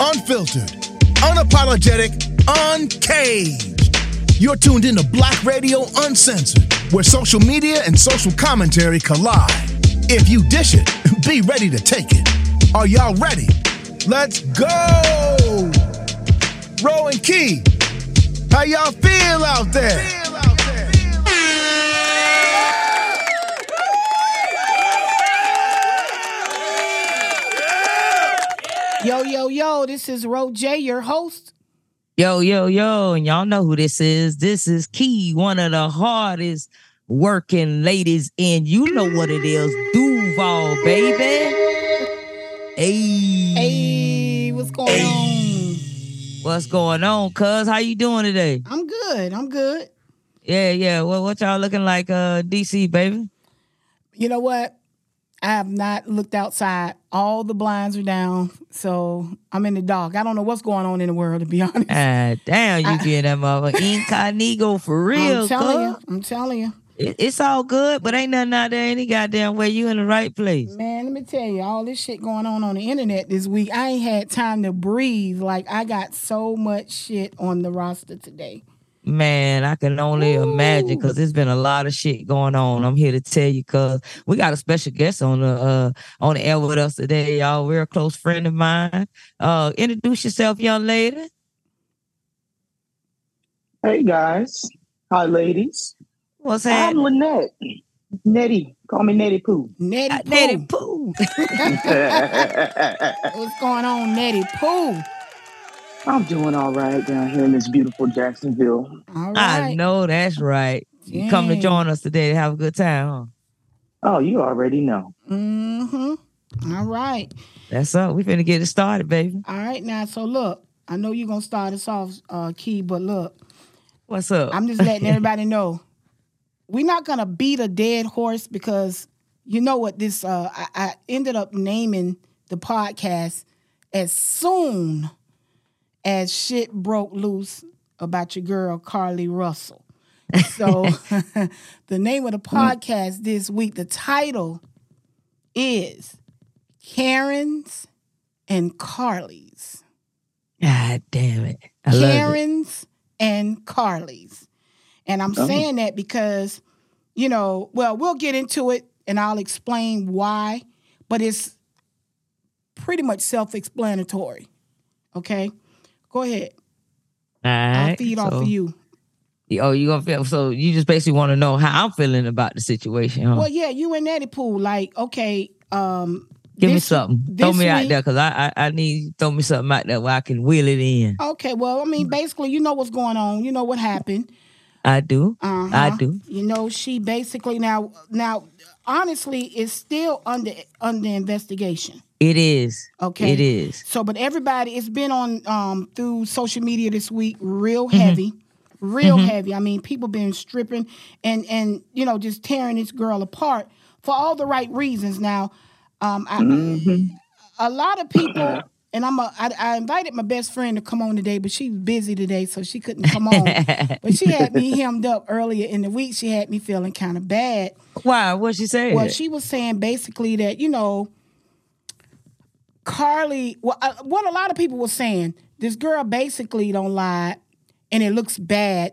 unfiltered, unapologetic, uncaged. You're tuned into Black Radio Uncensored, where social media and social commentary collide. If you dish it, be ready to take it. Are y'all ready? Let's go! Ro and Key, how y'all feel out there? Yo, yo, yo, this is Ro J, your host. Yo, yo, yo, and y'all know who this is. This is Key, one of the hardest working ladies, and you know what it is. Duval, baby. Hey. Hey, what's going on? What's going on, cuz? How you doing today? I'm good. I'm good. Yeah, yeah. Well, what y'all looking like, uh, DC, baby? You know what? I have not looked outside. All the blinds are down, so I'm in the dark. I don't know what's going on in the world, to be honest. Ah, damn, you I- being that mother incognito for real, I'm telling cuz. you. I'm telling you. It- it's all good, but ain't nothing out there any goddamn way. You in the right place. Man, let me tell you, all this shit going on on the internet this week, I ain't had time to breathe. Like, I got so much shit on the roster today. Man, I can only imagine because there's been a lot of shit going on. I'm here to tell you because we got a special guest on the uh on the air with us today, y'all. We're a close friend of mine. Uh introduce yourself, young lady. Hey guys. Hi ladies. What's up? I'm happening? Lynette. Nettie. Call me Nettie Pooh. Nettie Uh, Pooh. Nettie Pooh. What's going on, Nettie Pooh? I'm doing all right down here in this beautiful Jacksonville. All I know that's right. You come to join us today to have a good time, huh? Oh, you already know. Mm-hmm. All right. That's up. We finna get it started, baby. All right now. So look, I know you're gonna start us off, uh, Key, but look, What's up? I'm just letting everybody know. We're not gonna beat a dead horse because you know what this uh I, I ended up naming the podcast as soon as shit broke loose about your girl Carlee Russell. So the name of the mm. podcast this week, the title is Karen's and Carlee's. God damn it. I love it. Karen's and Carlee's. And I'm Oh. saying that because, you know, well, we'll get into it and I'll explain why, but it's pretty much self explanatory. Okay? Go ahead. All I'll feed off so- of you. Oh, you gonna feel so you just basically want to know how I'm feeling about the situation, huh? Well, yeah, you and Nettie Pool, like, okay, um, Give me something. Throw this me out there because I, I I need throw me something out there where I can wheel it in. Okay, well, I mean, basically, you know what's going on. You know what happened. I do. Uh-huh. I do. You know, she basically now now honestly is still under under investigation. It is. Okay. It is. So, but everybody, it's been on um, through social media this week, real Mm-hmm. heavy, real heavy. I mean, people been stripping and and you know just tearing this girl apart for all the right reasons. Now, um, I, a lot of people, and I'm a, I, I invited my best friend to come on today, but she's busy today, so she couldn't come on. but she had me hemmed up earlier in the week. She had me feeling kind of bad. Why? What she said? Well, she was saying basically that you know, Carlee. Well, uh, what a lot of people were saying, this girl basically don't lie, and it looks bad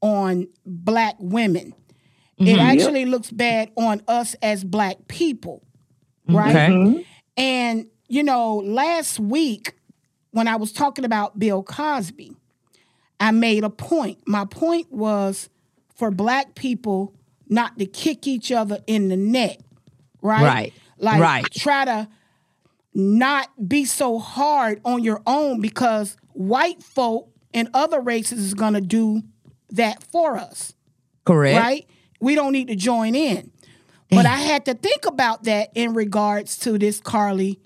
on black women. It actually looks bad on us as black people, right? Okay. And you know, last week when I was talking about Bill Cosby, I made a point. My point was for black people not to kick each other in the neck, right? Right. Like Right. try to not be so hard on your own because white folk and other races is going to do that for us Correct. right? We don't need to join in. But I had to think about that in regards to this Carlee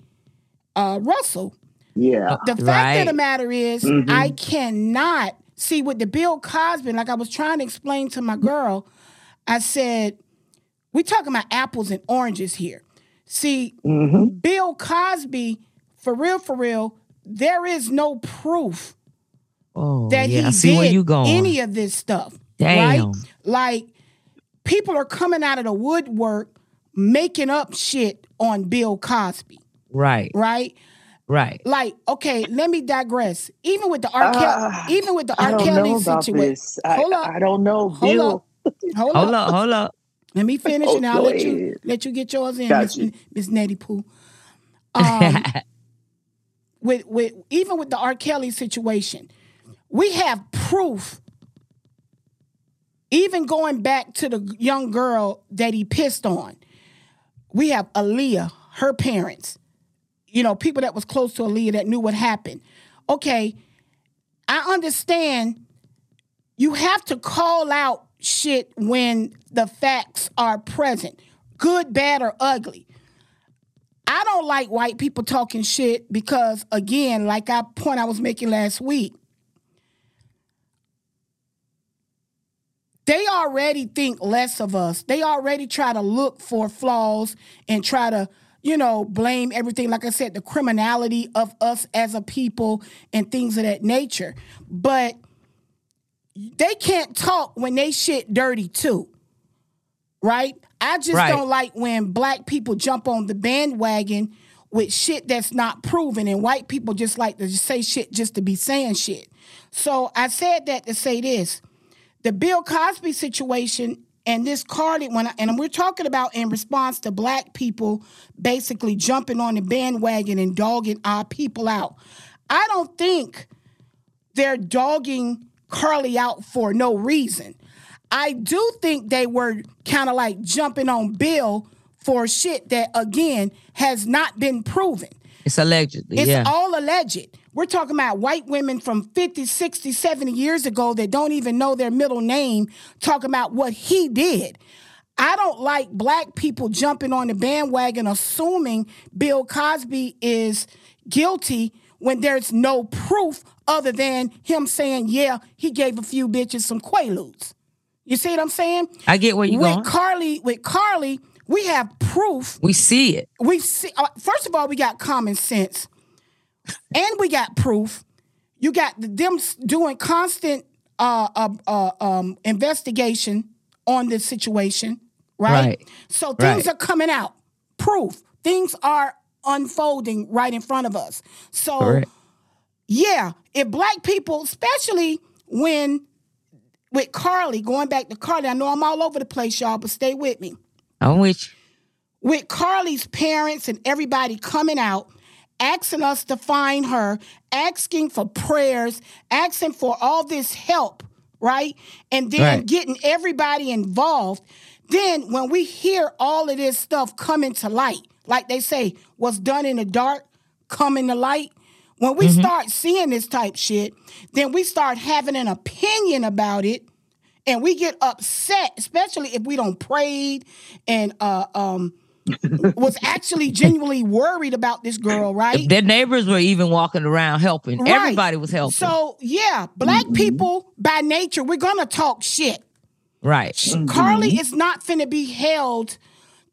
uh, Russell. Yeah. The fact of the matter is, I cannot see with the Bill Cosby. Like I was trying to explain to my girl, I said, we're talking about apples and oranges here." See, Bill Cosby, for real, for real, there is no proof Oh, that yeah. he I see did where you going. any of this stuff. Damn. Right? Like people are coming out of the woodwork making up shit on Bill Cosby, right. right? Right. Like, okay, let me digress. Even with the R. Kelly, Ah, even with the I R. don't Kelly situation. I, Hold up. I don't know, Hold Bill. up. Hold, Hold up. up, hold up. Let me finish Oh, and I'll let you ahead. let you get yours in, Miss you. Miss Nettie Pooh. Um, with with even with the R. Kelly situation, we have proof. Even going back to the young girl that he pissed on, we have Aaliyah, her parents, you know, people that was close to Aaliyah that knew what happened. Okay, I understand you have to call out shit when the facts are present, good, bad, or ugly. I don't like white people talking shit because, again, like I point I was making last week, they already think less of us. They already try to look for flaws and try to, you know, blame everything. Like I said, the criminality of us as a people and things of that nature. But they can't talk when they shit dirty too. Right? I just Right. don't like when black people jump on the bandwagon with shit that's not proven and white people just like to just say shit just to be saying shit. So I said that to say this. The Bill Cosby situation and this Cardi when I, and we're talking about in response to black people basically jumping on the bandwagon and dogging our people out. I don't think they're dogging Carlee out for no reason. I do think they were kind of like jumping on Bill for shit that again has not been proven. It's allegedly. It's yeah. all alleged. We're talking about white women from 50, 60, 70 years ago that don't even know their middle name talking about what he did. I don't like black people jumping on the bandwagon assuming Bill Cosby is guilty when there's no proof other than him saying, yeah, he gave a few bitches some quaaludes. You see what I'm saying? I get where you with going. Carlee, with Carlee, we have proof we see it. we see uh, first of all we got common sense and we got proof you got them doing constant uh, uh, uh, um, investigation on this situation right, Right. so things Right. are coming out proof things are unfolding right in front of us so Correct. Yeah if black people especially when with carlee going back to carlee i know i'm all over the place y'all but stay with me I'm with you. with Carlee's parents and everybody coming out, asking us to find her, asking for prayers, asking for all this help, right? And then Right. getting everybody involved. Then when we hear all of this stuff coming to light, like they say, what's done in the dark, come in the light. When we start seeing this type shit, then we start having an opinion about it and we get upset, especially if we don't prayed and uh, um, was actually genuinely worried about this girl, right? Their neighbors were even walking around helping. Right. Everybody was helping. So yeah, black people by nature, we're gonna talk shit. right. Carlee is not finna be held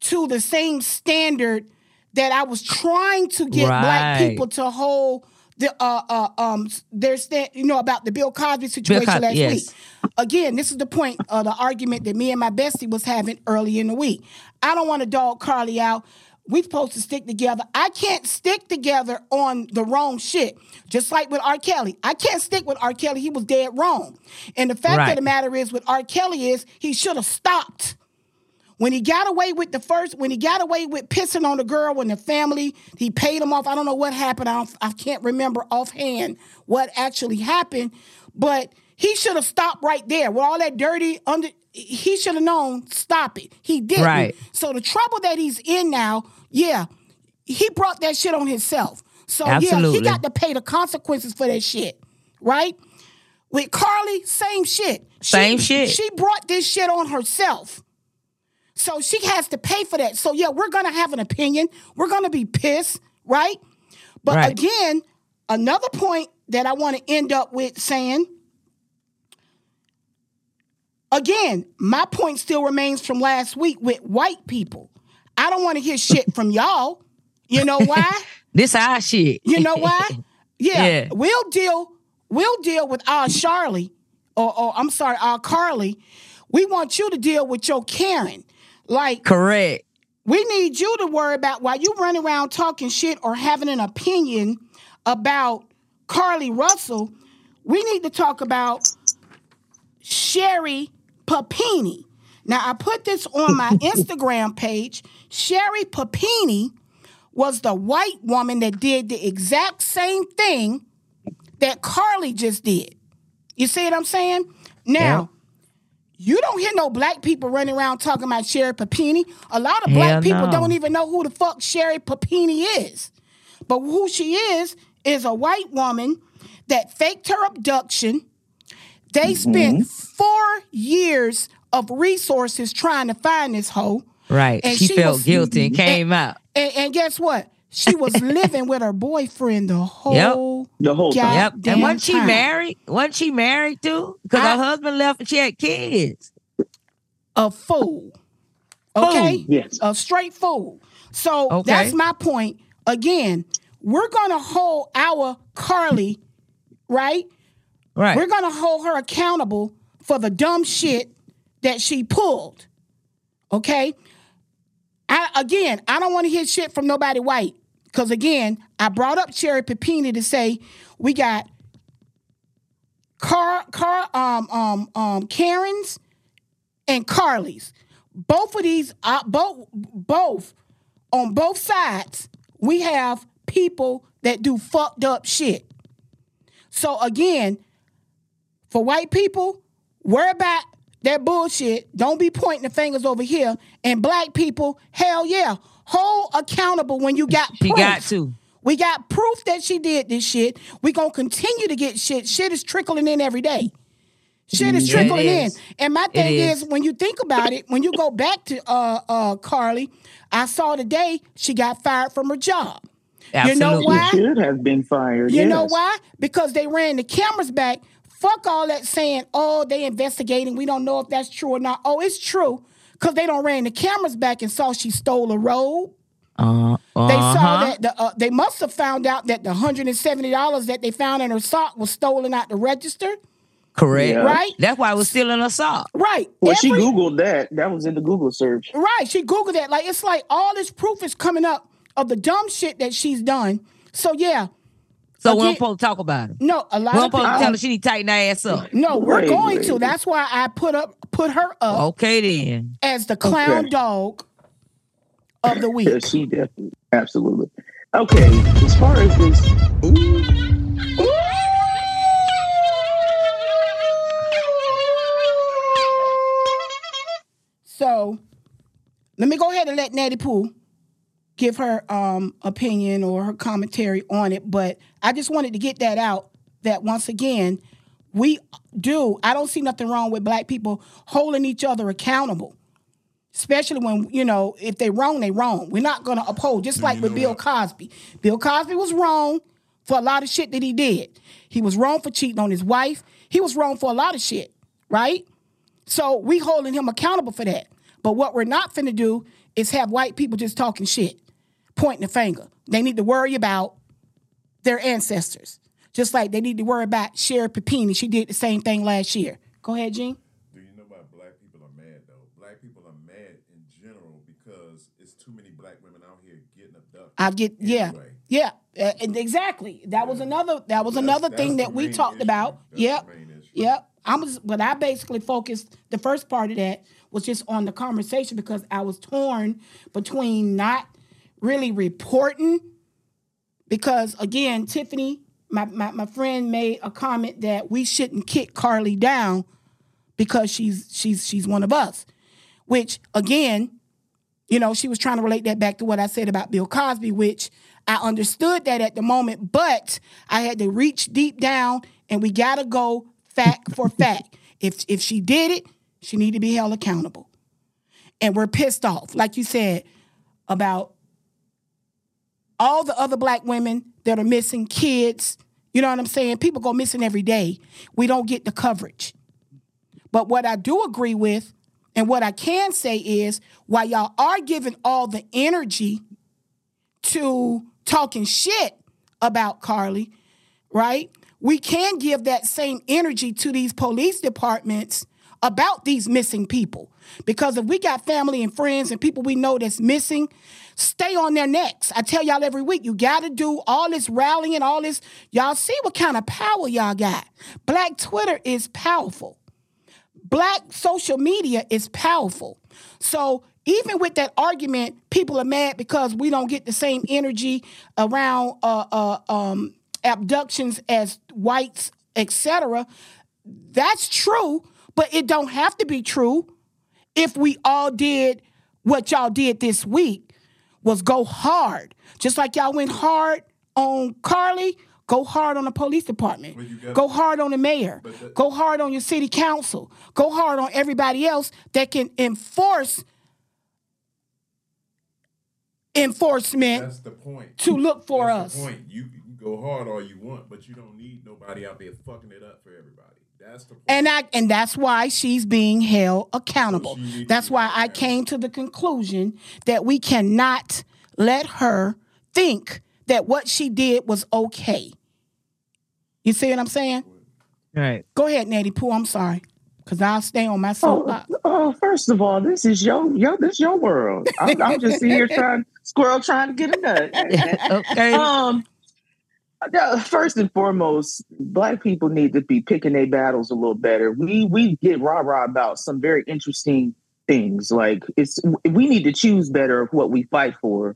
to the same standard that I was trying to get black people to hold the uh uh um their stand you know about the Bill Cosby situation Cosby, last yes. week. Again, this is the point of the argument that me and my bestie was having early in the week. I don't want to dog Carlee out. We supposed to stick together. I can't stick together on the wrong shit. Just like with R. Kelly. I can't stick with R. Kelly. He was dead wrong. And the fact of the matter is with R. Kelly is he should have stopped. When he got away with the first, when he got away with pissing on the girl when the family, he paid him off. I don't know what happened. I, I can't remember offhand what actually happened, but he should have stopped right there with all that dirty under. He should have known stop it. He didn't. Right. So the trouble that he's in now, yeah, he brought that shit on himself. So yeah, he got to pay the consequences for that shit, right? With Carlee, same shit. She- Same shit. She brought this shit on herself. So she has to pay for that. So yeah, we're gonna have an opinion. We're gonna be pissed, right? But Right. again, another point that I want to end up with saying, again, my point still remains from last week with white people. I don't want to hear shit from y'all. You know why? This our shit. You know why? Yeah, Yeah. we'll deal. We'll deal with our Charlie, or, or I'm sorry, our Carlee. We want you to deal with your Karen. Like Correct. We need you to worry about while you run around talking shit or having an opinion about Carlee Russell. We need to talk about Sherri Papini. Now, I put this on my Instagram page. Sherri Papini was the white woman that did the exact same thing that Carlee just did. You see what I'm saying? Now, you don't hear no black people running around talking about Sherri Papini. A lot of black Hell people no. don't even know who the fuck Sherri Papini is. But who she is is a white woman that faked her abduction. They mm-hmm. spent four years of resources trying to find this hoe. Right. And she, she felt was- guilty and came out. And, and guess what? She was living with her boyfriend the whole The whole time. Yep. goddamn And wasn't she time. married? Wasn't she married too? Because her husband left and she had kids. a fool. Okay? Fool. Yes. A straight fool. So Okay. that's my point. Again, we're gonna hold our Carlee, right? Right. We're gonna hold her accountable for the dumb shit that she pulled. Okay? I again, I don't want to hear shit from nobody white. Cause again, I brought up Sherri Papini to say we got Car Car um um um Karen's and Carlee's. Both of these uh, both both on both sides, we have people that do fucked up shit. So again, for white people, worry about that bullshit. Don't be pointing the fingers over here. And black people, hell yeah, hold accountable when you got she proof. got to. We got proof that she did this shit. We gonna continue to get shit. Shit is trickling in every day. Shit is Yeah, it trickling in. And my thing is. is. when you think about it, when you go back to uh uh Carlee, I saw today she got fired from her job. You know Absolutely. why? She should have been fired. You yes. know why? Because they ran the cameras back. Fuck all that saying, oh, they investigating. We don't know if that's true or not. Oh, it's true. Because they don't ran the cameras back and saw she stole a robe. Uh, They saw uh-huh. that the, uh, they must have found out that the hundred and seventy dollars that they found in her sock was stolen out the register. Correct. Yeah. Right? That's why it was still in her sock. Right. Well, she Googled that. That was in the Google search. Right. She Googled that. Like it's like all this proof is coming up of the dumb shit that she's done. So yeah. So we Again- don't supposed to talk about it. No, a lot We of don't supposed to people. tell her she need to tighten her ass up. No, we're Wait, going wait. to. That's why I put up put her up Okay then. as the clown Okay. dog of the week. Yeah, she definitely, absolutely. Okay, as far as this, So let me go ahead and let Natty Pooh give her um, opinion or her commentary on it. But I just wanted to get that out that once again, we do. I don't see nothing wrong with black people holding each other accountable. Especially when, you know, if they wrong, they wrong. We're not gonna uphold, just like with Bill Cosby. Bill Cosby was wrong for a lot of shit that he did. He was wrong for cheating on his wife. He was wrong for a lot of shit, right? So we holding him accountable for that. But what we're not finna do is have white people just talking shit, pointing the finger. They need to worry about their ancestors. Just like they need to worry about Sherri Papini. She did the same thing last year. Go ahead, Gene. Do you know why black people are mad though? Black people are mad in general because it's too many black women out here getting abducted. I get yeah. Anyway. Yeah. Uh, and exactly. That was another that was That's- another that's thing that we talked issue. about. That's Yep. the main issue. Yep. I was but I basically focused the first part of that was just on the conversation because I was torn between not really reporting because again, Tiffany, my, my, my friend made a comment that we shouldn't kick Carlee down because she's she's she's one of us. Which again, you know, she was trying to relate that back to what I said about Bill Cosby, which I understood that at the moment, but I had to reach deep down and we gotta go fact for fact. If if she did it, she need to be held accountable. And we're pissed off, like you said, about all the other black women that are missing kids. You know what I'm saying? People go missing every day. We don't get the coverage. But what I do agree with, and what I can say is, while y'all are giving all the energy to talking shit about Carlee, right? We can give that same energy to these police departments about these missing people. Because if we got family and friends and people we know that's missing, stay on their necks. I tell y'all every week, you got to do all this rallying, all this. Y'all see what kind of power y'all got. Black Twitter is powerful. Black social media is powerful. So even with that argument, people are mad because we don't get the same energy around uh, uh, um, abductions as whites, etc. That's true, but it don't have to be true if we all did what y'all did this week was go hard. Just like y'all went hard on Carlee, go hard on the police department. Well, Go hard on the mayor. That- Go hard on your city council. Go hard on everybody else that can enforce enforcement That's the point. to look for That's us. The point. You, you can go hard all you want, but you don't need nobody out there fucking it up for everybody. That's the point. And I and that's why she's being held accountable. So she needs to That's why I came to the conclusion that we cannot let her think that what she did was okay. You see what I'm saying? Right. Go ahead, Natty Pooh. I'm sorry. Cause I'll stay on my Oh, soapbox. oh, first of all, this is your yo, this your world. I'm, I'm just here trying squirrel trying to get a nut. okay. um, no, first and foremost, black people need to be picking their battles a little better. We we get rah rah about some very interesting things. Like it's we need to choose better of what we fight for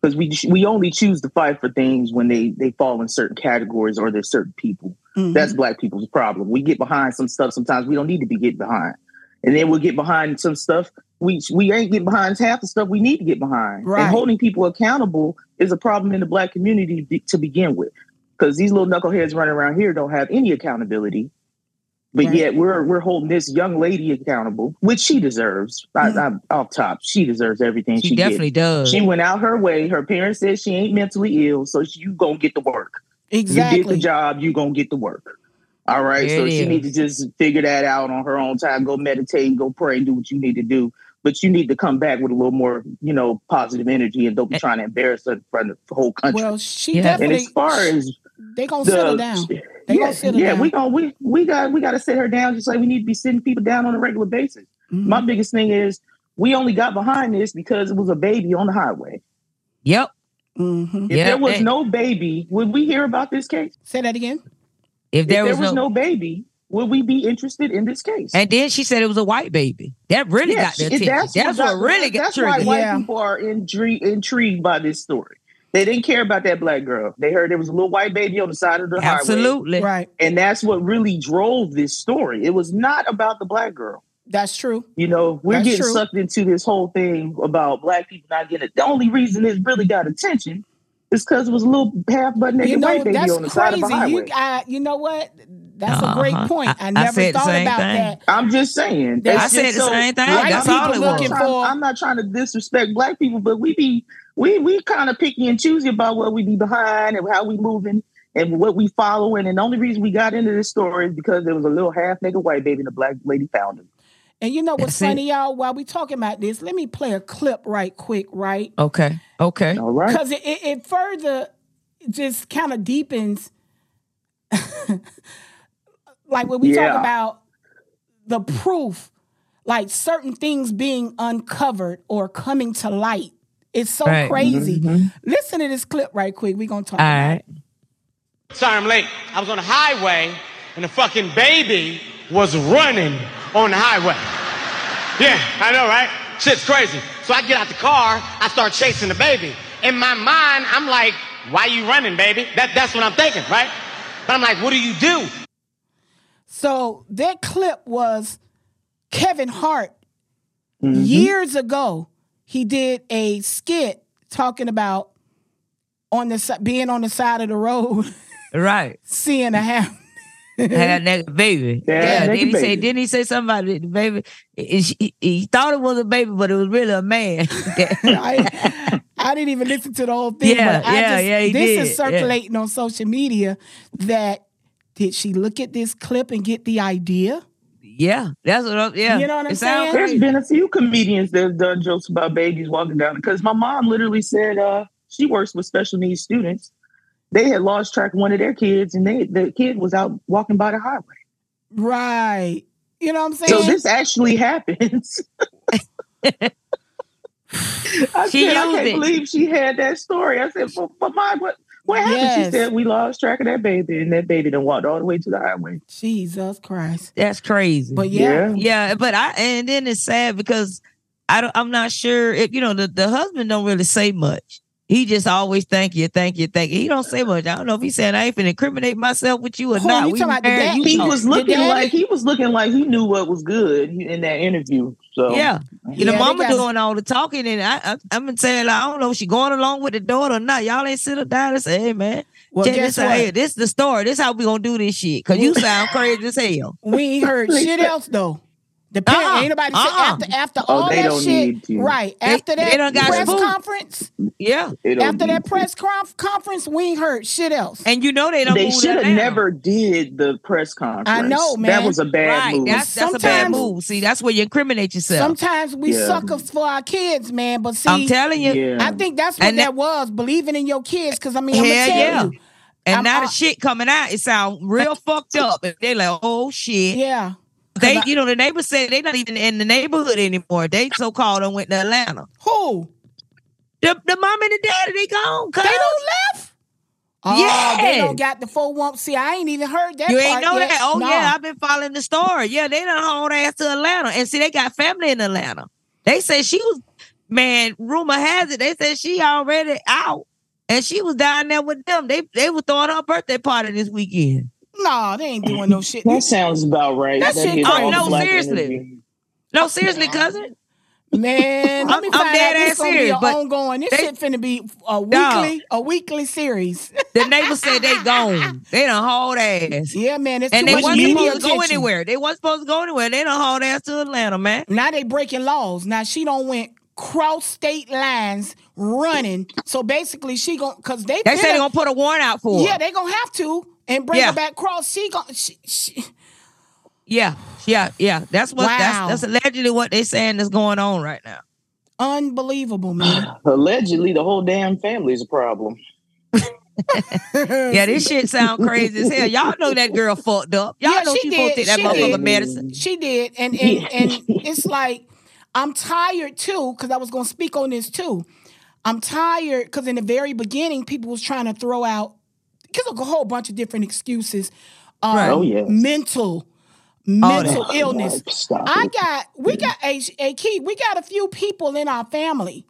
because we we only choose to fight for things when they they fall in certain categories or there's certain people. Mhm. That's black people's problem. We get behind some stuff sometimes we don't need to be getting behind. And then we'll get behind some stuff we we ain't get behind half the stuff we need to get behind. Right. And holding people accountable is a problem in the black community be- to begin with. Because these little knuckleheads running around here don't have any accountability. But Right. yet we're we're holding this young lady accountable, which she deserves. I, mm. I'm off top. She deserves everything she, she gets. definitely does. She went out her way. Her parents said she ain't mentally ill, so she, you gonna get the work. Exactly. You did the job, you gonna get the work. All right. There so she needs to just figure that out on her own time. Go meditate, go pray, and do what you need to do. But you need to come back with a little more, you know, positive energy and don't be trying to embarrass her in front of the whole country. Well, she Yeah. and as far as they gonna the settle down. They yeah, gonna settle yeah, down. we gonna we we got we got to sit her down just like we need to be sitting people down on a regular basis. Mhm. My biggest thing is we only got behind this because it was a baby on the highway. Yep. Mhm. If Yeah, there was and- no baby, would we hear about this case? Say that again. If there, if there was, no, baby, would we be interested in this case? and then she said it was a white baby. That really Yes, got their attention. That's, what, got- really got That's why triggered. white Yeah. people are intri- intrigued by this story. They didn't care about that black girl. They heard there was a little white baby on the side of the highway, Absolutely. Right. and that's what really drove this story. It was not about the black girl. That's true. You know, we're That's getting true. sucked into this whole thing about black people not getting it. The only reason it really got attention is because it was a little half butt naked You know, white baby that's on the side of crazy. the highway. You, I, you know what? That's a great Uh-huh. point. I- I, I never said the thought same about thing. that. I'm just saying. I It's said just the same thing. I'm That's not all it people was. looking trying- for- I'm not trying to disrespect black people, but we be we we kind of picky and choosy about what we be behind and how we moving and what we following. And the only reason we got into this story is because there was a little half naked white baby and a black lady found him. And you know what's That's it. funny, y'all? While we talking about this, let me play a clip right quick, right? Okay. Okay. All right. Because it, it, it further just kind of deepens, like when we Yeah. talk about the proof, like certain things being uncovered or coming to light. It's so Right. crazy. Mhm. Listen to this clip right quick. We're going to talk All about right. it. Sorry, I'm late. I was on the highway and the fucking baby was running on the highway. Yeah, I know, right? Shit's crazy. So I get out the car, I start chasing the baby. In my mind, I'm like, why you running, baby? That, that's what I'm thinking, right? But I'm like, what do you do? So that clip was Kevin Hart Mhm. years ago. He did a skit talking about on the being on the side of the road, Right. seeing a half. Had that baby. Yeah, Yeah. naked Did he say? baby. Didn't he say somebody? The baby. He, he, he thought it was a baby, but it was really a man. I, I didn't even listen to the whole thing. Yeah, but I yeah, just, yeah, he This did, is yeah. circulating on social media. That did she look at this clip and get the idea? yeah. That's what. I'm, yeah. You know what I'm It saying? There's been a few comedians that have done jokes about babies walking down because my mom literally said uh, she works with special needs students. They had lost track of one of their kids, and they the kid was out walking by the highway. Right. You know what I'm saying? So this actually happens. I She said, I used can't it. believe she had that story. I said, but, but my, what, what happened? Yes. She said, we lost track of that baby, and that baby then walked all the way to the highway. Jesus Christ. That's crazy. But yeah, Yeah, but I and then it's sad because I don't I'm not sure if you know the, the husband don't really say much. He just always thank you, thank you, thank you. He don't say much. I don't know if he said I ain't finna incriminate myself with you or Who, not. you We talking about dad? you He know. was looking like he was looking like he knew what was good in that interview. So Yeah, Yeah, the they mama doing all the talking, and I, I I've been saying like, I don't know if she going along with the daughter or not. Y'all ain't sit her down and say, hey man, Well, guess this what? here. This the story. This is how we gonna do this shit. Cause you sound crazy as hell. We ain't heard shit else though. The parent, Uh-uh, ain't nobody uh-uh. after after Oh, all they that don't shit. need to. Right. They- After they that done got press spooked. conference, Yeah, after that press conf- conference, we ain't heard shit else. and you know they don't. they should have never did the press conference. I know, man. That was a bad Right, move. that's that's a bad move. See, that's where you incriminate yourself. Sometimes we Yeah. suckers for our kids, man. But see, I'm telling you. yeah. I think that's what And that, that- was, believing in your kids. Because I mean, I'm gonna tell yeah. you, And I'm- now I- the shit coming out, it sound real fucked up. And they like, oh shit. yeah. They, 'Cause I- you know, the neighbors said they're not even in the neighborhood anymore. They so called and went to Atlanta. Who The, the mom and the daddy, they gone. they don't left? Oh, yeah, they don't got the full one. See, I ain't even heard that. You ain't know yet. that? Oh No. yeah, I've been following the story. Yeah, they done hauled ass to Atlanta, and see, they got family in Atlanta. They say she was, man. Rumor has it they said she already out, and she was down there with them. They they were throwing her birthday party this weekend. No, they ain't doing no shit. that sounds about right. That shit hit crazy. all the Oh, no, seriously. energy. No, seriously, cousin. Man, let I'm- me I'm dead out ass gonna serious, be but an ongoing. This they- shit finna be a Dog. weekly, a weekly series. The neighbors said they gone. They done hauled ass. yeah, man, it's And they wasn't supposed to go anywhere. They wasn't supposed to go anywhere. They done hauled ass to Atlanta, man. Now they breaking laws. Now she don't went cross state lines running. So basically, she gon' because they They said they're gonna put a warrant out for her. yeah they gonna have to and bring Yeah. her back cross. She gon' she, she, Yeah, yeah, yeah. That's what Wow. that's that's allegedly what they saying is going on right now. unbelievable, man. Allegedly, the whole damn family is a problem. Yeah, this shit sound crazy as hell. Y'all know that girl fucked up. Y'all Yeah, know she she, supposed did. take that She motherfucker did. medicine. She did, and and and it's like I'm tired too because I was gonna speak on this too. I'm tired because in the very beginning, people was trying to throw out because of a whole bunch of different excuses. Um, Right. Oh, yes. mental mental that. illness. Stop I got we got a, a key. We got a few people in our family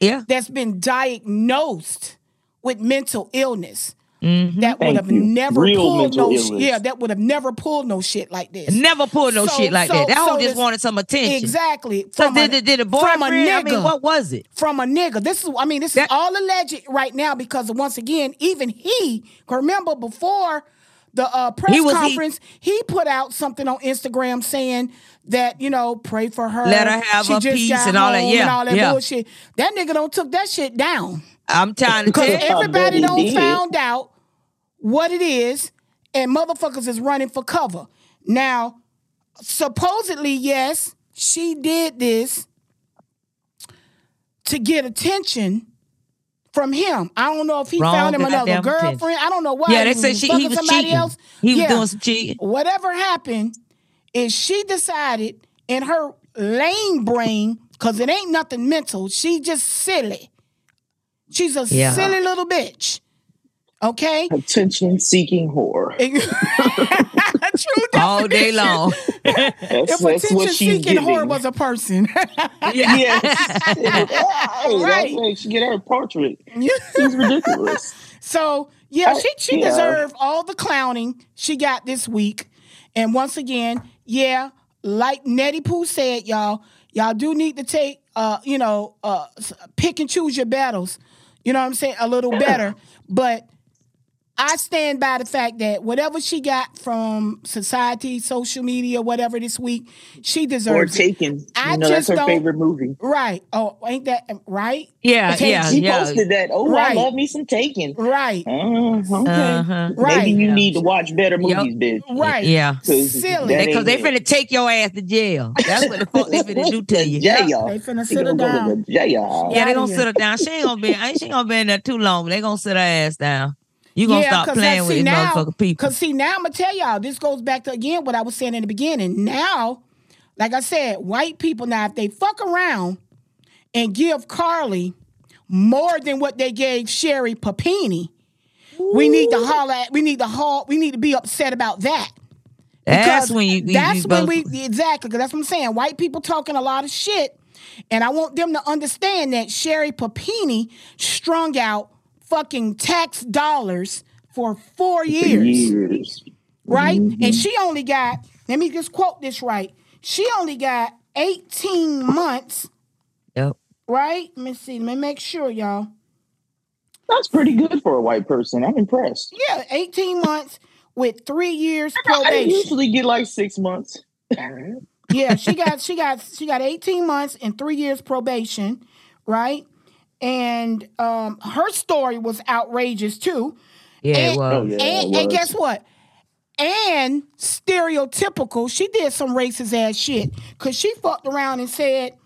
Yeah. that's been diagnosed with mental illness Mhm. that would have never Real pulled no illness. yeah that would have never pulled no shit like this. Never pulled no So- shit like so- that. That so hoe just wanted some attention. Exactly. From did, a- did, did a from a boyfriend? I mean, nigga. what was it? from a nigga. This is, I mean, this is all alleged right now because once again, even he, remember before the uh, press He was- conference, he, put out something on Instagram saying that you know pray for her, Let her have she her just peace and all that. Yeah, and all that yeah. bullshit. That nigga don't took that shit down I'm trying to tell because you. I everybody don't did. found out what it is, and motherfuckers is running for cover now. Supposedly, yes, she did this to get attention from him. I don't know if he Wrong found him another goddamn attention. girlfriend. I don't know why. Yeah, they said she, he was somebody cheating. else. He was Yeah. doing some cheating. Whatever happened is she decided in her lame brain, because it ain't nothing mental. She just silly. She's a Yeah. silly little bitch. Okay. Attention seeking whore. True All day long. That's, If that's attention what she's seeking giving. whore was a person. yes. hey, Right. that's she get her portrait. She's ridiculous. so yeah, I- she she yeah. deserved all the clowning she got this week. And once again, yeah, like Nettie Pooh said, y'all, y'all do need to take uh, you know, uh pick and choose your battles. You know what I'm saying? A little better. But I stand by the fact that whatever she got from society, social media, whatever this week, she Or deserves it. Taken. I you know, that's just her don't- favorite movie. Right. Oh, ain't that right? Yeah, Okay, yeah, She yeah. posted that. Oh, Right. I love me some Taken. Right. Uh, okay. Uh-huh. Right. Maybe you Yeah. need to watch better Yep. movies, bitch. Right. Yeah. 'Cause Silly. Because they ain't it. finna take your ass to jail. That's what the fuck they finna do to you. Yeah, y'all. They finna sit her gonna go to down. jail. Yeah, they gonna sit her down. She ain't gonna be. Ain't she gonna be in there too long? They gonna sit her ass down. You gonna Yeah, stop playing with these now- motherfucking people. Cause see now I'm gonna tell y'all this goes back to again what I was saying in the beginning. Now, like I said, white people now if they fuck around and give Carlee more than what they gave Sherri Papini, we need to holler at, we need to haul, we need to be upset about that. That's when you. you- that's you when both- we exactly because that's what I'm saying. White people talking a lot of shit, and I want them to understand that Sherri Papini strung out fucking tax dollars for four years, Years. right? Mm-hmm. And she only got. Let me just quote this right. She only got 18 months, Yep. right? Let me see. Let me make sure, y'all. That's pretty good for a white person. I'm impressed. Yeah, 18 months with three years probation. I probation. usually get like six months. Yeah, she got she got she got 18 months and three years probation, right? And um her story was outrageous too. Yeah, it And- was. Oh, yeah. and, it and guess what? And stereotypical, she did some racist ass shit. Cause she fucked around and said,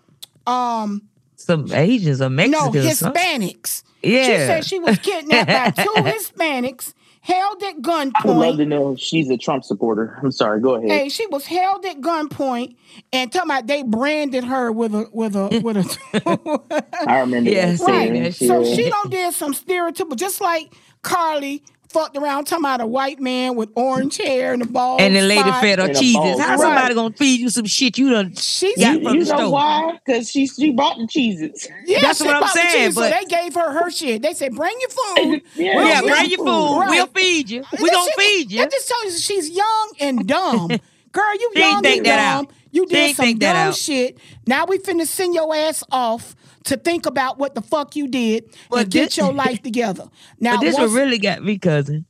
um, Some Asians or no, Mexicans. huh? Hispanics. She said she was kidnapped by two Hispanics, held at gunpoint. I would love to know if she's a Trump supporter. I'm sorry. Go ahead. Hey, she was held at gunpoint and talking about they branded her with a with a with a I remember Yeah, that. see, scene. So Yeah. she don't did some stereotypical, just like Carlee fucked around talking about a white man with orange hair and a bald and the lady spot. fed her And a cheeses. bald How spot. somebody gonna feed you some shit you done? She Yeah, said, from you the know store. why? Because she she brought the cheeses. yeah, That's what I'm bought the saying, cheese, but- so they gave her her shit. They said, "Bring your food." Yeah, We'll Yeah, bring your food. Right. We'll feed you. We That gonna shit- feed you. That just tells you she's young and dumb. Girl, you She young think and that dumb. out. You did ain't some dumb shit. Now we finna send your ass off to think about what the fuck you did But and get your life together. Now But this once- one really got me, cousin.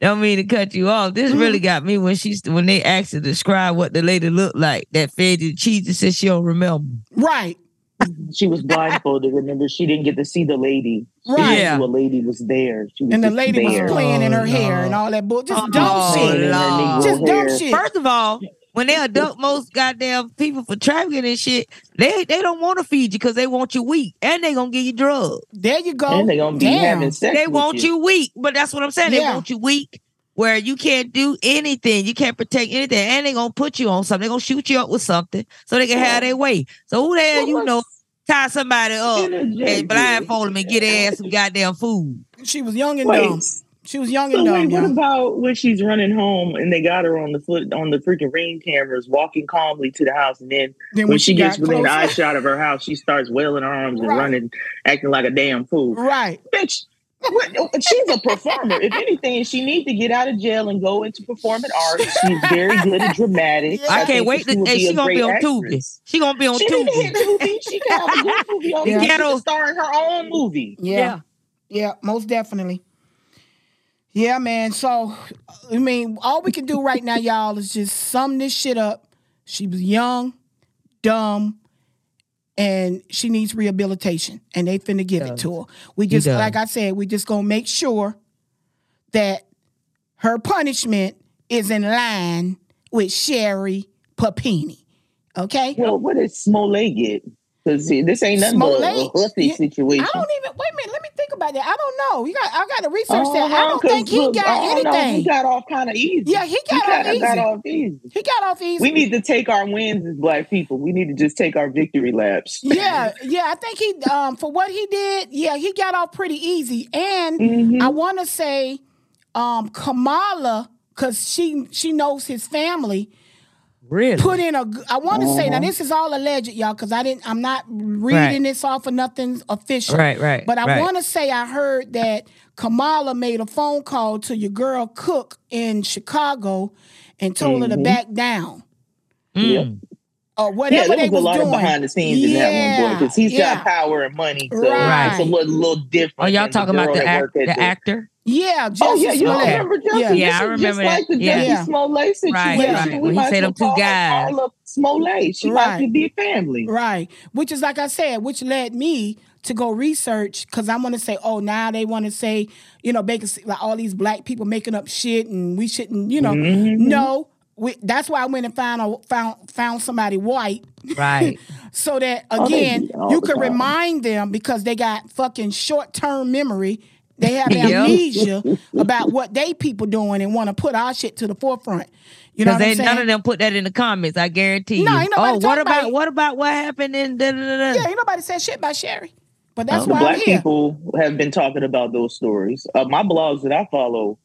Don't mean to cut you off. This Mm-hmm. really got me when she when they asked to describe what the lady looked like that fed you the cheese and said she don't remember. right. She was blindfolded. Remember, she didn't get to see the lady. She Right. Yeah. a lady was there. She was And the just lady was there. playing in her Oh, hair Lord. and all that bull. Just Oh, dumb shit. in her Lord. Negro Just dumb shit. First of all, when they adult most goddamn people for trafficking and shit, they they don't want to feed you because they want you weak and they gonna give you drugs. There you go. And they gonna be Damn. having sex. They with want you weak, but that's what I'm saying. They want you weak where you can't do anything, you can't protect anything, and they gonna put you on something. They gonna shoot you up with something so they can have their way. So who the hell Well, you know tie somebody up interject and blindfold them and get their ass some goddamn food? She was young and Wait. dumb. She was young and So dumb. wait, what y'all. about when she's running home and they got her on the foot on the freaking ring cameras, walking calmly to the house, and then Then when, she, gets got within closer- eye shot of her house, she starts wailing her arms and running, acting like a damn fool. Right. Bitch, what, she's a performer. If anything, she needs to get out of jail and go into performing arts. She's very good at dramatic. Yeah. I, I can't think wait that to would hey, be she a gonna be on Tubi. actress. She gonna be on She need to hit Tubi. the movie. She can have a good movie on Yeah. yeah. She Ghetto- can star in her own movie. Yeah. yeah. most definitely. Yeah, man. So, I mean, all we can do right now, y'all, is just sum this shit up. She was young, dumb, and she needs rehabilitation, and they finna give it to her. We just, does. like I said, we just gonna make sure that her punishment is in line with Sherri Papini. Okay? Well, what did Smollett get? Because this ain't nothing Smollett? but a huffy Yeah, situation. I don't even wait a minute. Let me think about that. I don't know. You got. I got to research that. I Uh-huh, don't think he look, got know, anything. He got off kind of easy. Yeah, he got off kinda got easy. off easy. He got off easy. We need to take our wins as black people. We need to just take our victory laps. yeah, yeah. I think he um for what he did. Yeah, he got off pretty easy. And Mhm. I want to say, um, Kamala, because she she knows his family. Really? put in a. I want to say now Uh-huh. this is all alleged, y'all, because I didn't. I'm not reading Right. this off of nothing official. Right, right, But I right. want to say I heard that Kamala made a phone call to your girl Cook in Chicago and told her to Mhm. back down Mm. Or Yeah, whatever there they was a lot doing. of behind the scenes in that one, boy, because he's yeah. got power and money. So Right. it's a little, little different. Oh, y'all talking the about the, that act, worked the actor? Yeah, Oh yeah, you Smollett. remember Justin? Yeah. Yeah, I remember just that. like the Yeah. Justin Yeah. Smollett situation. Right, right. We When he said them two well call her guys. Smollett. She Right. might could be family. Right. Which is like I said, which led me to go research because I want to say, oh, now they want to say, you know, basically like all these black people making up shit and we shouldn't, you know. Mhm. No. We, that's why I went and found a, found found somebody white Right. so that Oh, again do all you the could time. remind them because they got fucking short term memory They have amnesia about what they people doing and want to put our shit to the forefront. You know what I'm they saying? none of them put that in the comments. I guarantee No, you. ain't nobody oh, what about about what about what happened in da, da, da, da? yeah, ain't nobody said shit about Sherri. But that's the why I'm black here. people have been talking about those stories. Uh, my blogs that I follow,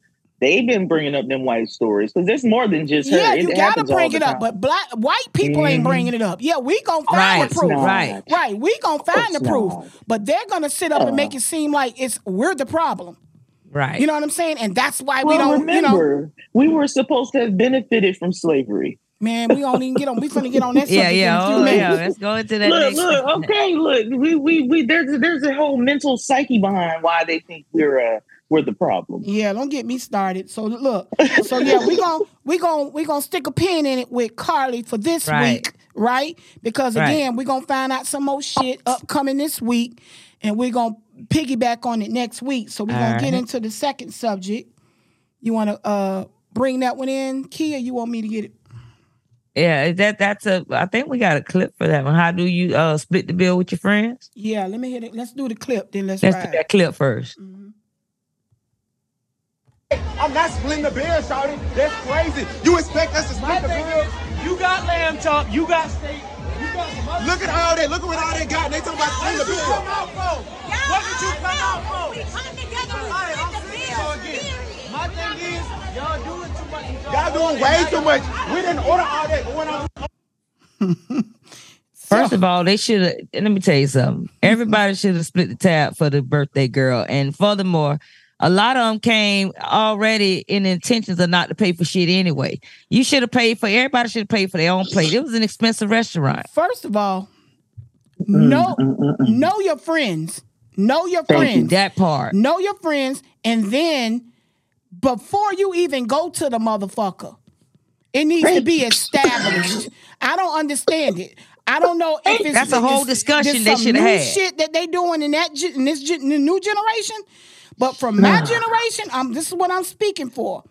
they've been bringing up them white stories because there's more than just her. Yeah, It you gotta happens bring it up. But black white people ain't Mhm. bringing it up. Yeah, we gonna find Right, the proof. not. right. Right, we gonna find the proof. not. But they're gonna sit up and Uh. make it seem like it's we're the problem. Right. You know what I'm saying? And that's why we don't. You know, we were supposed to have benefited from slavery. man, we don't even get on. We finna get on that yeah, yeah. in a few Oh, minutes. yeah. Let's go into that Look, next. look, okay, look. We, we, we. There's, there's a whole mental psyche behind why they think we're, uh, we're the problem. Yeah, don't get me started. So look, so yeah, we gon' we gon' we gonna stick a pin in it with Carlee for this Right. week, right? Because Right. again, we gonna find out some more shit upcoming this week, and we're gonna piggyback on it next week. So we're gonna get into the second subject. You wanna uh bring that one in, Kia? You want me to get it? Yeah, that that's a. I think we got a clip for that one. How do you uh split the bill with your friends? Yeah, let me hit it. Let's do the clip, then let's, Let's ride. do that clip first. I'm not splitting the bill, Shawty. That's crazy. You expect us to split the bill? You got lamb chop, you got steak, you got some Look at all that. Look at what all they got. And they talking about splitting the What did you bill. come out for? What did you come out for? We come together, we Alright, I'm split the saying bill. so again. My thing is, y'all doing too much. Y'all doing way too much. We didn't order all that. But when I'm First of all, they should have. Let me tell you something. Everybody should have split the tab for the birthday girl. And furthermore, a lot of them came already in intentions of not to pay for shit anyway. You should have paid for. Everybody should have paid for their own plate. It was an expensive restaurant. First of all, mm, know mm, mm, know your friends. Know your Thank you. friends. That part. know your friends, and then before you even go to the motherfucker, it needs to be established. I don't understand it. I don't know if it's That's a whole discussion they shoulda had. Shit that they doing in that in this in the new generation, but from my generation, um, this is what I'm speaking for.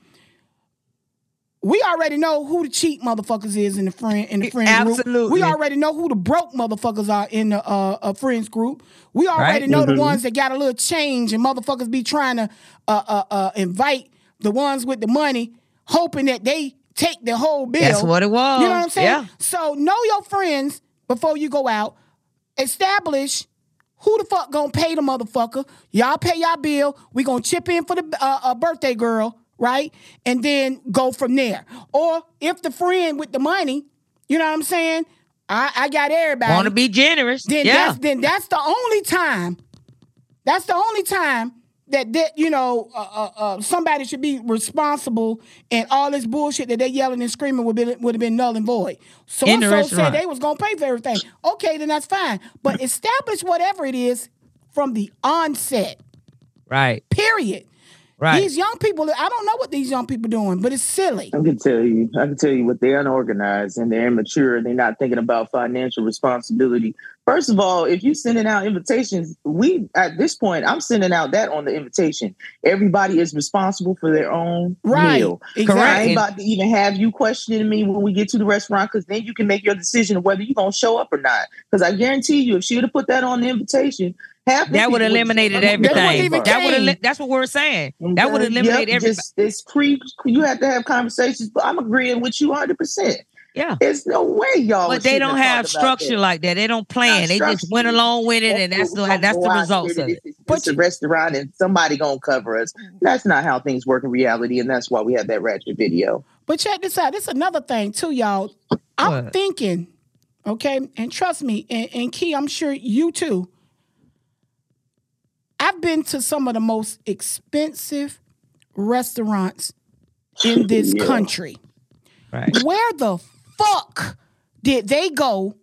We already know who the cheap motherfuckers is in the friend in the friend group. Absolutely. We already know who the broke motherfuckers are in the uh, uh friends group. We already Right. know the ones that got a little change and motherfuckers be trying to uh, uh, uh, invite the ones with the money, hoping that they take the whole bill. That's what it was. You know what I'm saying? Yeah. So know your friends before you go out. Establish who the fuck gonna pay the motherfucker. Y'all pay y'all bill. We gonna chip in for the uh, uh, birthday girl, right? And then go from there. Or if the friend with the money, you know what I'm saying? I, I got everybody. Want to be generous? then yeah. that's then that's the only time. That's the only time that that you know uh, uh, uh, somebody should be responsible, and all this bullshit that they yelling and screaming would be would have been null and void. So In and the so said they was gonna pay for everything. Okay, then that's fine. But establish whatever it is from the onset. right. Period. Right. These young people, I don't know what these young people doing, but it's silly. I can tell you, I can tell you what they're unorganized and they're immature. They're not thinking about financial responsibility. First of all, if you're sending out invitations, we at this point, I'm sending out that on the invitation. Everybody is responsible for their own Right. meal. Exactly. I ain't about to even have you questioning me when we get to the restaurant because then you can make your decision of whether you're gonna show up or not. Because I guarantee you, if she would have put that on the invitation, half the That would eliminated everything. That would have. That's what we're saying. That would eliminate Yep. Just, it's pre. You have to have conversations, but I'm agreeing with you 100. percent Yeah. There's no way y'all. But they don't have have thought about structure that. like that. They don't plan. Not They just went along with it, and that's the that's the gonna go out results of it. this- But It's a restaurant, and somebody gonna cover us. That's not how things work in reality, and that's why we have that ratchet video. But check this out. This is another thing too, y'all. I'm What? thinking, okay, and trust me, and, and Key, I'm sure you too. I've been to some of the most expensive restaurants in this Yeah. country. Right. Where the fuck did they go?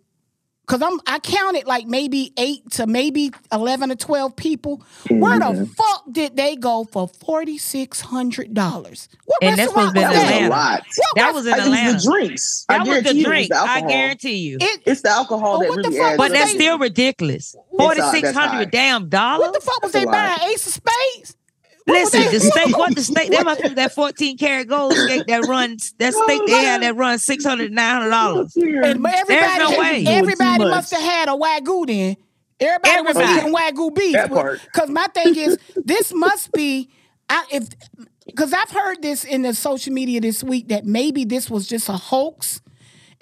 Cause I'm I counted like maybe eight to maybe eleven or twelve people. Where the Mhm. fuck did they go for forty six hundred dollars? What And that's restaurant what's been was in that? That's a lot. What That was in I think Atlanta. the drinks. I That was the you it's drink. the I guarantee you. It, It's the alcohol Oh, that what the really fuck adds. But that's they- to it. still ridiculous. It's Forty all- six that's hundred high. damn dollars. what the fuck was That's they a buying? Ace of Spades? What was Listen, the steak. What the steak? That must be that fourteen karat gold steak that runs. That steak they had that runs six hundred nine hundred dollars. And everybody, no way. everybody must have had a wagyu then. Everybody, was Everybody. eating wagyu beef. Because my thing is, this must be, I, if because I've heard this in the social media this week that maybe this was just a hoax.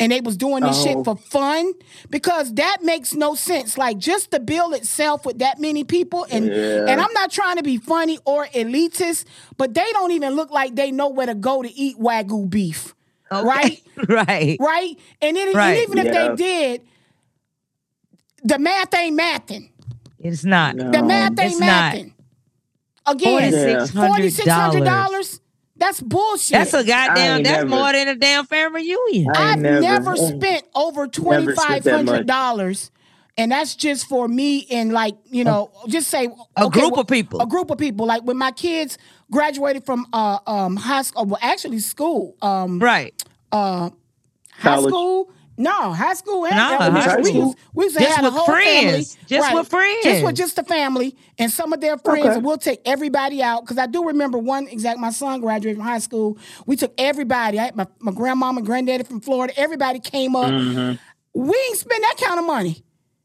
And they was doing this shit Oh. for fun because that makes no sense. Like just the bill itself with that many people, and Yeah. and I'm not trying to be funny or elitist, but they don't even look like they know where to go to eat wagyu beef, right? right. right? And then and Right. even if they did, the math ain't mathing. It's not. No. The math ain't it's not. mathing. Again, Yeah. forty six hundred $4,600. dollars. That's bullshit. That's a goddamn. That's never- more than a damn family reunion. I I've never, never- spent over twenty Never five spent that hundred much. dollars, and that's just for me and like you know, just say A okay, group well, of people. A group of people. Like when my kids graduated from uh um high school, well actually school, um Right. Uh, high College. school. No, high school and No, elementary. high We school. used, we used to Just have a with whole friends. family. Just with friends. Just with friends. just the family and some of their friends. Okay. And we'll take everybody out. Because I do remember one exact, my son graduated from high school. We took everybody. I had my, my grandmama and granddaddy from Florida. Everybody came up. Mm-hmm. We ain't spend that kind of money.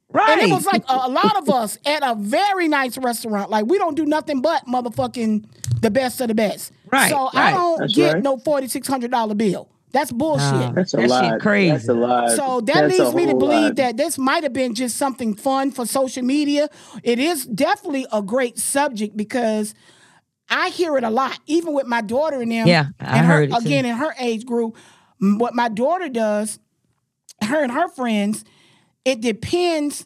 Right. And it was like a, a lot of us at a very nice restaurant. Like we don't do nothing but motherfucking the best of the best. Right, So I don't That's get right. no forty six hundred dollar bill. That's bullshit. Nah. That's a That shit lot. crazy. That's a lot. So that That's leads me to believe lot. that this might have been just something fun for social media. It is definitely a great subject because I hear it a lot, even with my daughter and them. Yeah, I and her, heard it too. again in her age group. What my daughter does, her and her friends, it depends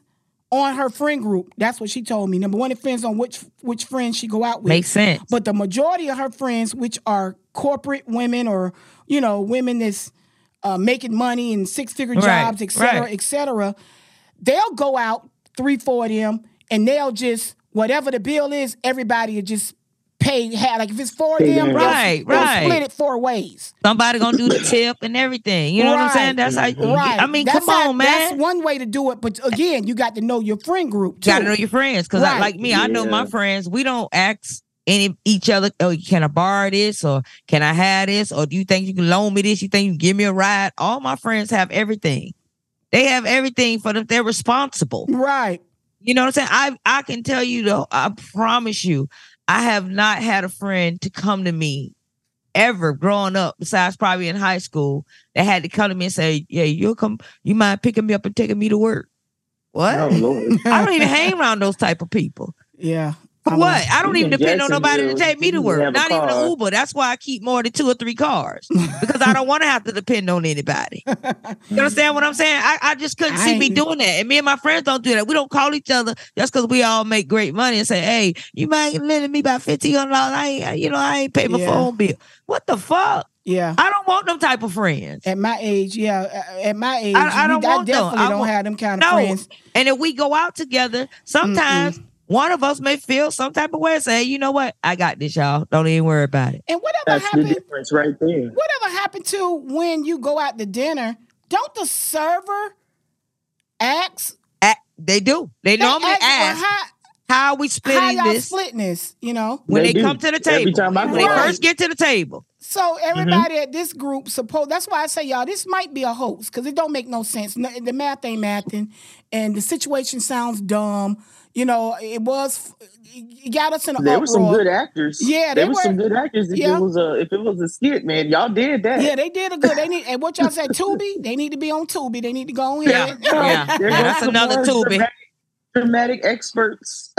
on her friend group. That's what she told me. Number one, it depends on which which friends she go out with. Makes sense. But the majority of her friends, which are corporate women or you know women that's uh, making money and six figure Right, jobs, et cetera, right. et cetera, they'll go out three, four of them, and they'll just whatever the bill is, everybody will just pay. ha- Like if it's four of Pay them, right, they'll- Right, they'll right. split it four ways. Somebody gonna do the tip and everything. You know what I'm saying? That's how. You, Right. I mean, That's come how- on, man. That's one way to do it. But again, you got to know your friend group. Too. You gotta know your friends because Right. like me, I know my friends. We don't ask any each other. Oh, can I borrow this or can I have this or do you think you can loan me this? You think you can give me a ride? All my friends have everything. They have everything for them. They're responsible. Right. You know what I'm saying? I I can tell you though. I promise you, I have not had a friend to come to me ever growing up, besides probably in high school, that had to come to me and say, "Yeah, you'll come. You mind picking me up and taking me to work?" What? Oh Lord. I don't even hang around those type of people. Yeah. For I what? I don't even depend on nobody to take me to work. Not even an Uber. That's why I keep more than two or three cars because I don't want to have to depend on anybody. You understand what I'm saying? I, I just couldn't I see me doing that. And me and my friends don't do that. We don't call each other just because we all make great money and say, "Hey, you might lend me about fifteen hundred dollars. I ain't, you know, I ain't pay my Yeah. phone bill. What the fuck? Yeah. I don't want them type of friends. At my age, yeah. At my age, I- I don't you- want them. definitely I don't want- have them kind of No. friends. And if we go out together, sometimes one of us may feel some type of way and say, you know what? I got this, y'all. Don't even worry about it. And whatever That's the happened, difference right there. whatever happened to when you go out to dinner? Don't the server ask? A- they do. They, normally ask, ask, how, how are we how splitting y'all this splitting this? You know. when They they, do. come to the Every table. time I when they out. first get to the table. So everybody mm-hmm. at this group suppose that's why I say y'all this might be a hoax because it don't make no sense. The math ain't mathing, and the situation sounds dumb. You know, it was it got us in an There were some good actors. Yeah, there were were- some good actors. If Yeah. it was a if it was a skit, man, y'all did that. Yeah, they did a good. They need and what y'all said, Tubi. They need to be on Tubi. They need to go on Yeah. here. Yeah. There Yeah, that's another more Tubi. Dramatic, dramatic experts.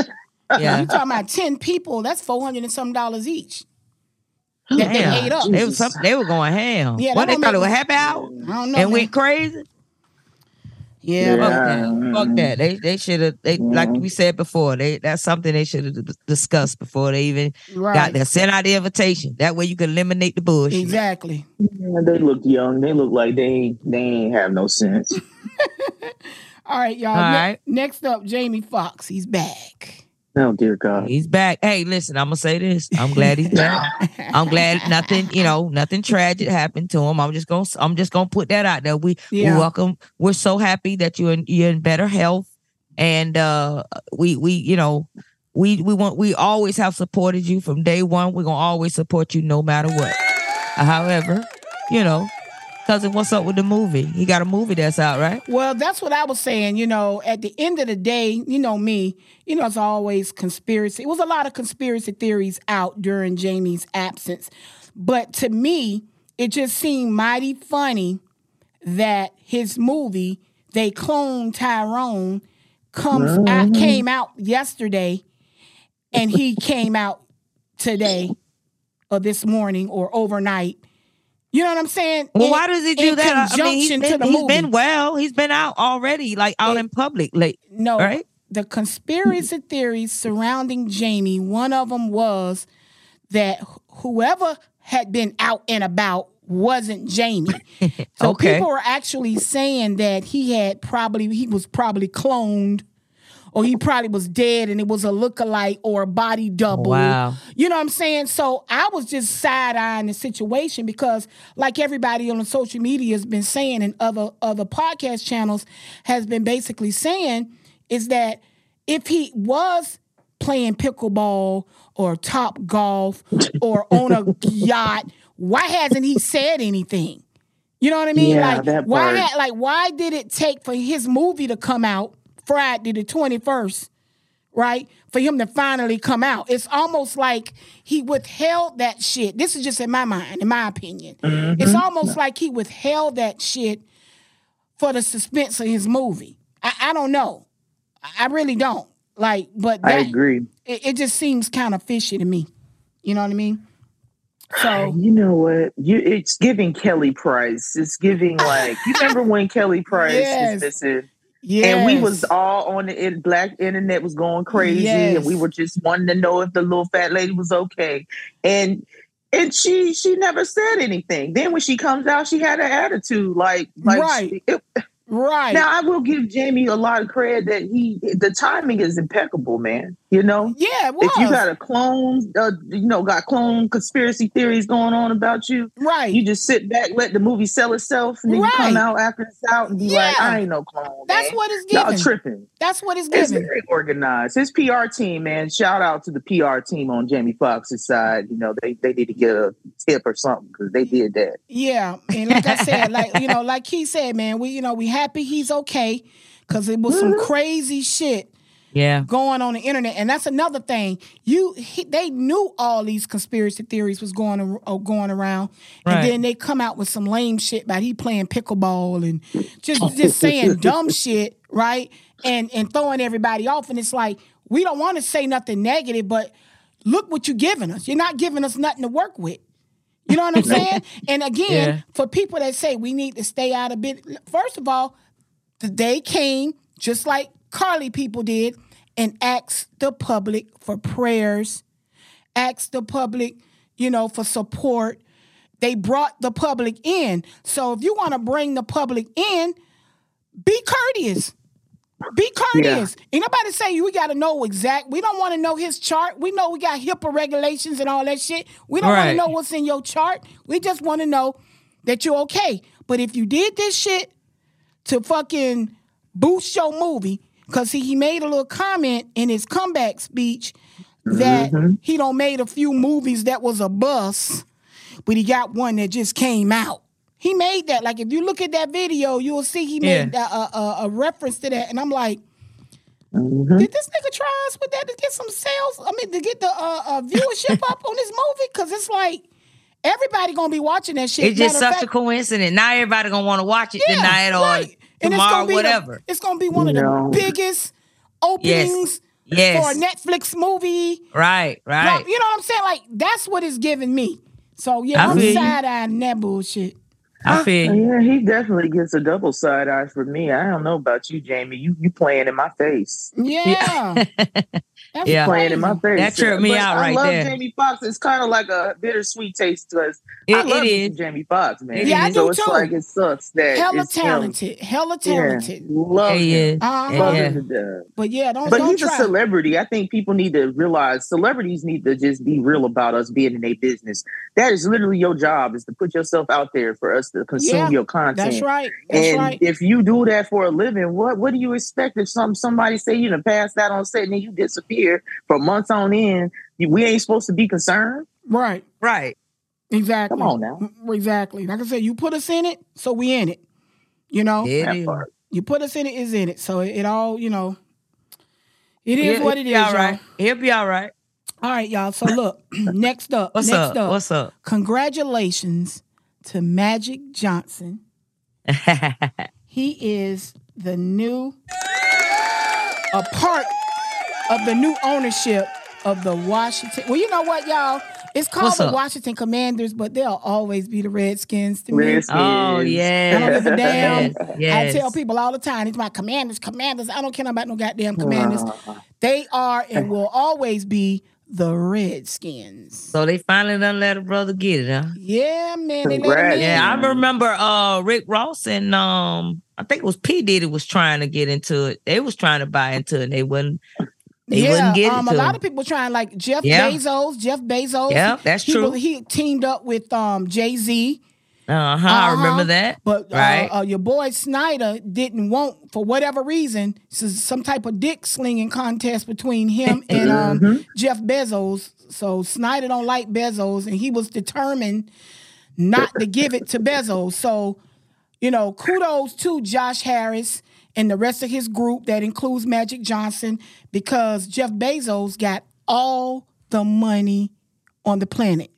Yeah. You talking about ten people? That's four hundred and some dollars each. Oh, that they Damn. ate up. They, was some, they were going ham. Yeah, what they thought it make- was happy hour I don't know. and man. went crazy. yeah, Fuck Yeah. that. Fuck that. They they should have they like mm-hmm. we said before. They that's something they should have discussed before they even right. got there. Send out the invitation. That way you can eliminate the bullshit. Exactly. Yeah, they look young. They look like they ain't, they ain't have no sense. All right, y'all. All Ne- right. Next up, Jamie Foxx. He's back. Oh dear God. He's back. Hey, listen, I'm gonna say this. I'm glad he's back. I'm glad nothing, you know, nothing tragic happened to him. I'm just gonna I'm just gonna put that out there. We Yeah. we welcome. We're so happy that you're in you're in better health. And uh we we, you know, we we want we always have supported you from day one. We're gonna always support you no matter what. However, you know, cousin, what's up with the movie? He got a movie that's out, right? Well, that's what I was saying. You know, at the end of the day, you know me, you know, it's always conspiracy. It was a lot of conspiracy theories out during Jamie's absence. But to me, it just seemed mighty funny that his movie, They Cloned Tyrone, comes out, mm-hmm. came out yesterday, and he came out today or this morning or overnight. You know what I'm saying? Well, In- why does he do that? I mean, he's been, he's been well. He's been out already, like out in public. Like, No, Right? the conspiracy theories surrounding Jamie, one of them was that whoever had been out and about wasn't Jamie. So Okay. people were actually saying that he had probably he was probably cloned or he probably was dead and it was a lookalike or a body double. Wow. You know what I'm saying? So I was just side eyeing the situation because, like everybody on the social media has been saying, and other other podcast channels has been basically saying, is that if he was playing pickleball or top golf or on a yacht, why hasn't he said anything? You know what I mean? Yeah, like that why had, like why did it take for his movie to come out Friday the 21st? right? For him to finally come out. It's almost like he withheld that shit. This is just in my mind, in my opinion. Mm-hmm. It's almost like he withheld that shit for the suspense of his movie. I, I don't know. I I really don't. Like, but I agree. It, it just seems kind of fishy to me. You know what I mean? So You know what? You it's giving Kelly Price. It's giving like you remember when Kelly Price Yes. was missing, yeah, and we was all on the in, black internet was going crazy, Yes. and we were just wanting to know if the little fat lady was okay, and and she she never said anything. Then when she comes out, she had an attitude like like Right. she- it- right. now I will give Jamie a lot of credit that he the timing is impeccable, man. You know. yeah. If you got a clone, uh, you know, got clone conspiracy theories going on about you, right. you just sit back, let the movie sell itself, and then you come out after it's out and be like, I ain't no clone. That's man. what it's Y'all giving. tripping. That's what it's It's giving. very organized. His PR team, man. Shout out to the PR team on Jamie Foxx's side. You know, they they need to get a tip or something because they did that. Yeah, and like I said, like you know, like he said, man, we you know we happy he's okay because it was some crazy shit yeah. going on the internet, and that's another thing. You he, they knew all these conspiracy theories was going uh, going around, Right. and then they come out with some lame shit about he playing pickleball and just just saying dumb shit, right? And and throwing everybody off, and it's like we don't want to say nothing negative, but look what you're giving us. You're not giving us nothing to work with. You know what I'm saying? And again, Yeah. for people that say we need to stay out of bit, first of all, the day came just like Carlee people did and asked the public for prayers, asked the public, you know, for support. They brought the public in. So if you want to bring the public in, be courteous. Be courteous. Ain't nobody say we got to know exact. We don't want to know his chart. We know we got HIPAA regulations and all that shit. We don't want to know what's in your chart. We just want to know that you're okay. But if you did this shit to fucking boost your movie, because he, he made a little comment in his comeback speech that he don't made a few movies that was a bust, but he got one that just came out. He made that. Like if you look at that video, you'll see he made a, a, a, a reference to that, and I'm like, did this nigga try us with that to get some sales? I mean, to get the uh, uh, viewership up on this movie? Because it's like everybody gonna be watching that shit. It's just Matter of such a coincidence. Now everybody gonna want to watch it Yeah, tonight or right. And it's tomorrow, gonna be the- whatever. it's gonna be one of the No. biggest openings Yes. for a Netflix movie. right, right. You know what I'm saying? Like that's what it's giving me. So yeah, I I'm side eyeing that bullshit. I feel. Yeah, he definitely gets a double side eye for me. I don't know about you, Jamie. You you playing in my face. Yeah. That's Yeah. Playing in my crazy. face. That tripped me But out I right love there. Jamie Foxx. It's kind of like a bittersweet taste to us. It- I love is. Jamie Foxx, man. Yeah, I so do it's too. like it sucks that Hella it's him. talented. Hella talented. Yeah, love He him. Uh-huh. Love Yeah. him to death. But yeah, don't But don't he's try. a celebrity. I think people need to realize celebrities need to just be real about us being in a business. That is literally your job is to put yourself out there for us to consume Yeah, your content. That's right. That's and right. if you do that for a living, what what do you expect if some somebody say you to pass that on set and then you disappear for months on end? We ain't supposed to be concerned. right. Right. Exactly. Come on now. Mm, Exactly. Like I said, you put us in it, so we in it. You know, It That is. part. you put us in it is in it. So it, it all, you know, it is Yeah, what it it'll is. be All right. y'all. He'll be all right. All right, y'all. So look, next up, What's next up? What's up? Congratulations to Magic Johnson. He is the new, a part of the new ownership of the Washington. Well, you know what, y'all? It's called What's the up? Washington Commanders, but they'll always be the Redskins to me. Redskins. oh yeah. I don't give a damn. Yes, yes. I tell people all the time, it's my commanders, commanders. I don't care about no goddamn commanders. Uh, They are and will always be the Redskins. So they finally done let a brother get it, huh? Yeah, man. They let him Congrats. in. Yeah, I remember uh Rick Ross and um I think it was P Diddy was trying to get into it. They was trying to buy into it and they wouldn't they yeah, wouldn't get it um, a lot of people trying like Jeff Yeah. Bezos. Jeff Bezos. Yeah, that's he, true. was- He teamed up with um Jay Z. Uh-huh, I remember Uh-huh. that. But uh, Right. uh, your boy Snyder didn't want, for whatever reason, some type of dick slinging contest between him and um, Jeff Bezos. So Snyder don't like Bezos, and he was determined not to give it to Bezos. So, you know, kudos to Josh Harris and the rest of his group that includes Magic Johnson because Jeff Bezos got all the money on the planet.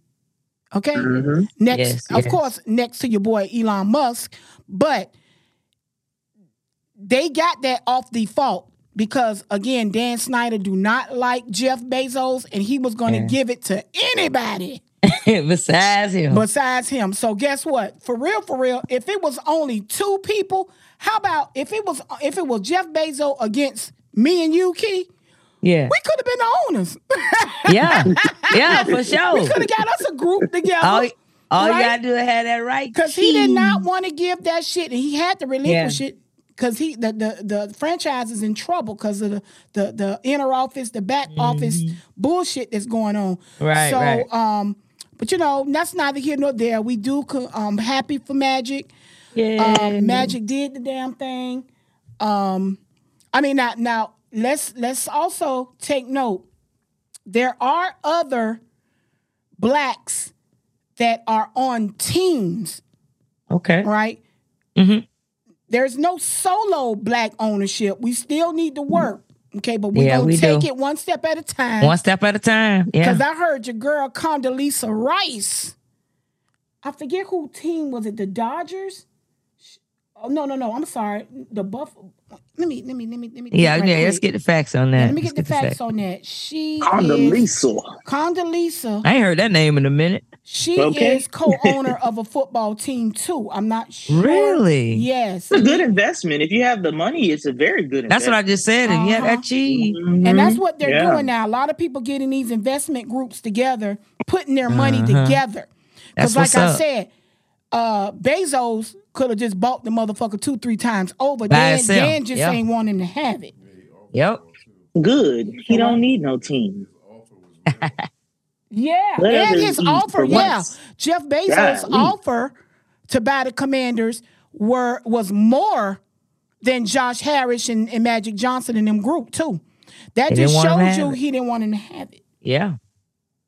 Okay? Mm-hmm. Next, Yes, of yes. course, next to your boy Elon Musk, but they got that off default because again, Dan Snyder do not like Jeff Bezos, and he was going to Yeah. give it to anybody Besides him. besides him. So guess what? For real, for real, if it was only two people, how about if it was if it was Jeff Bezos against me and you, Key? yeah. We could have been the owners. yeah. Yeah, for sure. we could have got us a group together. All, all you Right? gotta do is have that right. Because he did not want to give that shit, and he had to relinquish it. Because he the, the the franchise is in trouble because of the, the the inner office, the back office bullshit that's going on. Mm-hmm. Right, So right. um, but you know that's neither here nor there. We do um happy for Magic. Yeah. Um, Magic did the damn thing. Um, I mean now now let's let's also take note. There are other blacks that are on teams okay. right? Mhm. There's no solo black ownership. We still need to work. Okay, but we're Yeah, gonna we take do. it one step at a time. One step at a time. Yeah. Because I heard your girl Condoleezza Rice. I forget who team was it, the Dodgers? Oh no, no, no. I'm sorry. The Buff let me let me let me let me yeah, right yeah, let's get the facts on that. Yeah, let me Let's get the facts on that. She is Condoleezza. Condoleezza. I ain't heard that name in a minute. She Okay. is co-owner of a football team too. I'm not sure. Really? Yes. It's a good investment. If you have the money, it's a very good investment. That's what I just said. And yeah, Uh-huh. that cheese. And that's what they're Yeah. doing now. A lot of people getting these investment groups together, putting their money Uh-huh. together. That's Because, like what's I up. said, uh, Bezos could have just bought the motherfucker two, three times over. By Dan, himself. Dan just Yeah. ain't wanting to have it. Yep. Good. He don't need no team. Yeah, Let and others his offer, yeah, once. Jeff Bezos' Golly. offer to buy the Commanders were was more than Josh Harris and, and Magic Johnson and them group too. That They just didn't want him to shows you he didn't want him to have it. Yeah.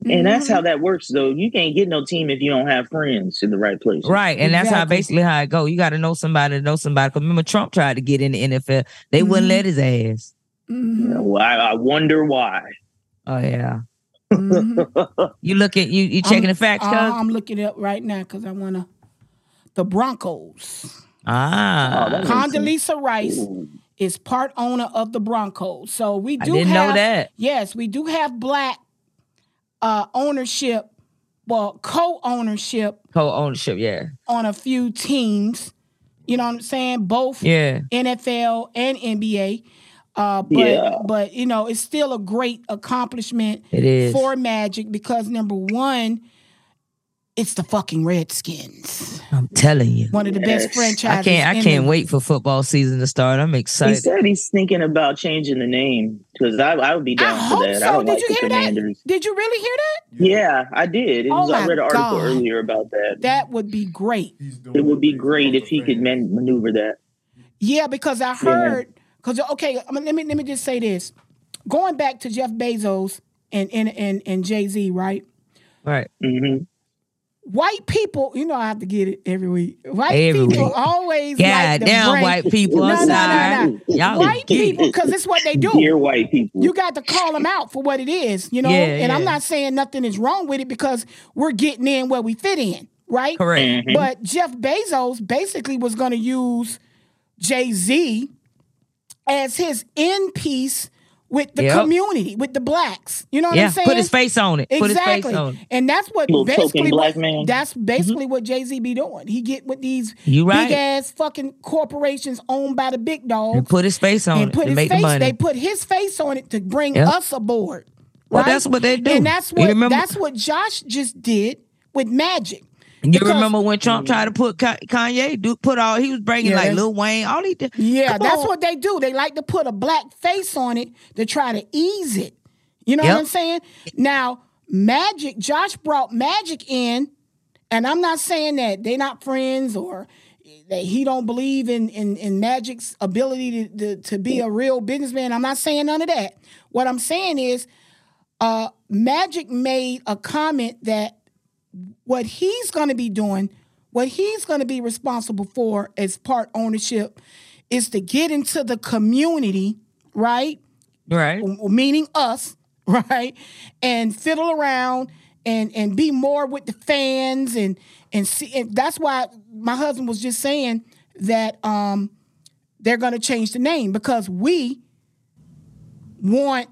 And that's Mm-hmm. how that works, though. You can't get no team if you don't have friends in the right place. Right. And that's how basically how it go. You got to know somebody to know somebody. Because remember, Trump tried to get in the NFL. They wouldn't Mhm. let his ass. Mhm. Well, I, I wonder why. Oh, yeah. Mhm. You look at, you you checking I'm- the facts, uh. I'm looking it up right now because I want to. The Broncos. Ah. Oh, that- Condoleezza Rice Ooh. is part owner of the Broncos. So we I do didn't have know that. Yes, we do have black uh, ownership, well, co-ownership Co-ownership, yeah. on a few teams. You know what I'm saying? Both Yeah. NFL and NBA. Uh, but Yeah. but you know, it's still a great accomplishment It is. for Magic because number one, it's the fucking Redskins. I'm telling you. One of the best franchises. I can't I can't the- wait for football season to start. I'm excited. He said he's thinking about changing the name because I, I would be I down for hope that. I so. don't Did like you the hear that? Did you really hear that? Yeah, I did. It Oh was, I read an article God. earlier about that. That would be great. It would be great if he could man- maneuver that. Yeah, because I heard because okay, I mean, let me let me just say this. Going back to Jeff Bezos and and and, and Jay Z, right? Right. hmm white people, you know, I have to get it every week. White Every people week. always God like damn, bring- white people. No, I'm no, no, no. Y'all White people, because it's what they do. Dear white people. You got to call them out for what it is, you know. Yeah, and I'm not saying nothing is wrong with it because we're getting in where we fit in, right? Correct. But Jeff Bezos basically was going to use Jay Z as his end piece with the Yep. community, with the blacks. You know what Yeah, I'm saying? put his face on it. Put his Exactly, face on it. and that's what Little basically black what, man. that's mm-hmm. basically what Jay Z be doing. He get with these You right. big ass fucking corporations owned by the big dogs And put his face on and it put to his make face. the money. They put his face on it to bring Yeah. us aboard. Well, that's what they do. and that's what that's what Josh just did with Magic. You because- remember when Trump tried to put Kanye, do put all he was bringing Yeah, like Lil Wayne, all he did. Yeah, that's on. what they do. They like to put a black face on it to try to ease it. You know Yep. what I'm saying? Now, Magic, Josh brought Magic in, and I'm not saying that they're not friends or that he don't believe in in, in Magic's ability to, to to be a real businessman. I'm not saying none of that. What I'm saying is, uh, Magic made a comment that what he's going to be doing, what he's going to be responsible for as part ownership, is to get into the community, right? Right. Meaning us, right? And fiddle around and and be more with the fans and and see. And that's why my husband was just saying that um they're going to change the name because we want.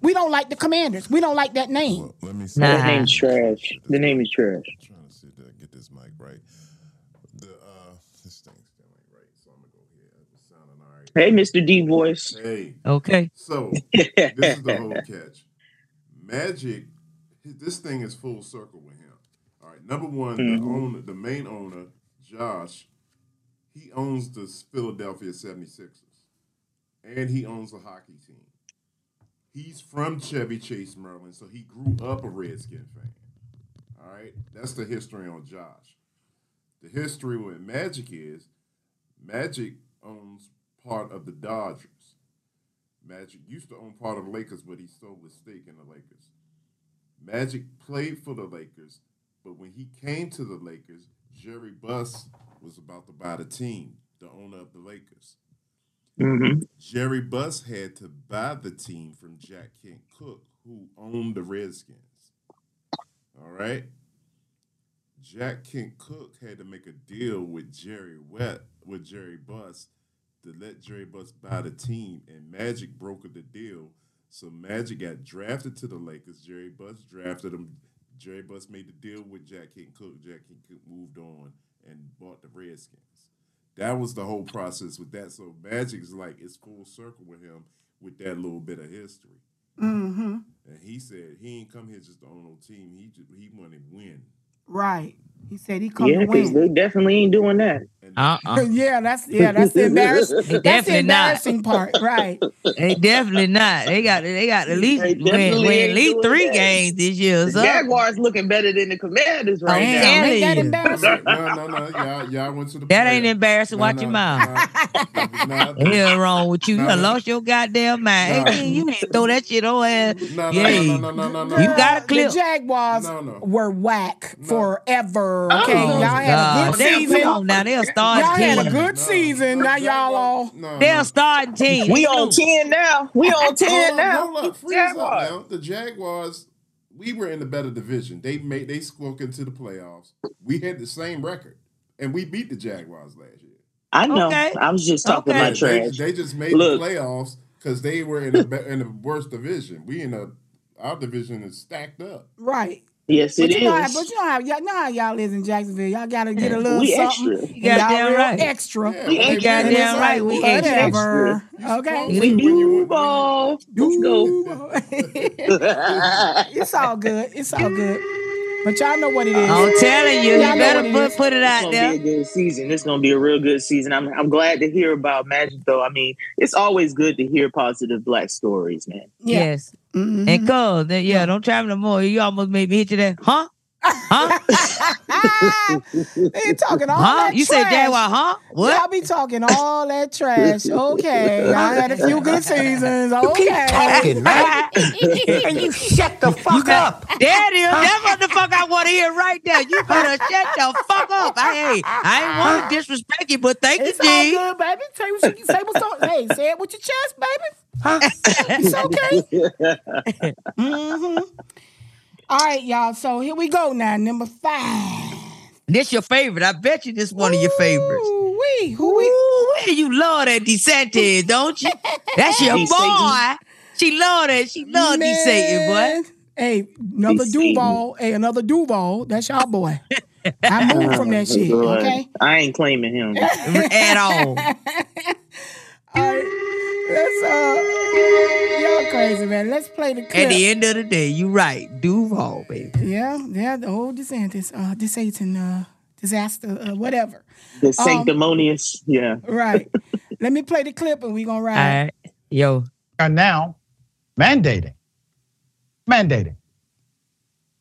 We don't like the commanders. We don't like that name. Well, let me see. Nah. The name's trash. The name is trash. I'm trying to sit there and get this mic right. The uh, this thing's still right, so I'm gonna go here. It's sounding all right. Hey, Mr. D voice. Hey, Okay. so this is the whole catch. Magic, this thing is full circle with him. All right, number one, the owner, the main owner, Josh, he owns the Philadelphia 76ers, and he owns a hockey team. He's from Chevy Chase, Maryland, so he grew up a Redskin fan. All right, that's the history on Josh. The history with Magic is Magic owns part of the Dodgers. Magic used to own part of the Lakers, but he sold his stake in the Lakers. Magic played for the Lakers, but when he came to the Lakers, Jerry Buss was about to buy the team, the owner of the Lakers. Hmm Jerry Buss had to buy the team from Jack Kent Cooke, who owned the Redskins. All right. Jack Kent Cooke had to make a deal with Jerry Wet with Jerry Buss to let Jerry Buss buy the team, and Magic brokered the deal. So Magic got drafted to the Lakers. Jerry Buss drafted him. Jerry Buss made the deal with Jack Kent Cooke. Jack Kent Cooke moved on and bought the Redskins. That was the whole process with that. So Magic's like it's full circle with him with that little bit of history. Mm-hmm. And he said he ain't come here just to own no team. He just, he want to win. Right. He said he come Yeah, to because win. they definitely ain't doing that. Uh-uh. yeah, that's yeah, that's the embarrassing. that's the Definitely not. embarrassing part, right? They definitely not. They got they got at least win, win at least three that. games this year. The So Jaguars looking better than the Commanders right I'm now. Damn, ain't that embarrassing? no, no, no. Y'all, y'all went to the. that ain't embarrassing. No, Watch no, your mouth. no, no, no, Hell wrong with you. You Nah, done nah. lost your goddamn mind. Nah. Hey, you need to throw that shit on ass. No, no, Yeah. no, no, no, no, no. You got a clip. The Jaguars No, no. were whack No. Forever. Oh, okay, Oh, y'all had a good they- season. come on now, they'll start Y'all had a team. good No. season. Now y'all all No, They'll no. start team. We on 10 now. We on 10 Hold up, now. hold up, freeze up now. The Jaguars, we were in the better division. They made they squawked into the playoffs. We had the same record, and we beat the Jaguars last year. I know. Okay. I was just talking Okay. my They, trash. they just made Look. the playoffs because they were in a be- in a worse division. We in a our division is stacked up. right. Yes, But it you know, how, is. but you know how y'all know how y'all live in Jacksonville. Y'all gotta get a little We something. extra. and You goddamn y'all real right. extra. Yeah, We when ain't they win, goddamn right, we Whatever. You Okay. We to when do ball. Let's go. it's all good. It's all good. But y'all know what it is. I'm telling you, you Y'all know better what it put, is. put it It's out gonna there. be a good season. It's gonna be a real good season. I'm I'm glad to hear about Magic though. I mean, it's always good to hear positive black stories, man. Yeah. Yes. Mhm. And cuz, then, yeah, don't travel no more. You almost made me hit you there. Huh? Huh? they talking all that trash. Huh? that You trash. said Jaguar, huh? What? Y'all be talking all that trash. Okay. I had a few good seasons. Okay. Keep talking, man. and you shut the fuck up. There it is. That's what the fuck I want to hear right there. You better shut the fuck up. I, hey, I ain't want to disrespect you, but thank It's you, all G. good, baby. Say what you say what's on. Hey, say it with your chest, baby. Huh? it's okay. hmm All right, y'all. So here we go now. Number five. This your favorite. I bet you this one of your favorites. Ooh, wee. Who we? Where you love that DeSantis, don't you? That's your boy. She love that. She love DeSantis, boy. Hey, another Be Duval. Hey, another Duval. That's y'all boy. I moved from that shit. Okay. I ain't claiming him. At all. All right. Let's uh y'all crazy, man. Let's play the clip. At the end of the day, you right. Duval, baby. Yeah, yeah, the old DeSantis, uh DeSatan, uh disaster, uh, whatever. The sanctimonious. Yeah. Right. Let me play the clip and we gonna ride. right. Yo. are now mandating, mandating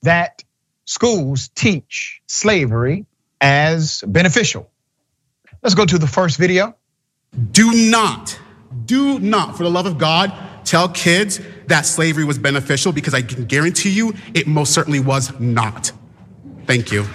that schools teach slavery as beneficial. Let's go to the first video. Do not, do not, for the love of God, tell kids that slavery was beneficial because I can guarantee you it most certainly was not. Thank you.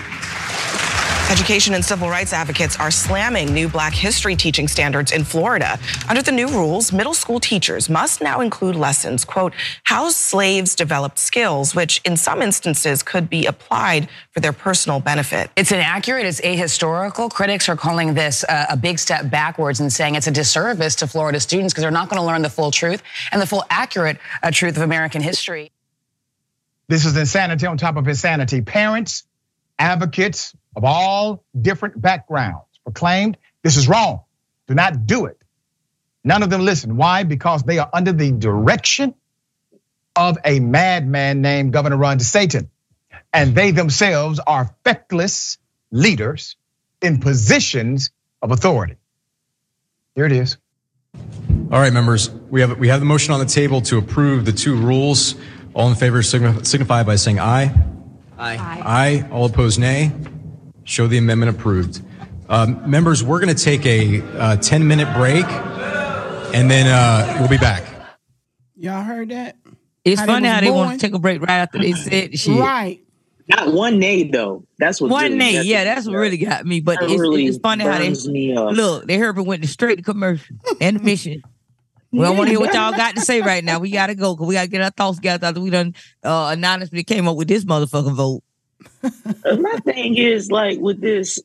Education and civil rights advocates are slamming new black history teaching standards in Florida. Under the new rules, middle school teachers must now include lessons, quote, how slaves developed skills, which in some instances could be applied for their personal benefit. It's inaccurate. It's ahistorical. Critics are calling this uh, a big step backwards and saying it's a disservice to Florida students because they're not going to learn the full truth and the full accurate uh, truth of American history. This is insanity on top of insanity. Parents, advocates of all different backgrounds proclaimed this is wrong. Do not do it. None of them listen. Why? Because they are under the direction of a madman named Governor Ron DeSantis. And they themselves are feckless leaders in positions of authority. Here it is. All right, members, we have we have the motion on the table to approve the two rules. All in favor signi- signify by saying aye. Aye. Aye. All opposed, nay. Show the amendment approved. Um, members, we're going to take a uh, 10 minute break, and then uh, we'll be back. Y'all heard that? It's How funny was how they born. want to take a break right after they said shit. Right. Not one nay though. That's what One really, nay, that's yeah, that's what really got me. But it's, really it's funny how they burns me up. look. They heard Herbert went straight to commercial and the mission. We don't want to hear what y'all got to say right now. We gotta go because we gotta get our thoughts together after we done uh, anonymously came up with this motherfucking vote. My thing is like with this,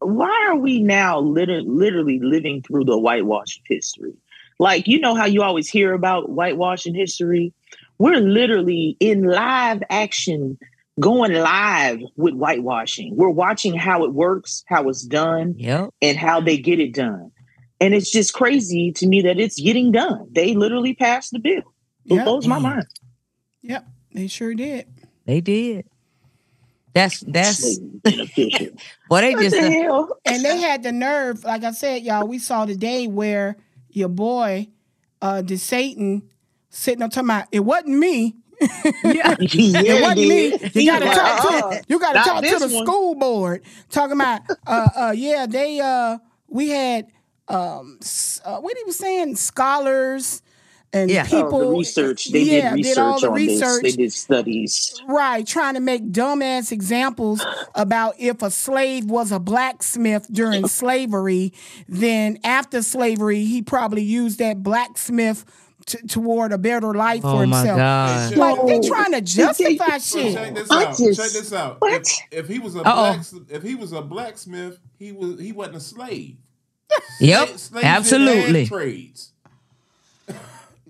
why are we now liter- literally living through the whitewash history? Like you know how you always hear about whitewashing history. We're literally in live action, going live with whitewashing. We're watching how it works, how it's done, Yep. and how they get it done. And it's just crazy to me that it's getting done. They literally passed the bill. It Yep. blows my mind. Yep. They sure did. They did. That's that's Slavery beneficial. well they just the uh, hell? And they had the nerve, like I said, y'all, we saw the day where your boy, uh, the Satan, sitting up talking about, it wasn't me. yeah. it wasn't me. You gotta talk uh-uh. to you gotta Not talk to the one. school board. Talking about uh uh yeah, they uh we had um uh, what he was saying, scholars and Yeah. people oh, the research. They yeah, did research all the on research. this. They did studies. Right, trying to make dumbass examples about if a slave was a blacksmith during slavery, then after slavery, he probably used that blacksmith t- toward a better life for Oh my himself. god. Like they're trying to justify So shit. check this out. just- check this out. what? If, if he was a black, if he was a blacksmith, he was he wasn't a slave. Yep. Slaves Absolutely. trades.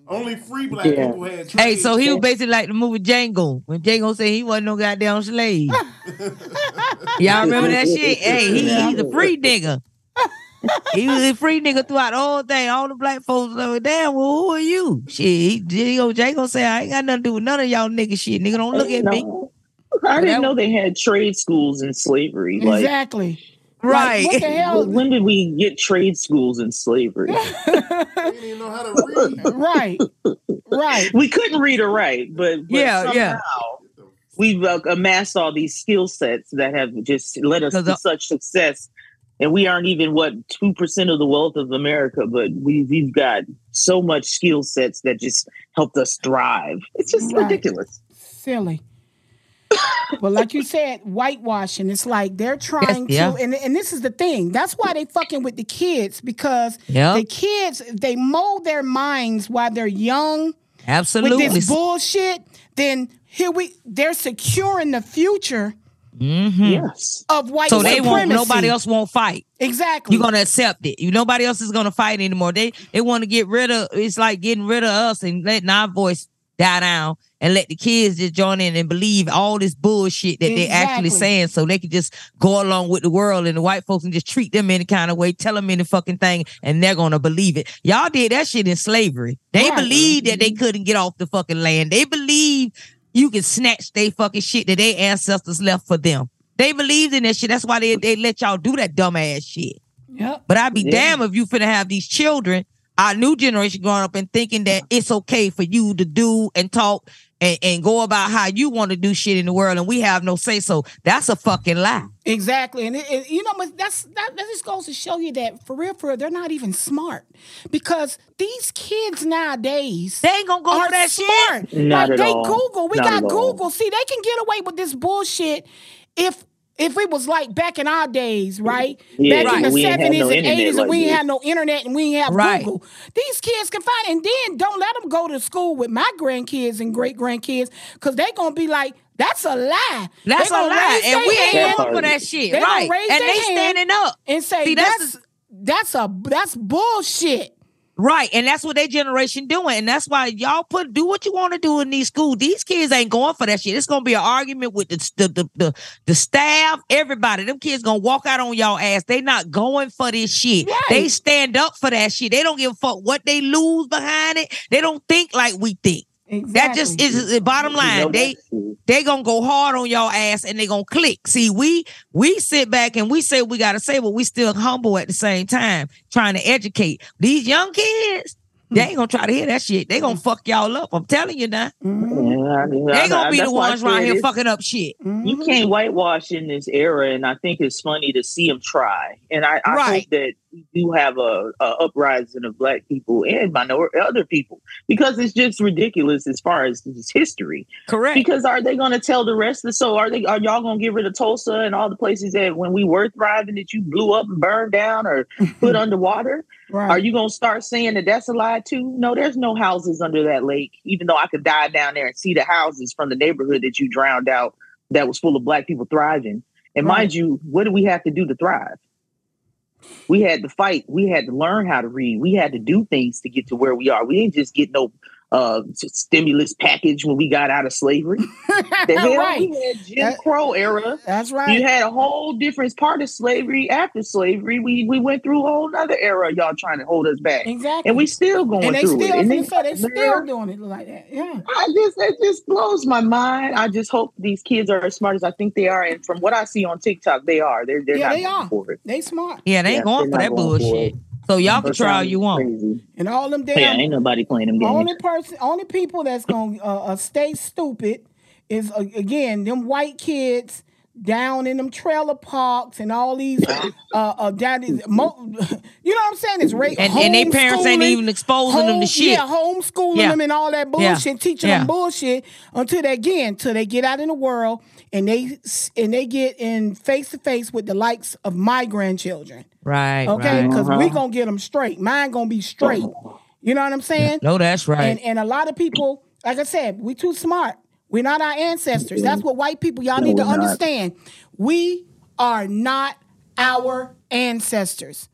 Only free black Yeah. people had trades. Hey, so he was basically like the movie Django when Django said he wasn't no goddamn slave. Y'all remember that shit? Hey, he, he's a free nigga. he was a free nigga throughout the whole thing. All the black folks was like, damn, well, who are you? Shit, he, Django, Django said, I ain't got nothing to do with none of y'all nigga shit. Nigga, don't look at me. I didn't know they had trade schools in slavery. Like, Exactly. Right. Like, what the hell? when did we get trade schools in slavery? He didn't even know how to read. right. Right. we couldn't read or write, but, but Yeah, yeah. we've uh, amassed all these skill sets that have just led us to such success. And we aren't even what two percent of the wealth of America, but we we've got so much skill sets that just helped us thrive. It's just Right. ridiculous. Silly. But like you said, whitewashing. It's like they're trying yeah. to, and, and this is the thing. That's why they fucking with the kids because Yep. the kids they mold their minds while they're young Absolutely. with this bullshit. Then here we they're securing the future Mhm. Yes. of white people. So they supremacy. won't. Nobody else won't fight. Exactly. You're gonna accept it. You nobody else is gonna fight anymore. They they want to get rid of. It's like getting rid of us and letting our voice die down and let the kids just join in and believe all this bullshit that they're actually saying, so they can just go along with the world and the white folks and just treat them any kind of way, tell them any fucking thing, and they're gonna believe it. Y'all did that shit in slavery. They Right. believed that they mm-hmm. couldn't get off the fucking land. They believe you can snatch they fucking shit that their ancestors left for them. They believed in that shit. That's why they, they let y'all do that dumbass shit. Yep. But I'd be Yeah. damn if you finna have these children, our new generation growing up and thinking that it's okay for you to do and talk and, and go about how you want to do shit in the world and we have no say so. That's a fucking lie. Exactly, and, it, it- you know, but that's that, that just goes to show you that for real, for real, they're not even smart because these kids nowadays They ain't gonna go are for that shit. smart. Not like at they all. Google, we Not got at all. Google. See, they can get away with this bullshit if. If it was like back in our days, right? Yeah, back in the we had seventies no and internet eighties, like and we ain't this. had no internet and we ain't have Right. Google. These kids can find, and then don't let them go to school with my grandkids and great grandkids, because they're gonna be like, "That's a lie." That's a lie. And we ain't hand going for that shit. They right. raise And they standing up. and say See, that's that's that's a that's bullshit. Right. And that's what their generation doing. And that's why y'all put do what you want to do in these schools. These kids ain't going for that shit. It's gonna be an argument with the the the the, the staff, everybody. Them kids gonna walk out on y'all ass. They not going for this shit. Right. They stand up for that shit. They don't give a fuck what they lose behind it. They don't think like we think. That just is the bottom line. They they gonna go hard on y'all ass and they gonna click. See, we we sit back and we say we gotta say, but we still humble at the same time, trying to educate these young kids. They ain't gonna try to hear that shit. They gonna fuck y'all up. I'm telling you now. Mm-hmm. Yeah, They gonna be the that's why I ones around here fucking up shit. You can't whitewash in this era, and I think it's funny to see them try. And I, I Right. hope that we do have a, a uprising of black people and minority other people because it's just ridiculous as far as this history. Correct. Because are they going to tell the rest of so are they are y'all going to get rid of Tulsa and all the places that when we were thriving that you blew up and burned down or put underwater? Right. Are you going to start saying that that's a lie too? No, there's no houses under that lake. Even though I could dive down there and see the houses from the neighborhood that you drowned out, that was full of black people thriving. And Right. mind you, what do we have to do to thrive? We had to fight. We had to learn how to read. We had to do things to get to where we are. We didn't just get no uh, stimulus package when we got out of slavery. The hell, right. we had Jim That- Crow era. That's right. You had a whole different part of slavery after slavery. We we went through a whole other era. Y'all trying to hold us back, Exactly. and we still going and they through still, it. And they, they- they still man, doing it like that. Yeah. I just it just blows my mind. I just hope these kids are as smart as I think they are, and from what I see on TikTok, they are. They're they're Yeah, not they going are. for it. They smart. Yeah, they ain't Yeah, going for that not going for bullshit. So y'all can try all you want. Crazy. And all them Yeah, damn ain't nobody playing them games. only person, only people that's gonna uh, uh, stay stupid is uh, again them white kids down in them trailer parks and all these uh uh down these, mo- you know what I'm saying? It's ra- And- and they parents ain't even exposing them to shit. Yeah, homeschooling Yeah. them and all that Yeah. bullshit, teaching Yeah. them bullshit until they again, until they get out in the world and they and they get in face to face with the likes of my grandchildren. Right. Okay, right. because we gonna get them straight. Mine gonna be straight. You know what I'm saying? No, that's right. And and a lot of people, like I said, we too smart. We're not our ancestors. That's what white people y'all need to we're not. understand. We are not our ancestors.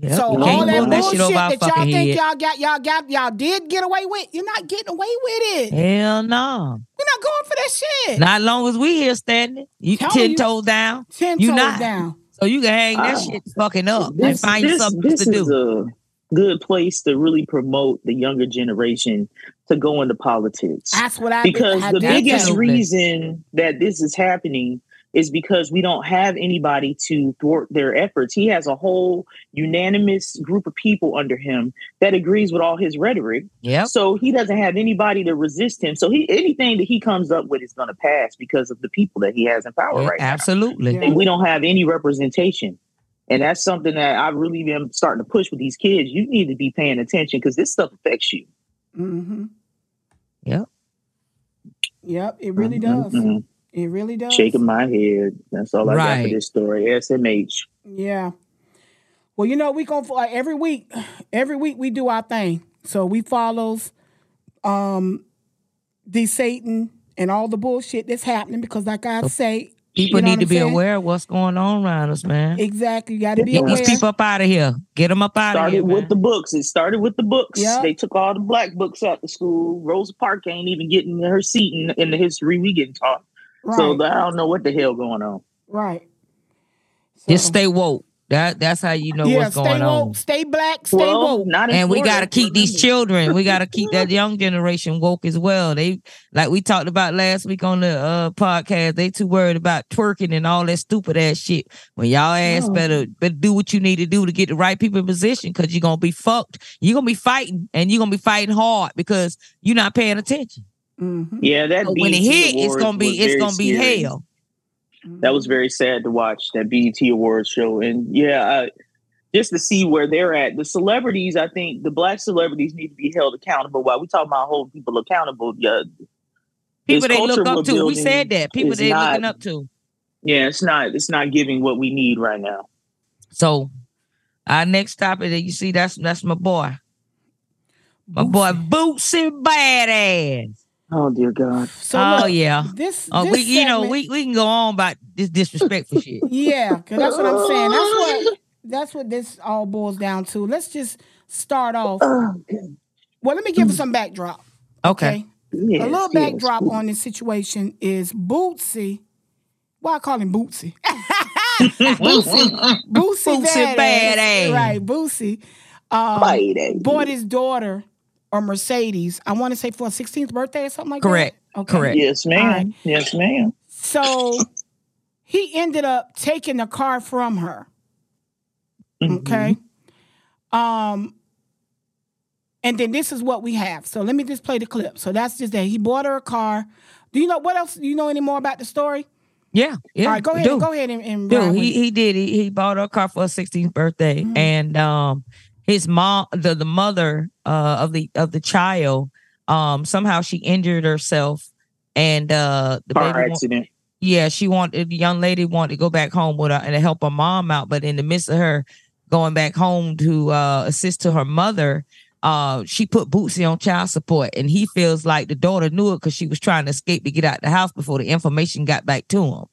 Yep, So you all that pull that bullshit that y'all think head. y'all got, y'all got, y'all did get away with, you're not getting away with it. Hell no. We're not going for that shit. Not long as we here standing. You Telling ten you. toes down. Ten you toes not. down. So you can hang that Ah. shit fucking up and find you this, something this to is do. a good place to really promote the younger generation to go into politics. That's what I because I the biggest reason that this is happening is because we don't have anybody to thwart their efforts. He has a whole unanimous group of people under him that agrees with all his rhetoric. Yeah. So he doesn't have anybody to resist him. So he anything that he comes up with is going to pass because of the people that he has in power Yeah, right now. absolutely. And we don't have any representation. And that's something that I really am starting to push with these kids. You need to be paying attention because this stuff affects you. Mm-hmm. Yep. Yep, it really does. Mhm. It really does. Shaking my head. That's all I got for this story. SMH. Yeah. Well, you know, we go for like every week. Every week we do our thing. So we follows um DeSantis and all the bullshit that's happening because, like I say, People you know need to I'm be saying? aware of what's going on around us, man. Exactly. You got to be Get aware. these people up out of here. Get them up out of here. Started with man. the books. It started with the books. Yeah. They took all the black books out the school. Rosa Parks ain't even getting her seat in, in the history we getting taught. So I don't know what the hell going on. Right. Just stay woke. That that's how you know yeah, what's stay going woke, on. stay black, stay Well, woke. not in And we got to keep these children. We got to keep that young generation woke as well. They like we talked about last week on the uh, podcast. They too worried about twerking and all that stupid ass shit. When y'all ass Oh. better better do what you need to do to get the right people in position because you're gonna be fucked. You're gonna be fighting and you're gonna be fighting hard because you're not paying attention. Mm-hmm. Yeah, that So when it hit, it's gonna be it's gonna be scary. hell. That was very sad to watch that BET Awards show, and yeah, uh, just to see where they're at. The celebrities, I think, the black celebrities need to be held accountable. While we talk about holding people accountable, yeah, People they look up to. We said that. People they not- looking up to. Yeah, it's not. It's not giving what we need right now. So our next topic that you see, that's that's my boy. My boy Bootsy Badass. Oh dear God. So oh look, yeah. This, Oh, this we you know we, we can go on about this disrespectful shit. Yeah, because that's what I'm saying. That's what that's what this all boils down to. Let's just start off. Oh, Well, let me give you some backdrop. Okay. Yes, a little yes. backdrop on this situation is Bootsy. Why I call him Bootsy? Bootsy, Bootsy, Bootsy badass. badass. right? Bootsy um, Badass. bought his daughter a Mercedes. I want to say for a 16th birthday or something like Correct. that. Okay. Correct. Yes, ma'am. All right. Yes, ma'am. So he ended up taking the car from her. Okay. Um, and then this is what we have. So let me just play the clip. So that's just that he bought her a car. Do you know what else? Do you know any more about the story? Yeah, yeah. All right, go ahead. do. Go ahead and, and ride Dude, he he did. He, he bought her a car for her 16th birthday, Mm-hmm. and um, his mom, the the mother uh of the of the child, um, somehow she injured herself, and uh, the Car baby accident. yeah, she wanted the young lady wanted to go back home with her and to help her mom out, but in the midst of her going back home to uh assist to her mother, uh, she put Bootsy on child support, and he feels like the daughter knew it because she was trying to escape to get out the house before the information got back to him.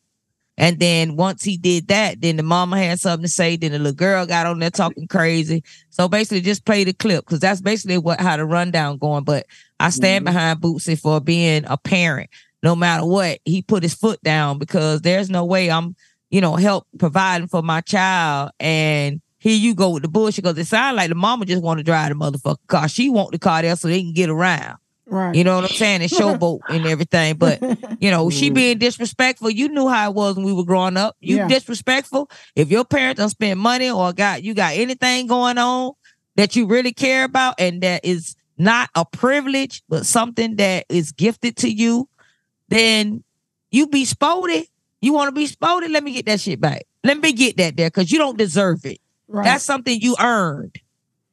And then once he did that, then the mama had something to say. Then the little girl got on there talking crazy. So basically, just play the clip because that's basically what how the rundown going. But I stand mm-hmm. behind Bootsy for being a parent. No matter what, he put his foot down because there's no way I'm, you know, help providing for my child. And here you go with the bullshit because it sounds like the mama just want to drive the motherfucking car. She want the car there so they can get around. Right. You know what I'm saying? And showboat and everything. But you know, she being disrespectful. You knew how it was when we were growing up. You Yeah. disrespectful. If your parents don't spend money or got you got anything going on that you really care about and that is not a privilege, but something that is gifted to you, then you be spotted. You want to be spotted? Let me get that shit back. Let me get that there because you don't deserve it. Right. That's something you earned.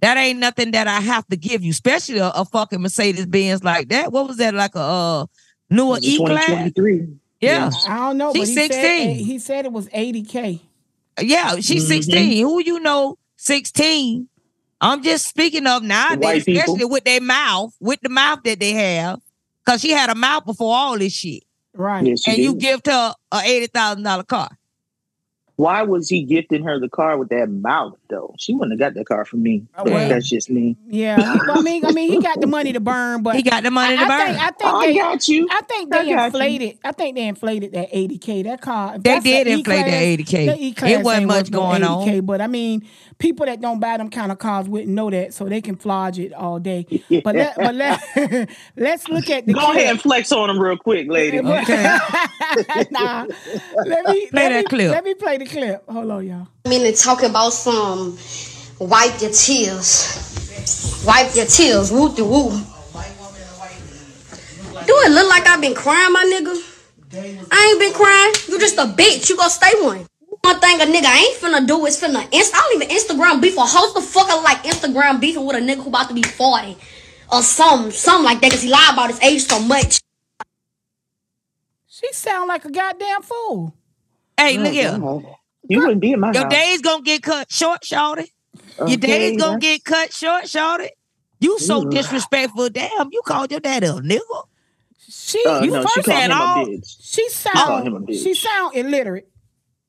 That ain't nothing that I have to give you, especially a, a fucking Mercedes Benz like that. What was that like a uh, newer E class? Yeah, I don't know. She's but he 16. Said, he said it was 80K. yeah, she's Mhm. 16. Who you know, 16. I'm just speaking of nowadays, white people. especially with their mouth, with the mouth that they have, because she had a mouth before all this shit, Right. Yes, she and you give her a eighty thousand dollar car. Why was he gifting her the car with that mouth though? She wouldn't have got that car from me. Oh, well. That's just me. Yeah, I mean, I mean, he got the money to burn, but He got the money to I, I burn. Think, I think I they, got you. I think I they you. inflated. I think they inflated that 80k. That car. They did inflate that 80K. that E-Class It wasn't much worth no going on. 80K, But I mean, people that don't buy them kind of cars wouldn't know that, so they can flodge it all day. But let, but let, let's look at the Go clip. ahead and flex on them real quick, lady. Okay. nah, let me Play let that me, clip. Let me play the clip. Hold on, y'all. I mean, they talking about some wipe your tears. Wipe your tears. Woo de woo. Do it look like I've been crying, my nigga? I ain't been crying. You just a bitch. You gonna stay one. One thing a nigga ain't finna do is finna inst- I don't even Instagram beef or host the fucker like Instagram beefing with a nigga who about to be 40 or something, something like that, cause he lied about his age so much. She sound like a goddamn fool. Hey, look here. You wouldn't be in my Your house. days gonna get cut short, shorty. Your days gonna get cut short, shorty. You so Ooh. disrespectful. Damn, you called your daddy a nigga. She Uh, you no, she first called had him a all bitch. she called him a sound bitch. she sound illiterate.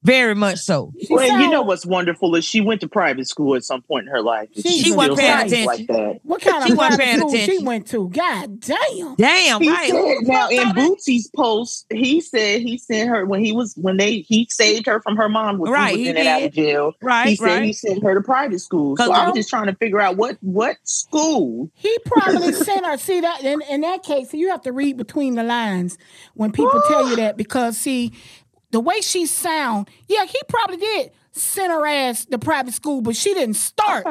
Very much so. She Well, you know what's wonderful is she went to private school at some point in her life. and She wasn't paying attention. like that. What kind She of wasn't private paying school she went to? God damn. Damn, He right. said now in told? Bootsy's post, he said he sent her when he was when they he saved her from her mom when Right, he was he in and out of jail. Right, he said right. he sent her to private school. So I of- was just trying to figure out what what school. He probably sent her. See that in, in that case, you have to read between the lines when people tell you that because see, the way she sound, yeah, he probably did send her ass to private school, but she didn't start.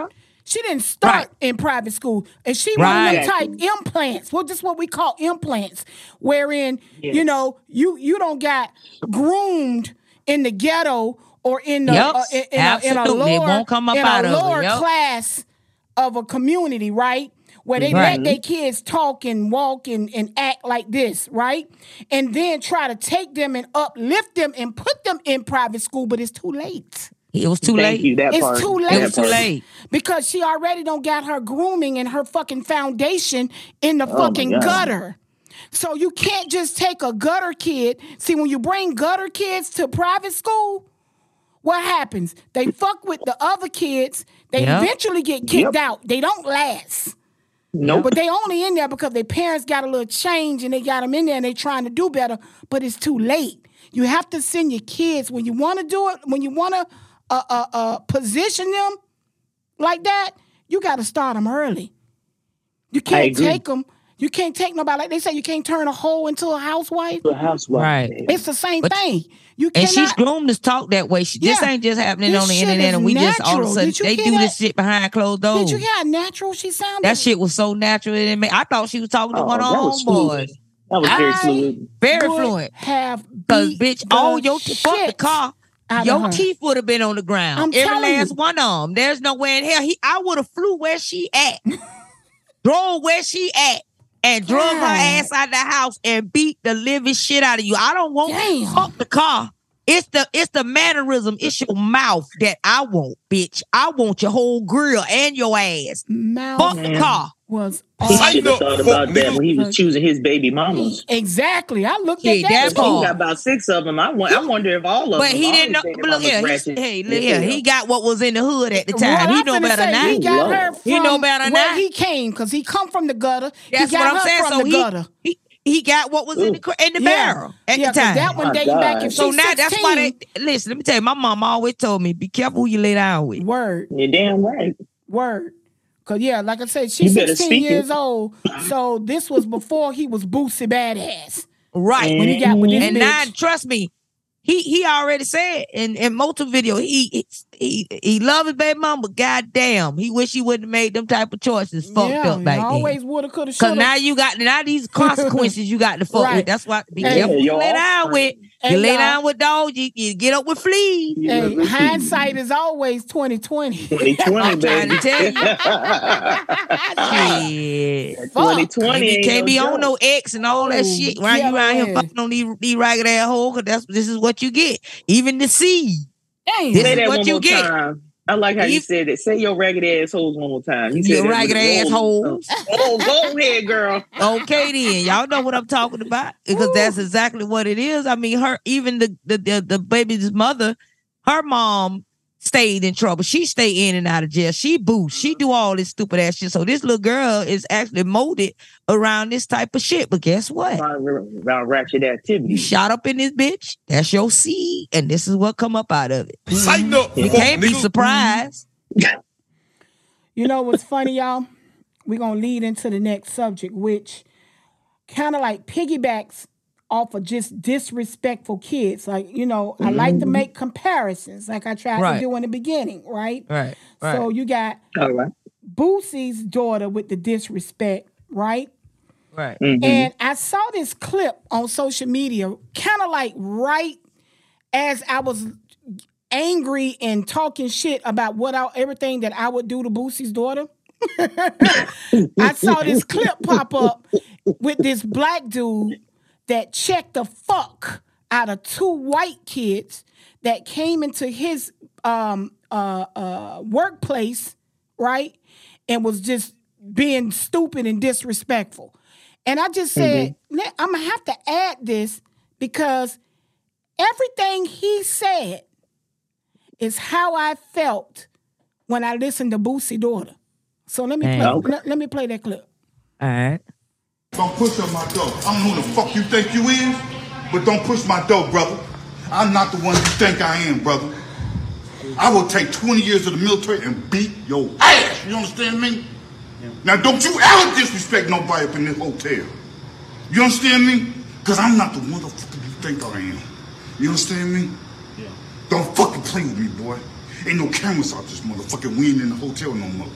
She didn't start Right. in private school, and she one of them Right. type implants. Well, just what we call implants, wherein you know you you don't got groomed in the ghetto or in the Yep, uh, in, in a, in a lower won't come up in out a of lower yep. class of a community, right? Where they Right. let their kids talk and walk and, and act like this, right? And then try to take them and uplift them and put them in private school, but it's too late. It was too Thank late. you. That It's part. too It late. was too late. Because she already don't got her grooming and her fucking foundation in the Oh fucking gutter. So you can't just take a gutter kid. See, when you bring gutter kids to private school, what happens? They fuck with the other kids. They Yep. eventually get kicked Yep. out. They don't last. Nope. But they only in there because their parents got a little change and they got them in there and they trying to do better. But it's too late. You have to send your kids when you want to do it. When you want to uh, uh, uh, position them like that, you got to start them early. You can't take them. You can't take nobody like they say. You can't turn a hoe into a housewife. The housewife. Right. It's the same But- thing. You And cannot. she's groomed to talk that way. She, This ain't just happening on the internet, and we just all of a sudden they do that? this shit behind closed doors. Did you hear how natural she sounded? That shit was so natural. It didn't I thought she was talking to Oh, one of that her was homeboys. That was very I- fluid. Very would fluent. Have Cause beat bitch, the all your t- fuck the car. Your her. teeth would have been on the ground. I'm Every telling last you. one of them. There's no way in hell. He, I would have flew where she at, drove where she at, and drove her ass out of the house and beat the living shit out of you. I don't want Damn. fuck the car. It's the it's the mannerism. It's your mouth that I want, bitch. I want your whole grill and your ass. Mouth Fuck the car. Was He awful. should have thought about that when he was choosing his baby mamas. Exactly. I looked Yeah, at that. that He got about six of them. I, I wonder if all of But them. he didn't know. But look yeah, he, hey, look as here. hell. He got what was in the hood at the time. What he I'm know better say, now. He got her from He know better where now. he came because he come from the gutter. That's he got what I'm her saying. from So the he, gutter. he he got what was in the in the Yeah. barrel at yeah, the 'cause time. that one My dating back God. if so she's now that's why they listen. Let me tell you, my mom always told me, be careful who you lay down with. word, You're damn right. word. Cause yeah, like I said, she's 16 speak it. years old. So this was before he was Boosie Badazz. Right. When he got with this and bitch. now, trust me, he he already said in in multiple video he he he love his baby mom, but goddamn, he wish he wouldn't have made them type of choices. Fucked yeah, up back then. always woulda, coulda, Cause now you got now these consequences you got to fuck Right. with. That's why be Hey, careful you your lay down with. Hey, You lay down with dogs, you, you get up with fleas. Hey, hindsight is always 2020. 2020, I'm trying baby. to tell you. Shit. 2020 You can't no be on joke. no X and all that Oh, shit. Why you around here yeah. fucking on these, these ragged ass hoes? Cause that's this is what you get. Even the seed. Damn. Say that what one you more get. time. I like how you, You- said it. Say your ragged assholes one more time. You said Your ragged a ass roll. hoes. Oh, go ahead, girl. Okay then, y'all know what I'm talking about because that's exactly what it is. I mean, her even the the the, the baby's mother Her mom stayed in trouble. She stayed in and out of jail. She boost. She uh-huh. do all this stupid ass shit. So this little girl is actually molded around this type of shit. But guess what? About ratchet activity. You shot up in this bitch. That's your seed, and this is what come up out of it. Psyched up. Mm-hmm. You can't be surprised. You know what's funny, y'all? We're gonna lead into the next subject, which kind of like piggybacks off of just disrespectful kids. Like, you know, I like to Mhm. make comparisons, like I tried Right. to do in the beginning, right? Right. So you got All right. Boosie's daughter with the disrespect, right? Right. And I saw this clip on social media, kind of like right as I was angry and talking shit about what I, everything that I would do to Boosie's daughter. I saw this clip pop up with this black dude that checked the fuck out of two white kids that came into his um, uh, uh, workplace, right, and was just being stupid and disrespectful. And I just said, "Let- I'm gonna have to add this because everything he said is how I felt when I listened to Boosie daughter. So let me play, Okay. let, let me play that clip. All right. Don't push on my door. I don't know who the fuck you think you is, but don't push my door, brother. I'm not the one you think I am, brother. I will take 20 years of the military and beat your ass. You understand me? Now, don't you ever disrespect nobody up in this hotel. You understand me? Because I'm not the motherfucker you think I am. You understand me? Yeah. Don't fucking play with me, boy. Ain't no cameras out this motherfucker. We ain't in the hotel no more.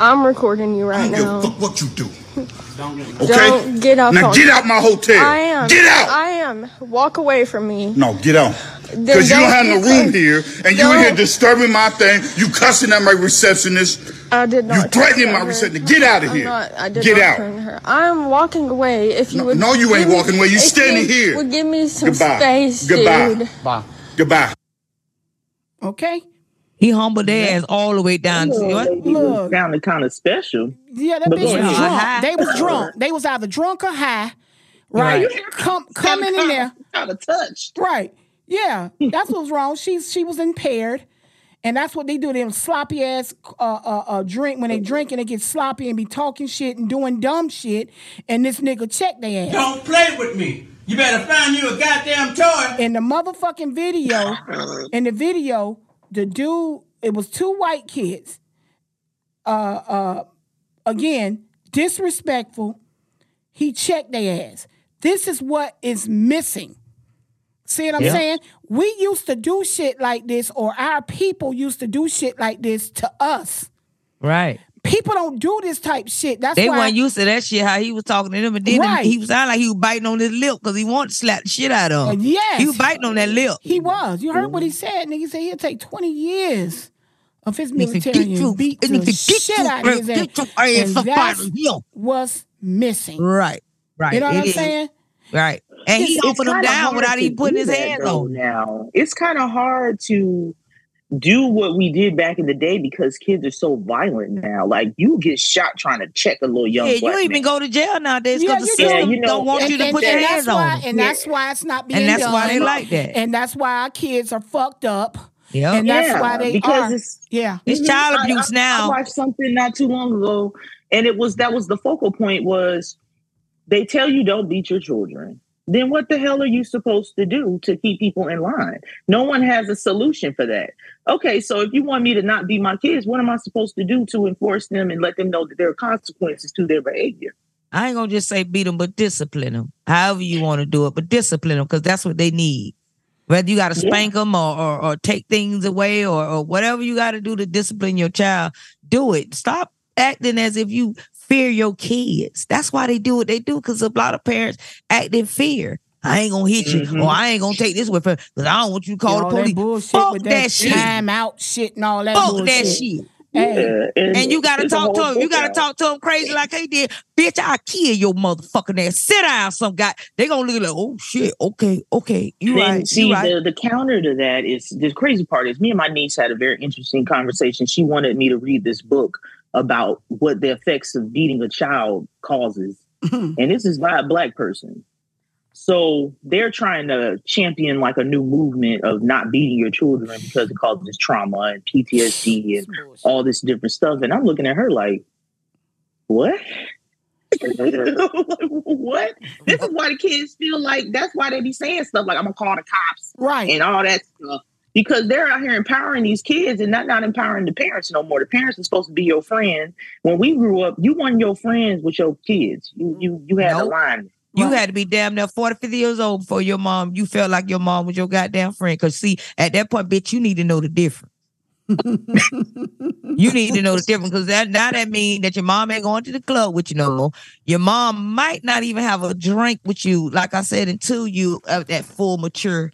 I'm recording you I right don't give now. a fuck what you do. Okay? Don't get up. Now on- get out my hotel. I am. Get out. I am. Walk away from me. No, get out. Because you don't don't have no room crazy. here, and you in here disturbing my thing. You cussing at my receptionist. I did not. You threatening my receptionist. Get out of here. I'm here. Not, I did Get not out. threaten her. I'm walking away. If you No- would. no, you ain't give me- walking away. You if standing here. Would give me some Goodbye. space, Goodbye. dude. Bye. Goodbye. Okay. He humbled their ass all the way down. to what? Look. sounded kind of special. Yeah, that But bitch was drunk. High. They was drunk. They was either drunk or high. Right. Right. Come coming in there. Kind of touch. Right. Yeah. That's what's wrong. She's she was impaired. And that's what they do. Them sloppy ass uh, uh, uh, drink when they drink and they get sloppy and be talking shit and doing dumb shit. And this nigga check their ass. Don't play with me. You better find you a goddamn toy. In the motherfucking video, in the video, the dude, it was two white kids. Uh uh again, disrespectful. He checked their ass. This is what is missing. See what I'm Yeah. saying? We used to do shit like this, or our people used to do shit like this to us. Right. People don't do this type shit. That's they why weren't used to that shit. How he was talking to them, and then Right. he was sounding like he was biting on his lip because he wanted to slap the shit out of him. Yes. he was biting on that lip. He was. You heard what he said, nigga. He said he'll take 20 years of his Nigga, military get and you- beat the get shit you- out of his ass. get your And that's out of here. what's missing. Right. Right. You know what It I'm is. saying? Right. And he opened him down without even putting his that, hands though, on. Now it's kind of hard to do what we did back in the day because kids are so violent now. Like you get shot trying to check a little young. Yeah, you even man. go to jail nowadays because the you system do. Yeah, you know, don't want and, you to and- put your hands why, on them. And that's why it's not being And that's done. why they like that. And that's why our kids are fucked up. Yep. And that's Yeah, why they because are. it's- yeah. It's Mhm. child I- abuse I, now. I watched something not too long ago, and it was that was the focal point was they tell you don't beat your children. Then what the hell are you supposed to do to keep people in line? No one has a solution for that. Okay, so if you want me to not beat my kids, what am I supposed to do to enforce them and let them know that there are consequences to their behavior? I ain't gonna just say beat them, but discipline them. However you want to do it, but discipline them because that's what they need. Whether you got to Yeah. spank them or, or or take things away or or whatever you got to do to discipline your child, do it. Stop acting as if you fear your kids. That's why they do what they do because a lot of parents act in fear. I ain't gonna hit you, Mhm. or I ain't gonna take this with her because I don't want you to call all the that police. bullshit Fuck with that, that, shit. time out shit and all that Fuck bullshit. that shit. Hey, Yeah, And you gotta talk to him. You gotta out. talk to him crazy like he did. Bitch, I kill your motherfucking ass. Sit down, some guy. They gonna look like, oh shit, okay, okay. You then right. see you right. the, the counter to that is the crazy part is me and my niece had a very interesting conversation. She wanted me to read this book about what the effects of beating a child causes. Mm-hmm. and this is by a black person. So they're trying to champion like a new movement of not beating your children because it causes trauma and PTSD and all this different stuff. And I'm looking at her like, what? what? This is why the kids feel like that's why they be saying stuff like I'm gonna call the cops, right? And all that stuff because they're out here empowering these kids and not not empowering the parents no more. The parents are supposed to be your friends. When we grew up, you weren't your friends with your kids. You you you had Nope. a line. You had to be damn near 40, 50 years old before your mom, you felt like your mom was your goddamn friend. Cause see, at that point, bitch, you need to know the difference. you need to know the difference because that now that mean that your mom ain't going to the club with you no more. Your mom might not even have a drink with you, like I said, until you at that full mature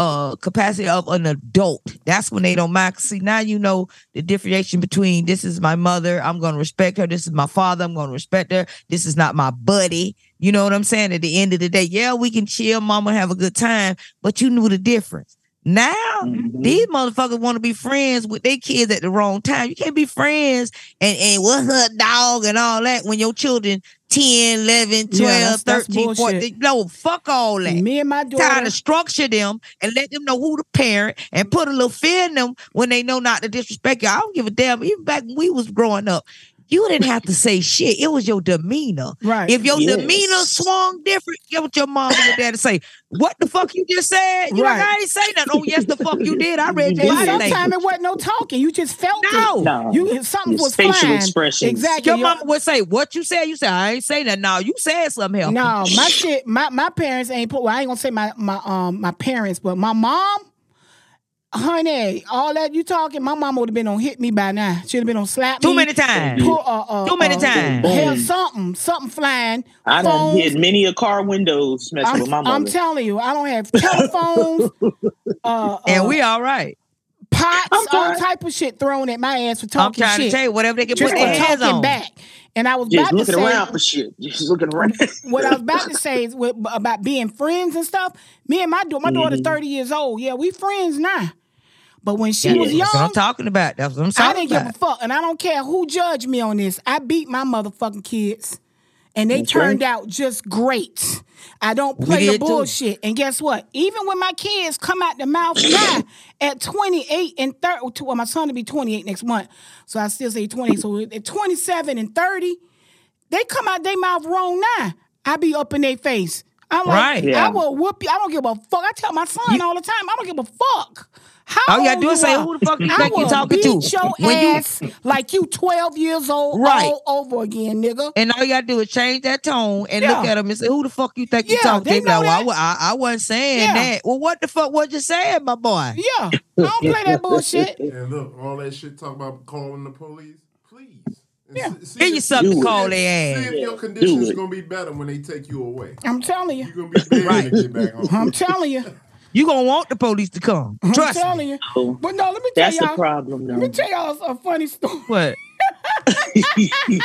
uh capacity of an adult. That's when they don't mind. See, now you know the differentiation between this is my mother, I'm gonna respect her, this is my father, I'm gonna respect her, this is not my buddy. You know what I'm saying? At the end of the day, yeah, we can chill, mama, have a good time, but you knew the difference. Now these motherfuckers want to be friends with their kids at the wrong time. You can't be friends and, and what's up, dog, and all that when your children 10, 11, 12, Yeah, that's- that's 13, 14. bullshit. No, fuck all that. Me and my daughter- to structure them and let them know who the parent and put a little fear in them when they know not to disrespect you. I don't give a damn. Even back when we was growing up, you didn't have to say shit. It was your demeanor. Right. If your Yes. demeanor swung different, get what your mom and your dad to say. What the fuck you just said? You like, I ain't say nothing. Oh, yes, the fuck you did. I read your And sometimes it wasn't no talking. You just felt No. it. No. You something It's was facial flying. expressions. Exactly. Your Your- mama would say, "What you said?" You said, "I ain't say that." No, you said something else. No, my shit, my, my parents ain't put. Well, I ain't gonna say my my um my parents, but my mom, honey, all that you talking, my mom would have been on hit me by now. She'd have been on slap Too me. many times. Pull, uh, uh, Too many uh, times. Hell, something, something flying. I don't hit many a car windows messing I'm, with my mother. I'm telling you, I don't have telephones. uh, and uh, we all right. pots, all type of shit thrown at my ass for talking trying to shit. tell you, whatever they can Just put for their hands talking on. back. And I was Just about looking to say, around for shit. Just looking around. what I was about to say is with, about being friends and stuff. Me and my daughter, my daughter, Mhm. thirty years old. Yeah, we friends now. But when she Yeah, was young, That's what I'm talking about. That's what I'm talking I didn't give a fuck, and I don't care who judged me on this. I beat my motherfucking kids, and they That's turned out just great. I don't play the did too. bullshit. And guess what? Even when my kids come out the mouth now at 28 and 30, well, my son will be 28 next month, so I still say 20. So at 27 and 30, they come out their mouth wrong now. I be up in their face. I'm like, Right. Yeah. I will whoop you. I don't give a fuck. I tell my son all the time, I don't give a fuck. How All you gotta do is say, who the fuck you think you talking to? beat your When you- ass like you 12 years old Right. all over again, nigga. And all you gotta do is change that tone and look at them and say, "Who the fuck you think you talking to?" Now, well, I, I, I wasn't saying Yeah. that. Well, what the fuck? What you saying, my boy? Yeah, I don't play that bullshit. And look, all that shit talk about calling the police. Please. Yeah. see- see Give you something to call if- their ass. See if your Do conditions it. gonna be better when they take you away. I'm telling you. You're gonna be begging to get back home. I'm telling you. You gonna want the police to come? I'm Trust me. telling you. But no, let me tell you. That's the y'all. problem, Let me tell y'all a funny story. What?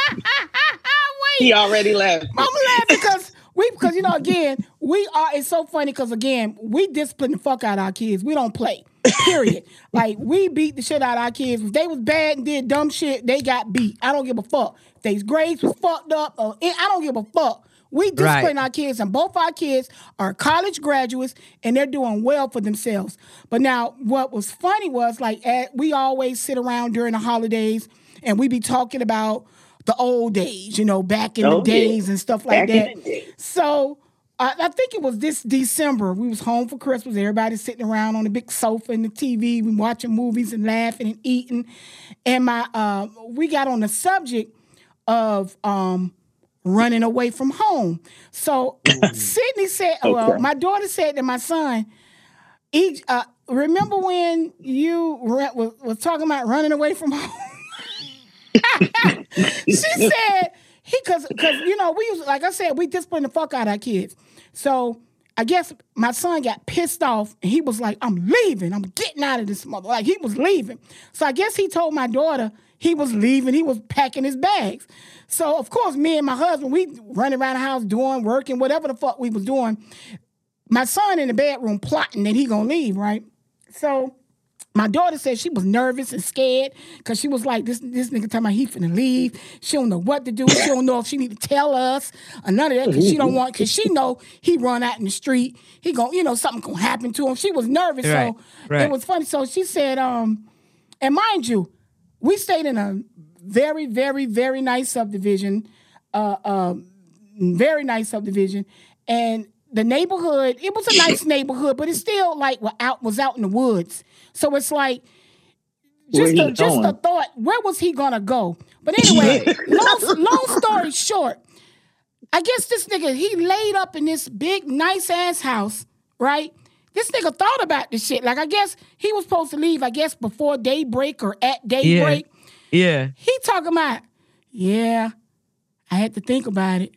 He already left. I'm laughing because we because you know again we are it's so funny because again we discipline the fuck out of our kids. We don't play. Period. like we beat the shit out of our kids. If they was bad and did dumb shit, they got beat. I don't give a fuck. If their grades was fucked up, or, I don't give a fuck. We discipline Right. our kids, and both our kids are college graduates, and they're doing well for themselves. But now, what was funny was like at, we always sit around during the holidays, and we be talking about the old days, you know, back in Oh, the yeah. days and stuff like Back that. So I I think it was this December. We was home for Christmas. Everybody sitting around on the big sofa and the TV, we watching movies and laughing and eating. And my uh, we got on the subject of um, running away from home. So Sydney said, well, my daughter said to my son, each, uh, remember when you re- was, was talking about running away from home? she said he cause cause you know we was like I said we discipline the fuck out of our kids. So I guess my son got pissed off and he was like, I'm leaving. I'm getting out of this mother. Like he was leaving. So I guess he told my daughter he was leaving. He was packing his bags. So of course, me and my husband, we running around the house doing work and whatever the fuck we was doing. My son in the bedroom plotting that he gonna leave, right? So My daughter said she was nervous and scared because she was like, this this nigga talking about he finna leave. She don't know what to do. She don't know if she need to tell us or none of that because she don't want, because she know he run out in the street. He gon' you know, something gonna happen to him. She was nervous. Right, So right. it was funny. So she said, um, and mind you, we stayed in a very, very, very nice subdivision. Uh, um, very nice subdivision. And the neighborhood, it was a nice neighborhood, but it's still like wa- out was out in the woods. So it's like just he a, just a going? thought, where was he gonna go? But anyway, long, long story short, I guess this nigga he laid up in this big nice ass house, right? This nigga thought about this shit. Like I guess he was supposed to leave, I guess before daybreak or at daybreak. Yeah. He talking about, yeah, I had to think about it.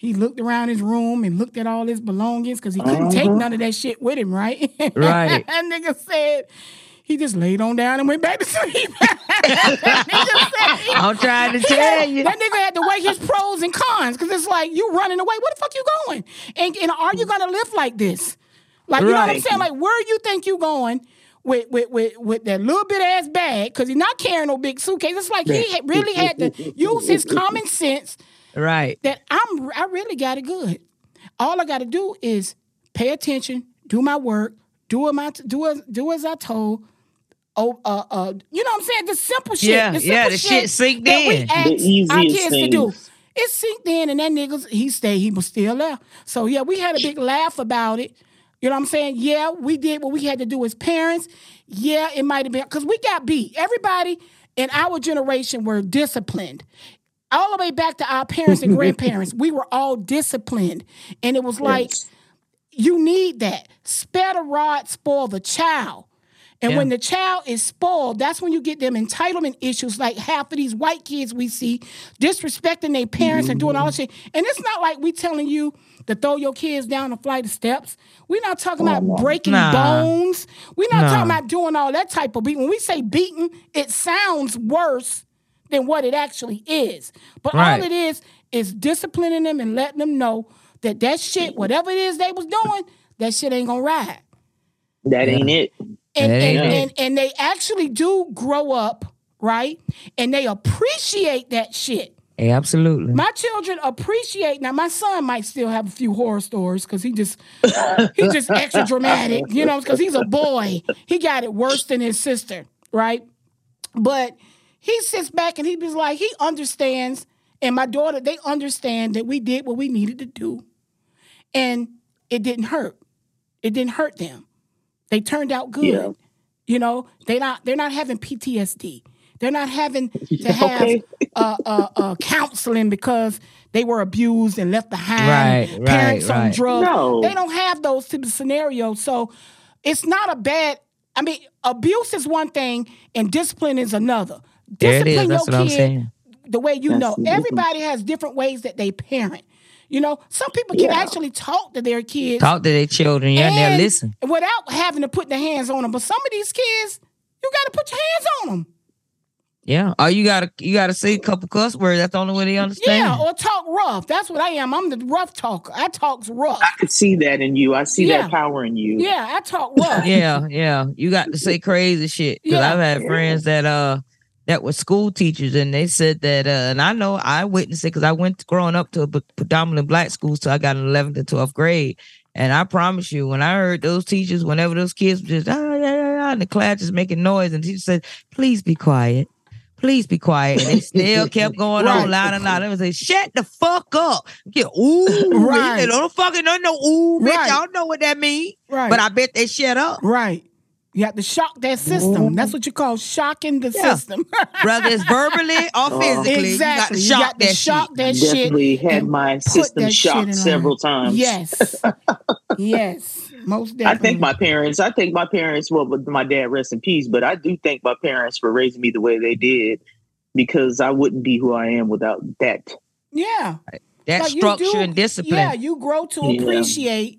He looked around his room and looked at all his belongings because he couldn't take Uh-huh. none of that shit with him, right? Right. that nigga said he just laid on down and went back to sleep. Said- I'm trying to tell you. That nigga had to weigh his pros and cons because it's like you running away. Where the fuck you going? And, and are you gonna live like this? Like you know what I'm saying? Like where you think you going with with with, with that little bit ass bag? Because he's not carrying no big suitcase. It's like he really had to use his common sense Right. that I'm I really got it good. All I got to do is pay attention, do my work, do what my do as do as I told. Oh, uh, uh, you know what I'm saying? The simple shit. Yeah, the yeah, simple the shit sinked that we in. ask The easiest our kids to do. It sinked in, and that nigga he stayed. He was still there. So yeah, we had a big laugh about it. You know what I'm saying? Yeah, we did what we had to do as parents. Yeah, it might have been because we got beat. Everybody in our generation were disciplined all the way back to our parents and grandparents, we were all disciplined. And it was like, you need that. Spare the rod, spoil the child. And Yeah. when the child is spoiled, that's when you get them entitlement issues like half of these white kids we see disrespecting their parents and doing all mm-hmm. that shit. And it's not like we telling you to throw your kids down a flight of steps. We're not talking about breaking Nah. bones. We're not Nah. talking about doing all that type of beating. When we say beating, it sounds worse than what it actually is. But all it is is disciplining them and letting them know that that shit, whatever it is they was doing, that shit ain't gonna ride. That ain't it. And That and, it. and and they actually do grow up, right? And they appreciate that shit. Yeah, absolutely. My children appreciate now. My son might still have a few horror stories because he just he just extra dramatic, you know, because he's a boy. He got it worse than his sister, right? But he sits back and he was like, he understands, and my daughter, they understand that we did what we needed to do. And it didn't hurt. It didn't hurt them. They turned out good. Yeah. You know, they not they're not having PTSD. They're not having to have Okay. uh, uh, uh, counseling because they were abused and left behind. Right, parents right, on right. drugs. No. They don't have those types of scenarios. So it's not a bad. I mean, abuse is one thing and discipline is another. There. Discipline That's your what I'm kid saying. the way you That's know. the. Everybody has different ways that they parent. You know, some people can Yeah. actually talk to their kids Talk to their children. Yeah, and they'll listen. without having to put their hands on them. But some of these kids, you got to put your hands on them. Yeah. Or you gotta you gotta say a couple cuss words. That's the only way they understand. Yeah, or talk rough. That's what I am. I'm the rough talker. I talks rough. I could see that in you. I see Yeah. that power in you. Yeah, I talk rough. yeah, yeah. You got to say crazy shit. Because Yeah. I've had friends that uh that were school teachers and they said that uh and I know I witnessed it because I went growing up to a pre- predominantly black school so I got an 11th and 12th grade. And I promise you, when I heard those teachers, whenever those kids just ah yeah yeah yeah, and the class just making noise, and the teacher said, "Please be quiet, please be quiet," and they still kept going Right. on loud and loud. They would say, "Shut the fuck up!" Get ooh, Right. right? Don't fucking know no ooh, bitch. Right. Y'all know what that mean, Right. but I bet they shut up. Right. You have to shock that system. Mm-hmm. That's what you call shocking the Yeah. system. whether it's verbally or uh-huh. physically. exactly. You got to shock to that shock shit. that shit. Definitely had my system that shocked several line. times. Yes. yes. Most definitely. I thank my parents. I thank my parents. Well, with my dad, rest in peace. But I do thank my parents for raising me the way they did, because I wouldn't be who I am without that. Yeah. That Like, structure do- and discipline. Yeah, you grow to Yeah.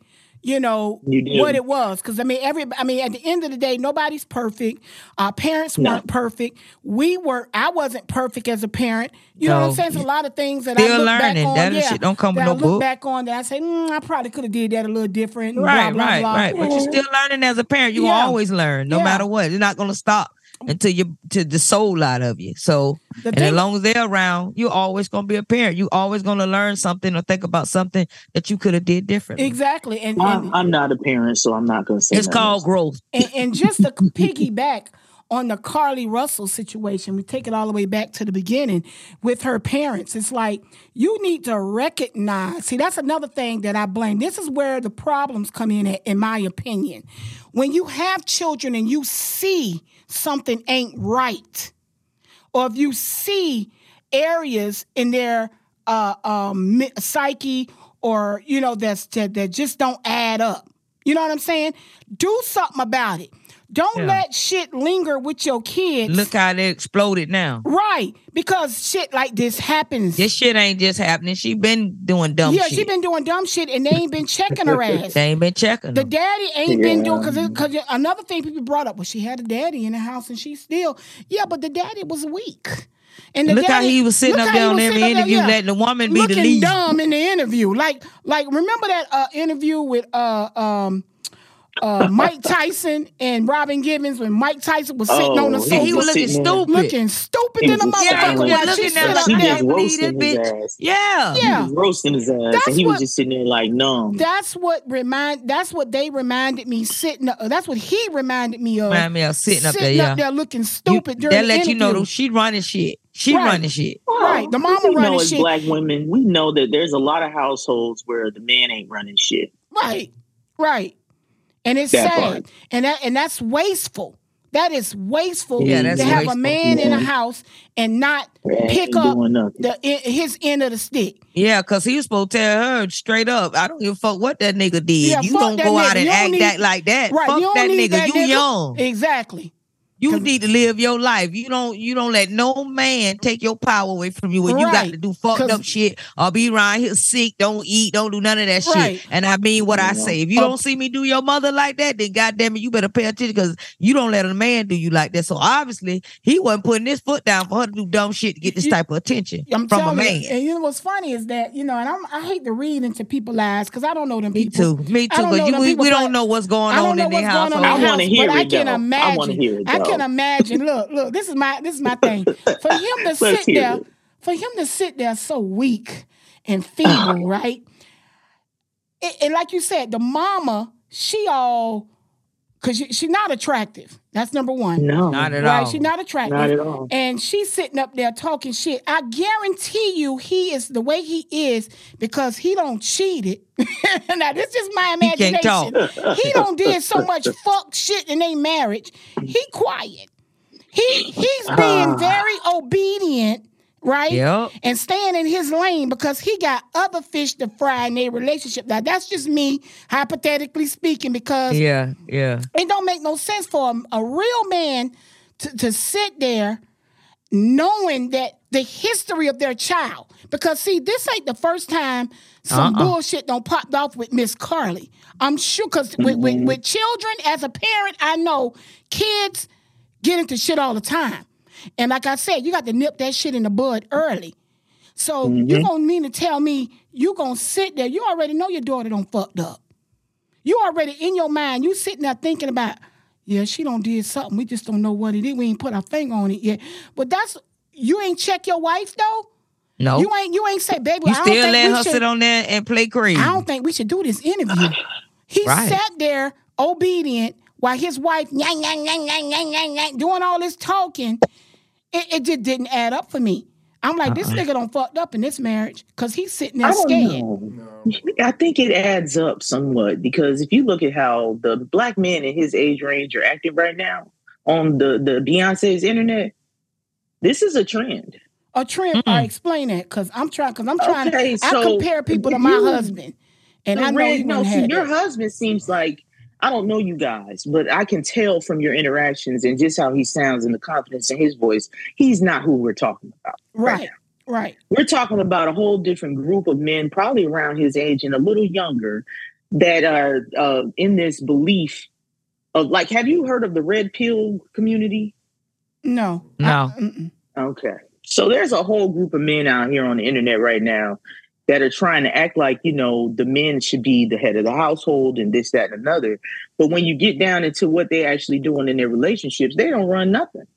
Appreciate you know You what it was because i mean every i mean at the end of the day nobody's perfect our parents No. weren't perfect we were i wasn't perfect as a parent you know what i'm saying There's a lot of things that i look learning. back on That yeah, shit don't come with that I look book. back on that i say mm, i probably could have did that a little different Right, blah, blah, right, blah. right. But you're still learning as a parent. You Yeah. always learn, no Yeah. matter what. you're not gonna stop until you to the soul out of you. So The and as long as they're around, you're always gonna be a parent. You're always gonna learn something or think about something that you could have did differently. exactly and, and I'm, I'm not a parent, so I'm not going to say It's called else. growth. and, and just to piggyback on the Carlee Russell situation, we take it all the way back to the beginning with her parents. It's like you need to recognize. See, that's another thing that I blame. This is where the problems come in, at, in my opinion. When you have children and you see something ain't right, or if you see areas in their uh, um, psyche or you know that's that, that just don't add up. You know what I'm saying? Do something about it. Don't Yeah. let shit linger with your kids. Look how they exploded now. right, because shit like this happens. This shit ain't just happening. She been doing dumb yeah, shit. she been doing dumb shit and they ain't been checking her ass. They ain't been checking. The them. daddy ain't been doing because because another thing people brought up was she had a daddy in the house and she still yeah, but the daddy was weak. And the Look how daddy- he was sitting up there he on every sitting up there, interview, yeah, letting the woman be the lead. dumb in the interview. Like like remember that uh, interview with uh um uh, Mike Tyson and Robin Givens when Mike Tyson was sitting Oh, on the he was just sitting there. Looking stupid He than a was just sitting motherfucker. there while like- she looking sit at up She her there. just roasting his bitch. ass. Yeah. He Yeah. was roasting his ass, That's and he what- was just sitting there like numb. That's what remind. That's what they reminded me sitting. Uh, that's what he reminded me of. Remind me of sitting up there, yeah. looking stupid during That the let you know though she running shit. She Right. running shit. Right, the mama we know running as shit. black women, we know that there's a lot of households where the man ain't running shit. Right, right, and it's That sad, part. and that and that's wasteful. That is wasteful Yeah, that's to have a wasteful. man in a house and not Yeah, pick up the his end of the stick. Yeah, cause he was supposed to tell her straight up. I don't give a fuck what that nigga did. Yeah, you don't go nigga. out and act need- that like that. Right, Fuck you don't that nigga. that you nigga. young. Exactly. You need to live your life. You don't you don't let no man take your power away from you when you got to do fucked up shit or be around here sick, don't eat, don't do none of that Right. shit. And I mean what I Yeah. say. If you Uh, don't see me do your mother like that, then goddamn it, you better pay attention because you don't let a man do you like that. So obviously he wasn't putting his foot down for her to do dumb shit to get this You- type of attention I'm from a man. you, and you know what's funny is that you know, and I'm, I hate to read into people's lives because I don't know them Me people. too. Me too. don't Because you, we, people, we don't know what's going on in their house. I the wanna house, hear but I it, can though. I imagine. wanna hear it, I can imagine. Look, look. This is my this is my thing. For him to sit there, it. for him to sit there so weak and feeble, right? And, and like you said, the mama, she all because she, she's not attractive. That's number one. No, Not at Right, all. she's not attractive. Not at all. And she's sitting up there talking shit. I guarantee you he is the way he is because he don't cheat it. now this is my He can't imagination. talk. He don't did so much fuck shit in their marriage. He quiet. He he's being Ah. very obedient, right? Yep. And staying in his lane because he got other fish to fry in their relationship. Now that's just me hypothetically speaking because Yeah, yeah. it don't make no sense for a, a real man to, to sit there knowing that the history of their child. Because see, this ain't the first time some Uh-uh. bullshit don't popped off with Miss Carlee. I'm sure because with, with, Mm-hmm. with children, as a parent, I know kids get into shit all the time. And like I said, you got to nip that shit in the bud early. So you mm-hmm. gonna mean to tell me you gonna sit there? You already know your daughter don't fucked up. You already in your mind, you sitting there thinking about, yeah, she don't did something. We just don't know what it is. We ain't put our finger on it yet. But that's you ain't check your wife though. No. You ain't you ain't say, baby. You I don't still think let we her should- sit on there and play crazy. I don't think we should do this interview. He Right. sat there obedient while his wife yang, yang, yang, yang, yang, yang, yang, doing all this talking. It, it just didn't add up for me. I'm like, this Uh-uh. nigga don't fucked up in this marriage because he's sitting there I don't scared. know. I think it adds up somewhat because if you look at how the black men in his age range are acting right now on the the Beyonce's internet, this is a trend. A trend. I mm. explain that because I'm trying. Because I'm trying. Okay, to, I compare people to my you- husband, and I know Red, he no, see, your that. husband seems like I don't know you guys, but I can tell from your interactions and just how he sounds and the confidence in his voice, he's not who we're talking about. Right. Right. We're talking about a whole different group of men, probably around his age and a little younger, that are uh, in this belief of like, have you heard of the red pill community? No. No. Okay. So there's a whole group of men out here on the internet right now that are trying to act like, you know, the men should be the head of the household and this, that, and another. But when you get down into what they're actually doing in their relationships, they don't run nothing.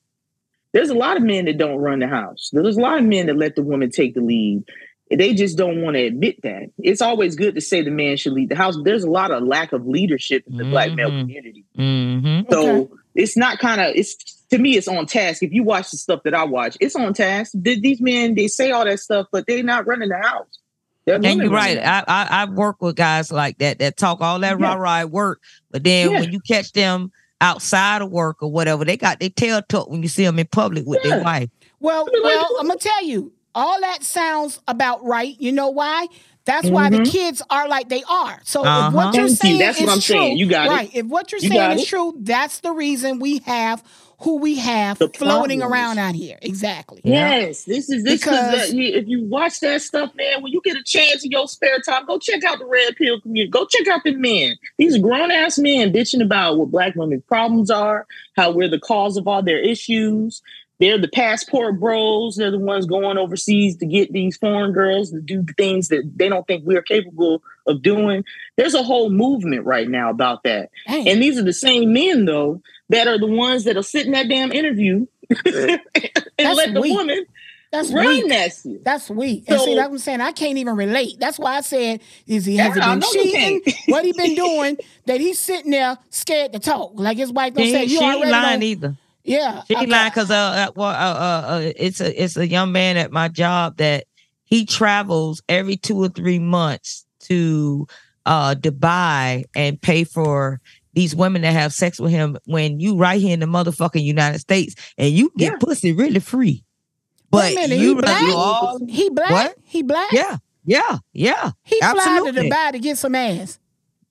There's a lot of men that don't run the house. There's a lot of men that let the woman take the lead. They just don't want to admit that. It's always good to say the man should lead the house, but there's a lot of lack of leadership in the black male community. Mm-hmm. So it's not kind of it's to me it's on task. If you watch the stuff that I watch, it's on task. Th- These men they say all that stuff, but they're not running the house. They're And you're right. the. I, I I work with guys like that that talk all that Yeah. rah rah at work, but then Yeah. when you catch them outside of work or whatever, they got their tail tucked when you see them in public with their wife. Well, well, I'm gonna tell you, all that sounds about right. You know why? That's why the Mhm. kids are like they are. So Uh-huh. what you're Thank you. saying That's is what I'm true, saying. You got it. right? If what you're You saying is it. true, that's the reason we have who we have The floating problems. around out here. Exactly. Yes, this is this Because- is the, if you watch that stuff, man. When you get a chance in your spare time, go check out the red pill community. Go check out the men. These grown ass men bitching about what black women's problems are, how we're the cause of all their issues. They're the passport bros. They're the ones going overseas to get these foreign girls to do things that they don't think we're capable of doing. There's a whole movement right now about that. Dang. And these are the same men, though, that are the ones that'll sit in that damn interview and That's let the weak. woman That's run weak. that shit. That's weak. And see, So- that's what I'm saying. I can't even relate. That's why I said, is he Yeah, has he been cheating? what he been doing? That he's sitting there scared to talk. Like his wife gonna She, say, ain't- you she ain't already lying know. either. Yeah. She okay. ain't lying because uh, uh, well, uh, uh, uh, it's a it's a young man at my job that he travels every two or three months to uh Dubai and pay for these women that have sex with him when you right here in the motherfucking United States and you get pussy really free. But Wait a minute, you he rather black? do all He black? What? He black? Yeah, yeah, yeah. He fly to absolutely. Dubai to get some ass.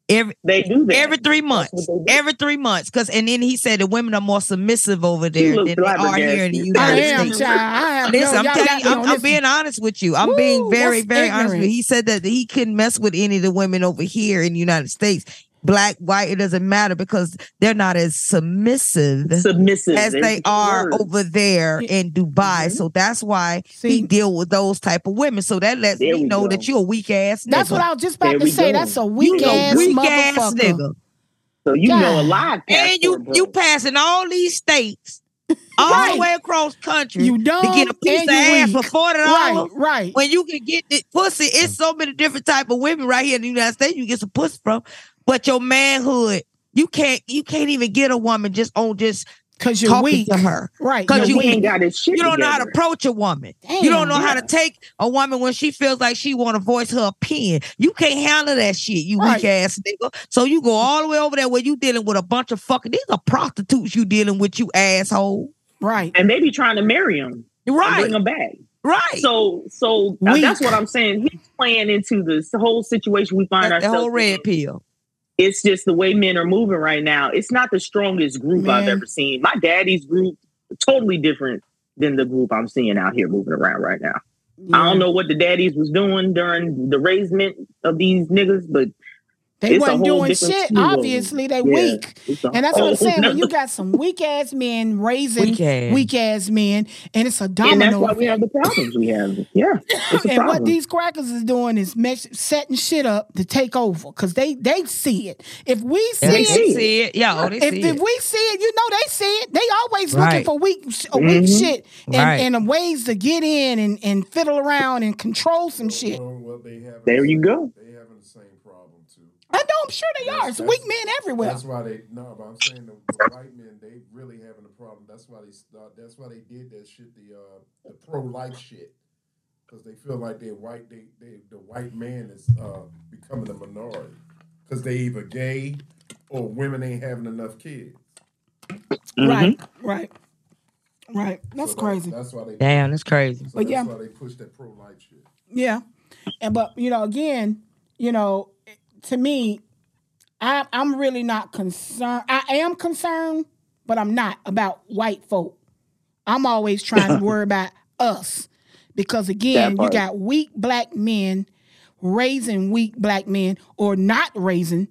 Every they do that. every three months. Every three months, because and then he said the women are more submissive over there than they are here in the flabbergasted. I United am, States. child. I am. Listen, no, I'm y'all telling got you, I'm, I'm being honest with you. I'm Woo, being very, that's very honest with you. He said that he couldn't mess with any of the women over here in the United States. Black, white, it doesn't matter because they're not as submissive, Submissive as they the are word. over there in Dubai. Mm-hmm. So that's why he deal with those type of women. So that lets me know go. that you're a weak ass. That's what I was just about There to say. go. That's a weak a ass weak ass motherfucker. nigga. So you know a lot, live And you bro. you passing all these states, all Right. the way across country You to dumb get a piece of ass weak. for forty Right, dollars. right. When you can get the pussy, it's so many different type of women right here in the United States. You get some pussy from, but your manhood, you can't you can't even get a woman just on just Cause you're talking weak. to her. Right. Because you're you, we ain't got it. you don't know how to approach a woman. you don't know how to take a woman when she feels like she want to voice her opinion. You can't handle that shit, you Right. weak ass nigga. So you go all the way over there where you dealing with a bunch of fucking these are prostitutes you dealing with, you asshole. Right. and they be trying to marry him, Right. bring him back. Right. So, so uh, Weak. that's what I'm saying. He's playing into this whole situation we find That- the ourselves. whole in. red pill. It's just the way men are moving right now. It's not the strongest group I've ever seen. My daddy's group totally different than the group I'm seeing out here moving around right now. I don't know what the daddies was doing during the raisement of these niggas, but They it's wasn't doing shit. slew. Obviously, they Yeah, weak. And that's what I'm saying. When you got some weak ass men raising Weak ass. weak ass men, and it's a domino. and that's why we have the problems we have. Yeah, it's a and what these crackers is doing is mesh, setting shit up to take over because they they see it. If we see Yeah, they it, see it. Yeah, oh, they if, see if it. we see it, you know they see it. They always looking for weak uh, weak shit and, Right. and ways to get in and, and fiddle around and control some shit. Well, they There you same- go. They having the same problem too. I know I'm sure they are. It's That's- weak men everywhere. That's why they no, but I'm saying the, the white men they really having a problem. That's why they start. That's why they did that shit. The uh, the pro life shit because they feel like they're white. They, they the white man is uh, becoming a minority because they either gay or women ain't having enough kids. Right, right, right. That's So that- crazy. that's why they. Damn, that's crazy. So But that's yeah. why they push that pro life shit. Yeah, and but you know, again, you know, to me, I I'm really not concerned. I am concerned, but I'm not about white folk. I'm always trying to worry about us because again, you got weak black men raising weak black men or not raising.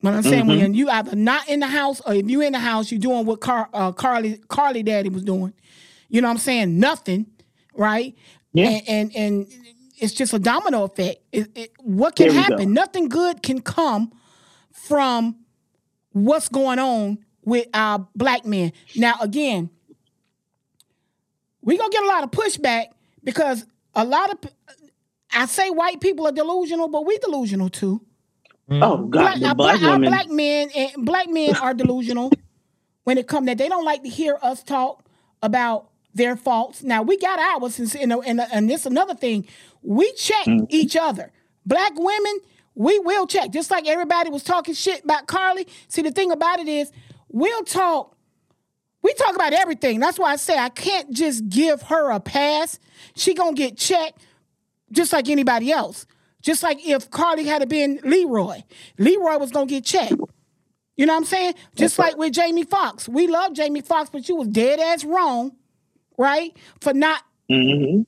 What I'm saying, Mhm. when you either not in the house or if you in the house, you're doing what Car- uh, Carlee Carlee Daddy was doing. You know what I'm saying? Nothing, right? Yeah. And and, and it's just a domino effect. It, it, what can There we go. happen? Nothing good can come from what's going on with our black men. Now, again, we're gonna get a lot of pushback because a lot of I say white people are delusional, but we delusional too. Mm. Oh God, the our black our black men and black men are delusional when it comes that they don't like to hear us talk about their faults. Now we got ours, and and, and, and this another thing. We check Mm. each other. Black women, we will check. Just like everybody was talking shit about Carlee. See, the thing about it is, we'll talk. We talk about everything. That's why I say I can't just give her a pass. She gonna get checked just like anybody else. Just like if Carlee had to been Leroy, Leroy was gonna get checked. You know what I'm saying? Just like with Jamie Foxx. We love Jamie Foxx, but you was dead ass wrong, right? For not Mhm.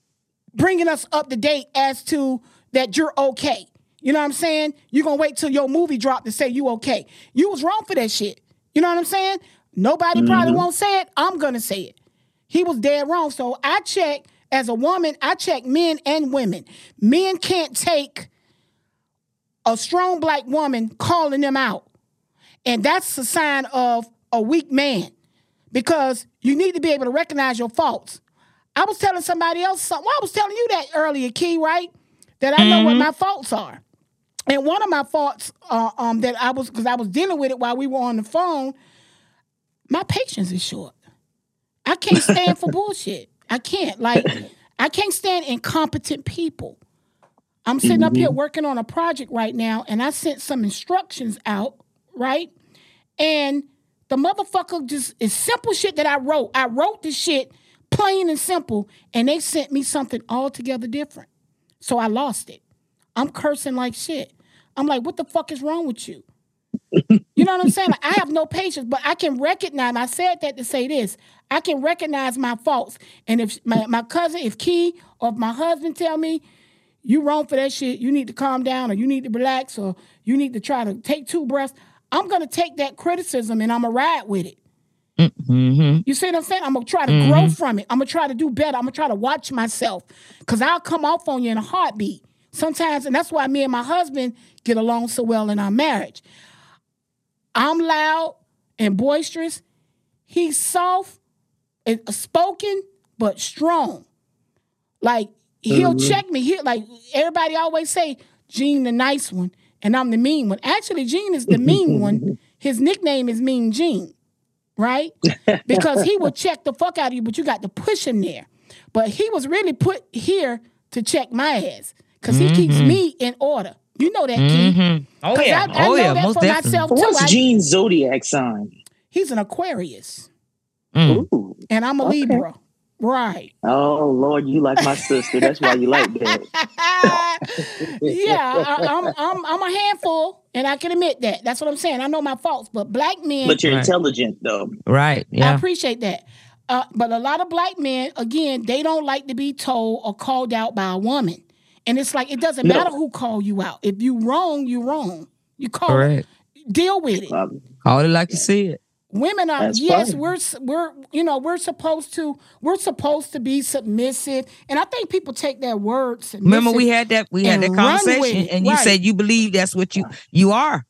bringing us up to date as to that you're okay. You know what I'm saying? You're gonna wait till your movie drop to say you okay. You was wrong for that shit. You know what I'm saying? Nobody probably Mhm. won't say it. I'm gonna say it. He was dead wrong. So I check as a woman, I check men and women. Men can't take a strong black woman calling them out. And that's a sign of a weak man because you need to be able to recognize your faults. I was telling somebody else something. Well, I was telling you that earlier, Key, right? That I know what my faults are. And one of my faults uh, um, that I was, because I was dealing with it while we were on the phone, my patience is short. I can't stand for bullshit. I can't. Like, I can't stand incompetent people. I'm sitting up here working on a project right now, and I sent some instructions out, right? And the motherfucker just is simple shit that I wrote. I wrote the shit plain and simple, and they sent me something altogether different. So I lost it. I'm cursing like shit. I'm like, what the fuck is wrong with you? You know what I'm saying? Like, I have no patience, but I can recognize. I said that to say this. I can recognize my faults, and if my, my cousin, if Key or if my husband tell me you wrong for that shit, you need to calm down, or you need to relax, or you need to try to take two breaths. I'm gonna take that criticism and I'm gonna ride with it. Mm-hmm. You see what I'm saying? I'm gonna try to grow from it. I'm gonna try to do better. I'm gonna try to watch myself because I'll come off on you in a heartbeat sometimes, and that's why me and my husband get along so well in our marriage. I'm loud and boisterous. He's soft and spoken but strong. Like he'll Mhm. check me. He like everybody always say, Gene the nice one, and I'm the mean one. Actually, Gene is the mean one. His nickname is Mean Gene, right? Because he will check the fuck out of you, but you got to push him there. But he was really put here to check my ass because he keeps Mhm. me in order. You know that, Key. Mhm. Oh, 'Cause yeah. I, I Oh, know yeah, that most for definitely. myself too. What's I- Gene's zodiac sign? he's an Aquarius, Mm. Ooh. and I'm a Okay. Libra. Right. Oh Lord, you like my sister. That's why you like that. yeah, I, I'm, I'm I'm a handful, and I can admit that. That's what I'm saying. I know my faults, but black men. But you're Right. intelligent though. Right. Yeah. I appreciate that. Uh, but a lot of black men, again, they don't like to be told or called out by a woman. And it's like it doesn't No. matter who call you out. If you wrong, you wrong. You call Correct. deal with it. Call it like you see it. Women are That's yes, fine. we're we're you know we're supposed to we're supposed to be submissive, and I think people take that word. Submissive Remember we had that we had that conversation and you Right. said you believe that's what you you are.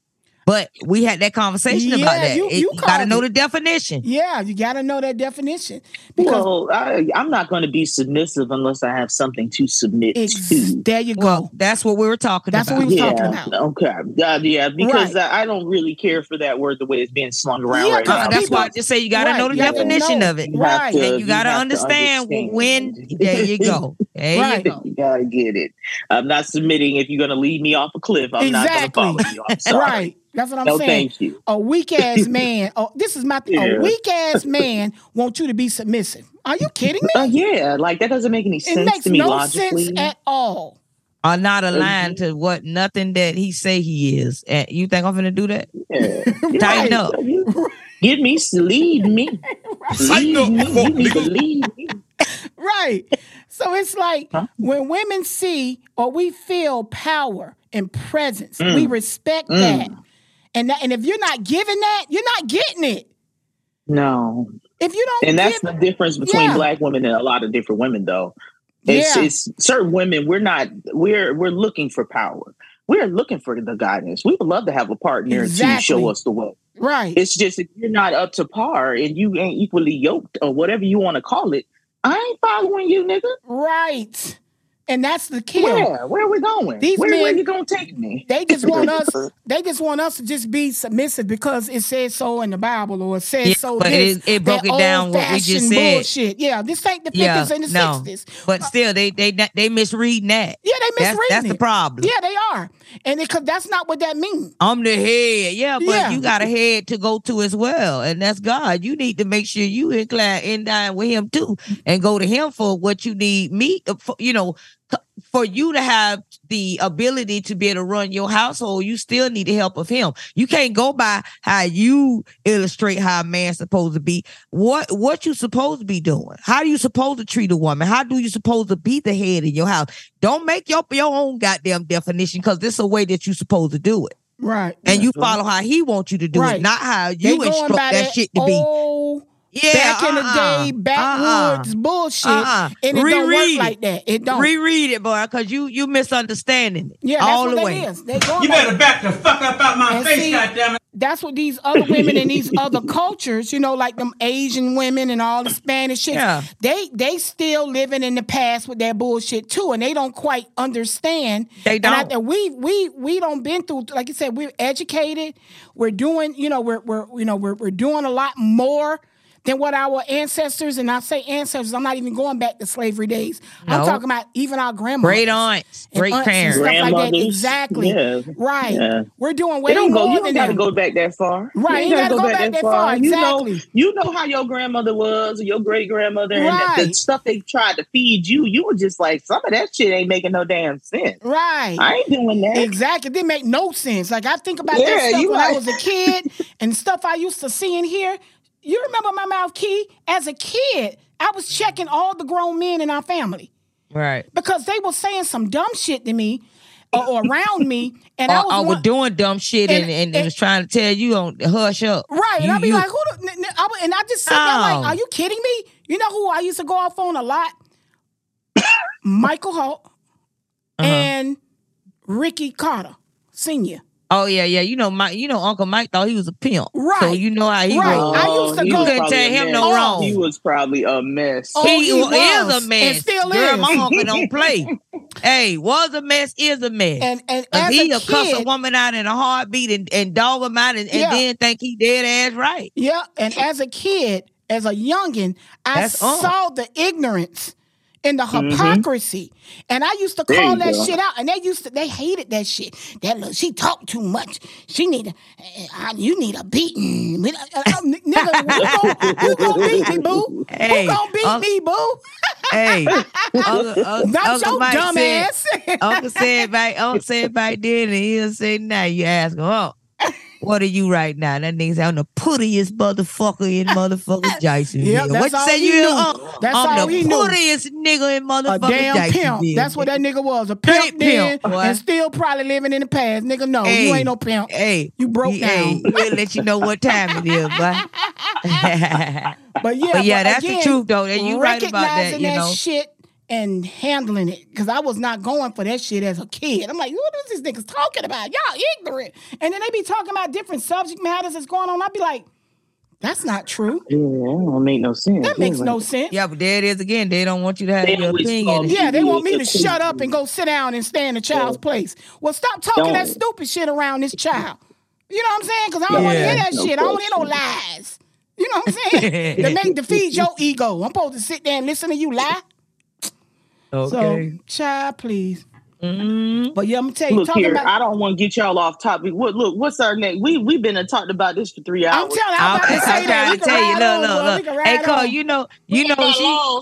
But we had that conversation about that. you- you you got to called know the definition. Yeah, you got to know that definition because Well, I, I'm not going to be submissive unless I have something to submit ex- to. there you go. Well, that's what we were talking That's about. what we were yeah, talking about. okay, uh, yeah, because Right. I, I don't really care for that word the way it's being slung around Yeah, right 'cause now. that's people- why I just say you got to Right, know the you definition know. of it. You Right. to- And you got to have to understand understand. when. There you go. There Right. you go. You gotta get it. I'm not submitting if you're going to lead me off a cliff. I'm Exactly. not going to follow you. I'm sorry. Right. That's what I'm no, saying. thank you. A weak ass man. Oh, this is my th- Yeah. a weak ass man wants you to be submissive. Are you kidding me? Uh, yeah, like that doesn't make any sense. it makes to me no logically. sense at all. Are not aligned to what nothing that he say he is. And you think I'm gonna do that? Yeah. Tighten Yeah. up. Give me, lead me, lead me. You need to lead me. Right. right. So it's like when women see or we feel power and presence, Mm. we respect Mm. that. And that, and if you're not giving that, you're not getting it. No. If you don't and that's the difference between Yeah. black women and a lot of different women though it's, Yeah. it's certain women we're not we're we're looking for power we're looking for the guidance we would love to have a partner to show us the way Right. it's just if you're not up to par and you ain't equally yoked or whatever you want to call it i ain't following you nigga Right. And that's the key. where where are we going These where, men, where you gonna take me They just want us. They just want us to just be submissive because it says so in the Bible or it says Yeah, so. but this, it- it broke it down what we just old-fashioned said. Bullshit. Yeah, this ain't the Yeah, fifties and the no. sixties. But still, they they they misreading that. Yeah, they misreading that's the it. problem. Yeah, they are, and because that's not what that means. I'm the head. Yeah, but Yeah. you got a head to go to as well. And that's God. You need to make sure you incline in line with him too and go to him for what you need me uh, for, you know c- for you to have the ability to be able to run your household, you still need the help of him. You can't go by how you illustrate how a man's supposed to be. What what you supposed to be doing? How you supposed to treat a woman? How do you supposed to be the head in your house? Don't make your your own goddamn definition because this is a way that you supposed to do it. Right. And you follow how he wants you to do Right. it, not how you going instruct by that, shit to be. Old, Yeah, back in the uh-uh, day, backwoods uh-uh. bullshit, Uh-uh. and it don't work Reread like it. that. It don't. Reread it, boy, because you you misunderstanding it. Yeah, that's all what the way. is. You by better back the fuck up out my And face, see, goddammit. That's what these other women in these other cultures, you know, like them Asian women and all the Spanish shit. Yeah. They they still living in the past with that bullshit too, and they don't quite understand. They don't. And we we we don't been through. Like you said, we're educated. We're doing, you know, we're we're you know we're we're doing a lot more. Than what our ancestors, and I say ancestors, I'm not even going back to slavery days. I'm talking about even our grandmothers. Great aunts, great aunts and parents. stuff like that. Exactly. Yeah. Right. Yeah. We're doing way They don't more go. You than don't got to go back that far. Right, You you gotta go back that far, You know, exactly. you know how your grandmother was, or your great grandmother, and the, the stuff they tried to feed you. You were just like, some of that shit ain't making no damn sense. Right. I ain't doing that. Exactly. It didn't make no sense. Like I think about Yeah, that stuff you when I was a kid and stuff I used to see and hear. You remember my mouth key? As a kid, I was checking all the grown men in our family Right. because they were saying some dumb shit to me or, or around me, and I was or one- was doing dumb shit and, and- and, was trying to tell you on hush up. Right, and I'd be you- like, "Who?" The, I and I just sit there Oh. like, "Are you kidding me?" You know who I used to go off on a lot? Michael Holt Uh-huh. and Ricky Carter Senior. Oh yeah, yeah. You know, Mike. You know, Uncle Mike thought he was a pimp. Right. So you know how he Right. rolled. I used to he go- was You couldn't tell him no wrong. He was probably a mess. Oh, he, he was, was, is a mess. and still Girl, is. my uncle don't play. hey, was a mess, is a mess. And and as he a a cuss a woman out in a heartbeat and, and dog him out and, and Yeah. then think he dead ass right. yeah, and as a kid, as a youngin, I That's on. saw the ignorance and the Mhm. hypocrisy, and I used to call that go. shit out, and they used to they hated that shit. That look, she talked too much. She need a, uh, you need a beating, We- uh, uh, nigga. Who gon' who gon' beat me, boo? Hey, who gon' beat uh, me, boo? Hey, Uncle, Uncle, Not Uncle your Mike dumb said, ass. Uncle said back, Uncle said back then, and he'll say now. You ask him, oh, what are you right now? That nigga say, I'm the puttiest motherfucker in motherfucking Jacksonville. Yep, what you say you? knew. Uh, That's I'm all the he knew. puttiest nigga in a motherfucking damn Jacksonville. pimp. That's what that nigga was. A Straight pimp, then, pimp, and still probably living in the past. Nigga, no, you ain't no pimp. Hey, You broke he- down. Hey, we'll let you know what time it is, boy. But yeah, But yeah, but that's the truth, though, and you right about that, you know. shit and handling it because I was not going for that shit as a kid. I'm like, what is these niggas talking about? Y'all ignorant. And then they be talking about different subject matters that's going on. I'd be like, that's not true. Yeah, that don't make no sense. That makes Yeah, no sense. yeah, but there it is again. They don't want you to have your opinion. Yeah, they want me to shut up and go sit down and stay in the child's place. Well, stop talking that Don't. stupid shit around this child. You know what I'm saying? Because I don't want to hear that No shit. I don't want to hear no lies. You know what I'm saying? to make to feed your ego. I'm supposed to sit there and listen to you lie. Okay. So, child, please. Mhm. But yeah, I'm gonna tell you, Look talking here, about. I don't want to get y'all off topic. What? Look, what's our next? We we've been and talked about this for three hours. I'm telling you, I'm about to I'm that. trying to tell you, ride look, on, look, look. Hey, ride Cole, on. you know, you know, she.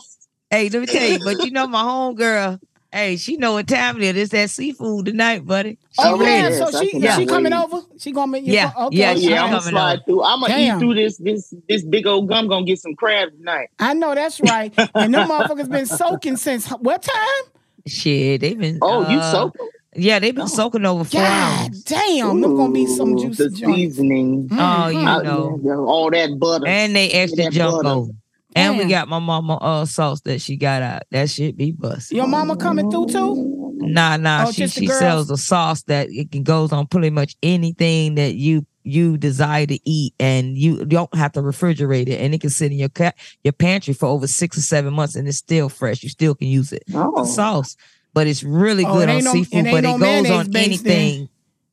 Hey, let me tell you, but you know, my homegirl, Hey, she know what time it is. It's that seafood tonight, buddy. She Oh ready. man, so she Yeah. she coming over? She gonna make you Yeah, okay. yeah, Oh, she yeah, I'm gonna coming slide over. through. I'm gonna Damn. eat through this this this big old gum. Gonna get some crab tonight. I know that's right. And them motherfuckers been soaking since what time? Shit, they been. Oh, you uh, soaking? Yeah, they've been soaking over four God hours. damn, them gonna be some Ooh, juicy the joints. seasoning. Oh, you Uh, know. yeah, all that butter And they extra that And we got my mama uh sauce that she got out. That shit be bust. Your mama coming through too? Nah, nah. Oh, she she girls? sells a sauce that it can goes on pretty much anything that you you desire to eat, and you don't have to refrigerate it, and it can sit in your ca- your pantry for over six or seven months, and it's still fresh. You still can use it. Oh. It's sauce, but it's really Oh, good it on no- seafood. it but no it goes on anything. then.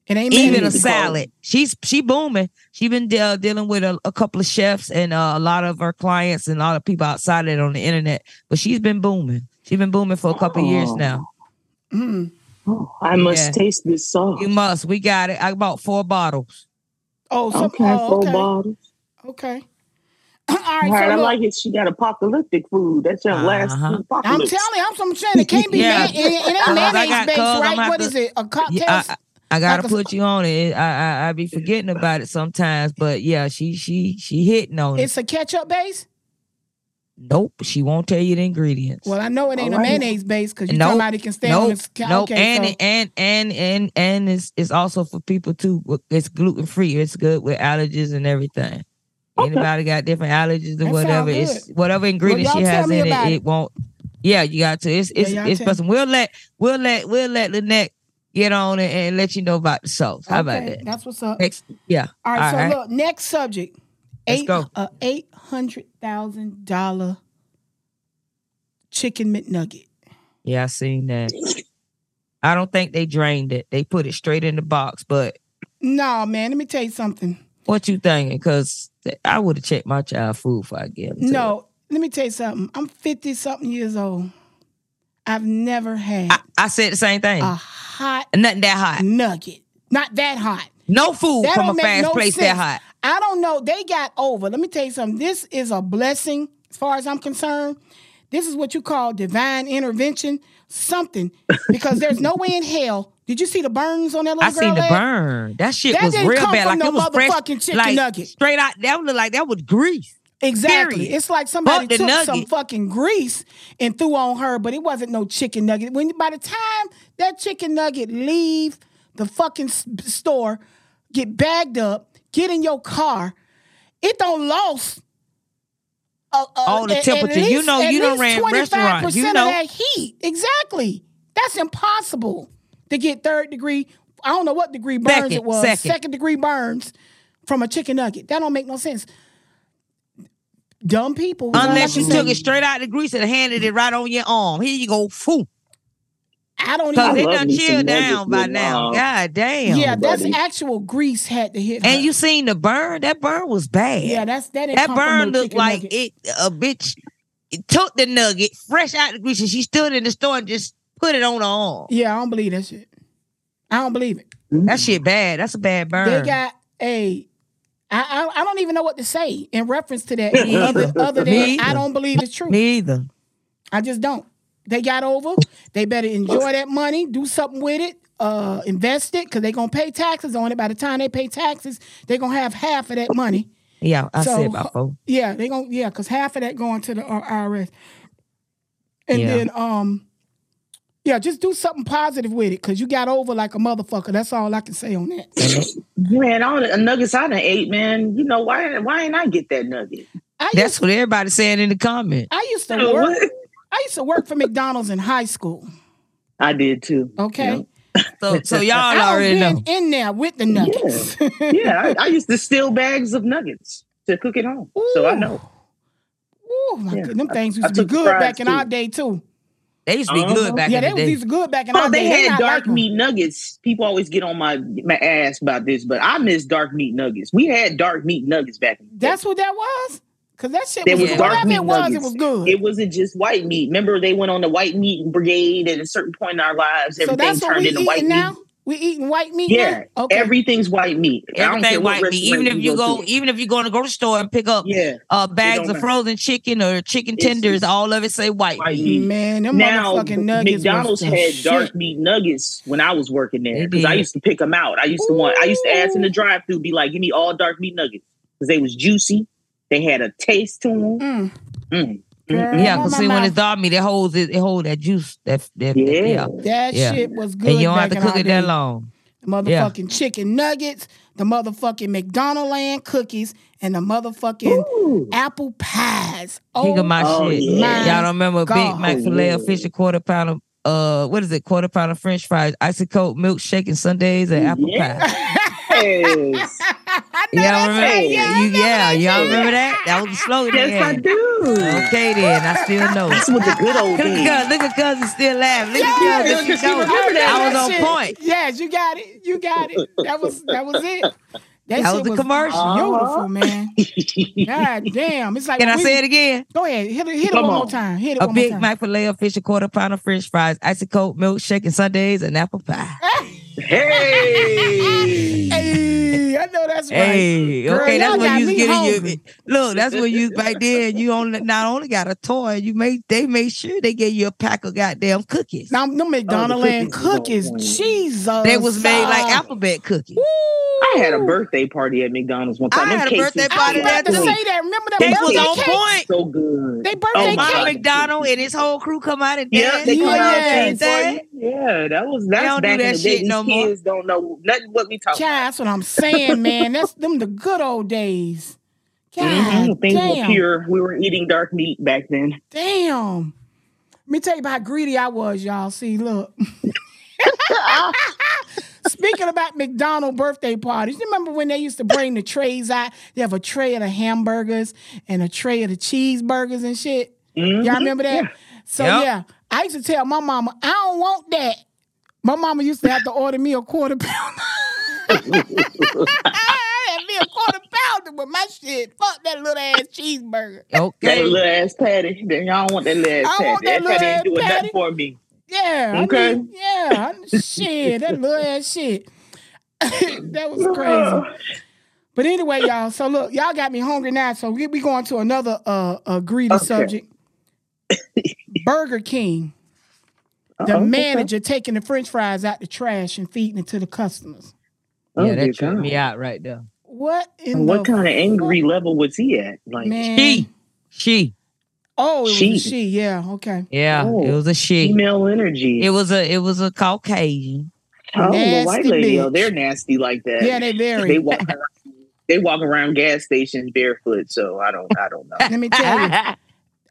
Anything. It ain't Even a salad. She's she booming. She been uh, dealing with a, a couple of chefs and uh, a lot of her clients and a lot of people outside of it on the internet. But she's been booming. She's been booming for a couple of years Oh. now. Mm. Oh, I must Yeah. taste this sauce. You must. We got it. I bought four bottles. Oh, so, Okay, oh, four okay. bottles. Okay. All right, All right, so I look, like it. She got apocalyptic food. That's your last Uh-huh. I'm telling you, I'm some saying it can't be Yeah. man, it, it ain't mayonnaise based, right? have What to- is it? A cocktail? Yeah, I, I gotta like a- put you on it. I, I I be forgetting about it sometimes, but yeah, she she she hitting on it. it's a ketchup base. Nope, she won't tell you the ingredients. Well, I know it ain't All a right. mayonnaise base because you Nope. talking about it can stand on Nope, the ca- nope, Okay, and so, it, and and and and it's it's also for people too. It's gluten free. It's good with allergies and everything. Anybody got different allergies or That whatever? It's whatever ingredients y'all she has in it. It it. won't. Yeah, you got to. It's it's y'all it's person. We'll let we'll let we'll let Lynette get on it and let you know about the sauce. How about that? That's what's up. Next, yeah. All right, so look, next subject. Let's eight, go. A uh, eight hundred thousand dollar chicken McNugget. Yeah, I seen that. I don't think they drained it. They put it straight in the box. But No, man, let me tell you something. what you thinking? Because I would have checked my child food before I him. to No, let me tell you something. I'm 50 something years old. I've never had her. I said the same thing. a hot Nothing that hot. nugget. Not that hot. No food That from a fast no place that hot. I don't know. They got over. Let me tell you something. This is a blessing as far as I'm concerned. This is what you call divine intervention, something, because there's no way in hell. Did you see the burns on that little I girl? I seen the leg? burn. That shit That was real bad. Like no it was fresh, chicken like, nugget. Straight out. That looked like that was grease. Exactly. Period. It's like somebody took some fucking grease and threw on her, but it wasn't no chicken nugget. When by the time that chicken nugget leave the fucking store, get bagged up, get in your car, it don't lost. Uh, uh, All the at- at temperature. You know, you don't ran 25% restaurants. You of know. that heat. Exactly. That's impossible to get third degree. I don't know what degree burns Second, it was. second. degree burns from a chicken nugget. That don't make no sense. Dumb people. is Unless can you took it straight out of the grease and handed it right on your arm. Here you go. Foo. I don't Because even. they love done me some chilled down by now. uh, God damn. yeah, that's buddy. actual grease had to hit. And you seen the burn? That burn was bad. yeah, that's that. That burn no looked like nugget. it a bitch it took the nugget fresh out the grease and she stood in the store and just put it on her arm. Yeah, I don't believe that shit. I don't believe it. That shit bad. That's a bad burn. They got a. I, I I don't even know what to say in reference to that. Other, other than I don't believe it's true. Neither. I just don't. They got over. They better enjoy that money, do something with it, uh, invest it, because they're gonna pay taxes on it. By the time they pay taxes, they're gonna have half of that money. Yeah, I So, said about four. Yeah, they gonna yeah, because half of that going to the uh, IRS. And Yeah. then um yeah, just do something positive with it because you got over like a motherfucker. That's all I can say on that. Man, all the nuggets I done ate, man. You know why? Why ain't I get that nugget? I That's used, what everybody's saying in the comment. I used to Oh, work. I used to work for McDonald's in high school. I did too. Okay, So so y'all I already know. in there with the nuggets. Yeah, I, I used to steal bags of nuggets to cook at home, so I know. Ooh, my Yeah, goodness, them I- things I used to be good fries, back in our day too. They used to be Uh-huh. good back yeah, in they the was day. these good back in Oh, our they day. They had dark like 'em. meat nuggets. People always get on my my ass about this, but I miss dark meat nuggets. We had dark meat nuggets back in the day. That's what that was. Cause that shit There was, was good. dark meat it was, nuggets. it was good. It wasn't just white meat. Remember, they went on the white meat brigade at a certain point in our lives. so Everything that's what turned we into white now. meat. We eating white meat. Yeah, now? Okay. everything's white meat. I don't care Everything what white meat. Even if you go, to. even if you go to the grocery store and pick up Yeah, uh, bags don't of matter. frozen chicken or chicken tenders, it's all of it say white. white meat. meat. Man, them now motherfucking nuggets. McDonald's was the had shit. dark meat nuggets when I was working there because I used to pick them out. I used to want. I used to ask in the drive-through, be like, "Give me all dark meat nuggets," because they was juicy. They had a taste to them. Mm. Mm. Girl, Yeah, because see, when it's dark meat, it holds it, it hold that juice. That, that Yeah. yeah. That Yeah. shit was good. And you don't have to cook our it that long. The motherfucking chicken nuggets, the motherfucking McDonald land cookies, and the motherfucking apple pies. Oh, Think of my Oh, shit. yeah. Y'all don't remember a Big Mac filet of fish, a quarter pound of uh, what is it? Quarter pound of French fries, icy cold milkshake and sundaes and apple Yeah. pie. Yes. Y'all remember? right. Yeah, you, yeah, y'all remember that? That was the slogan. they Yes, I do. Okay, then I still know. That's what the good old Look days. at look at cousin still laughing. Look Yeah, at cousin, because she she knows. that. I was on shit- point. Yes, you got it. You got it. That was that was it. That, That was the commercial. Beautiful, uh-huh. man. God damn. It's like Can I we- say it again? Go ahead. Hit it, hit it Come one more time. Hit it A one Big more time. Mac filet of fish, a quarter pound of French fries, icy cold milkshake and sundaes and apple pie. Hey. Hey, I know that's right. Hey, Girl, okay, that's y'all what you was me getting hungry. you. Look, that's what you back then. You only not only got a toy, you made they made sure they gave you a pack of goddamn cookies. Now, them oh, McDonald land cookies cookies, was on point. Jesus. They was made like alphabet cookies. I had a birthday party at McDonald's one time. I Them had a cakes birthday was I party was about there to too. say that. Remember that Cake was birthday on cake? point. so good. They birthday Oh, My cake. McDonald and his whole crew come out and Yeah, dance. they come out and sing for you. Yeah, that was that's don't do back that in the day. shit These no more. kids don't know nothing what we talk Child, that's what I'm saying, man. That's them the good old days. God Mhm, Things were damn. pure. We were eating dark meat back then. Damn. Let me tell you about how greedy I was, y'all. See, look. Speaking about McDonald birthday parties, you remember when they used to bring the trays out? They have a tray of the hamburgers and a tray of the cheeseburgers and shit. Mhm. Y'all remember that? Yeah. So Yep. yeah, I used to tell my mama, I don't want that. My mama used to have to order me a quarter pound. I had me a quarter pounder with my shit. Fuck that little ass cheeseburger. Okay. That Okay. little ass patty. Then y'all want that little ass I want patty. that That little patty ass ain't doing patty. nothing for me. Yeah. I Okay. mean, yeah. I- shit. That little ass shit. that was crazy. But anyway, y'all. So look, y'all got me hungry now. So we we going to another uh, uh greedy Okay. subject. Burger King. The Uh-oh, okay. manager taking the French fries out the trash and feeding it to the customers. Oh, Yeah, that tripped me out right there. What in What the kind of angry level was he at? Like, man? She, she, Oh, it was She. a she. Yeah. Okay. yeah, Oh, it was a she. female energy. It was a it was a Caucasian. oh, the white nasty lady, oh, they're nasty like that. Yeah, they very. They walk around, they walk around gas stations barefoot. So I don't, I don't know. Let me tell you.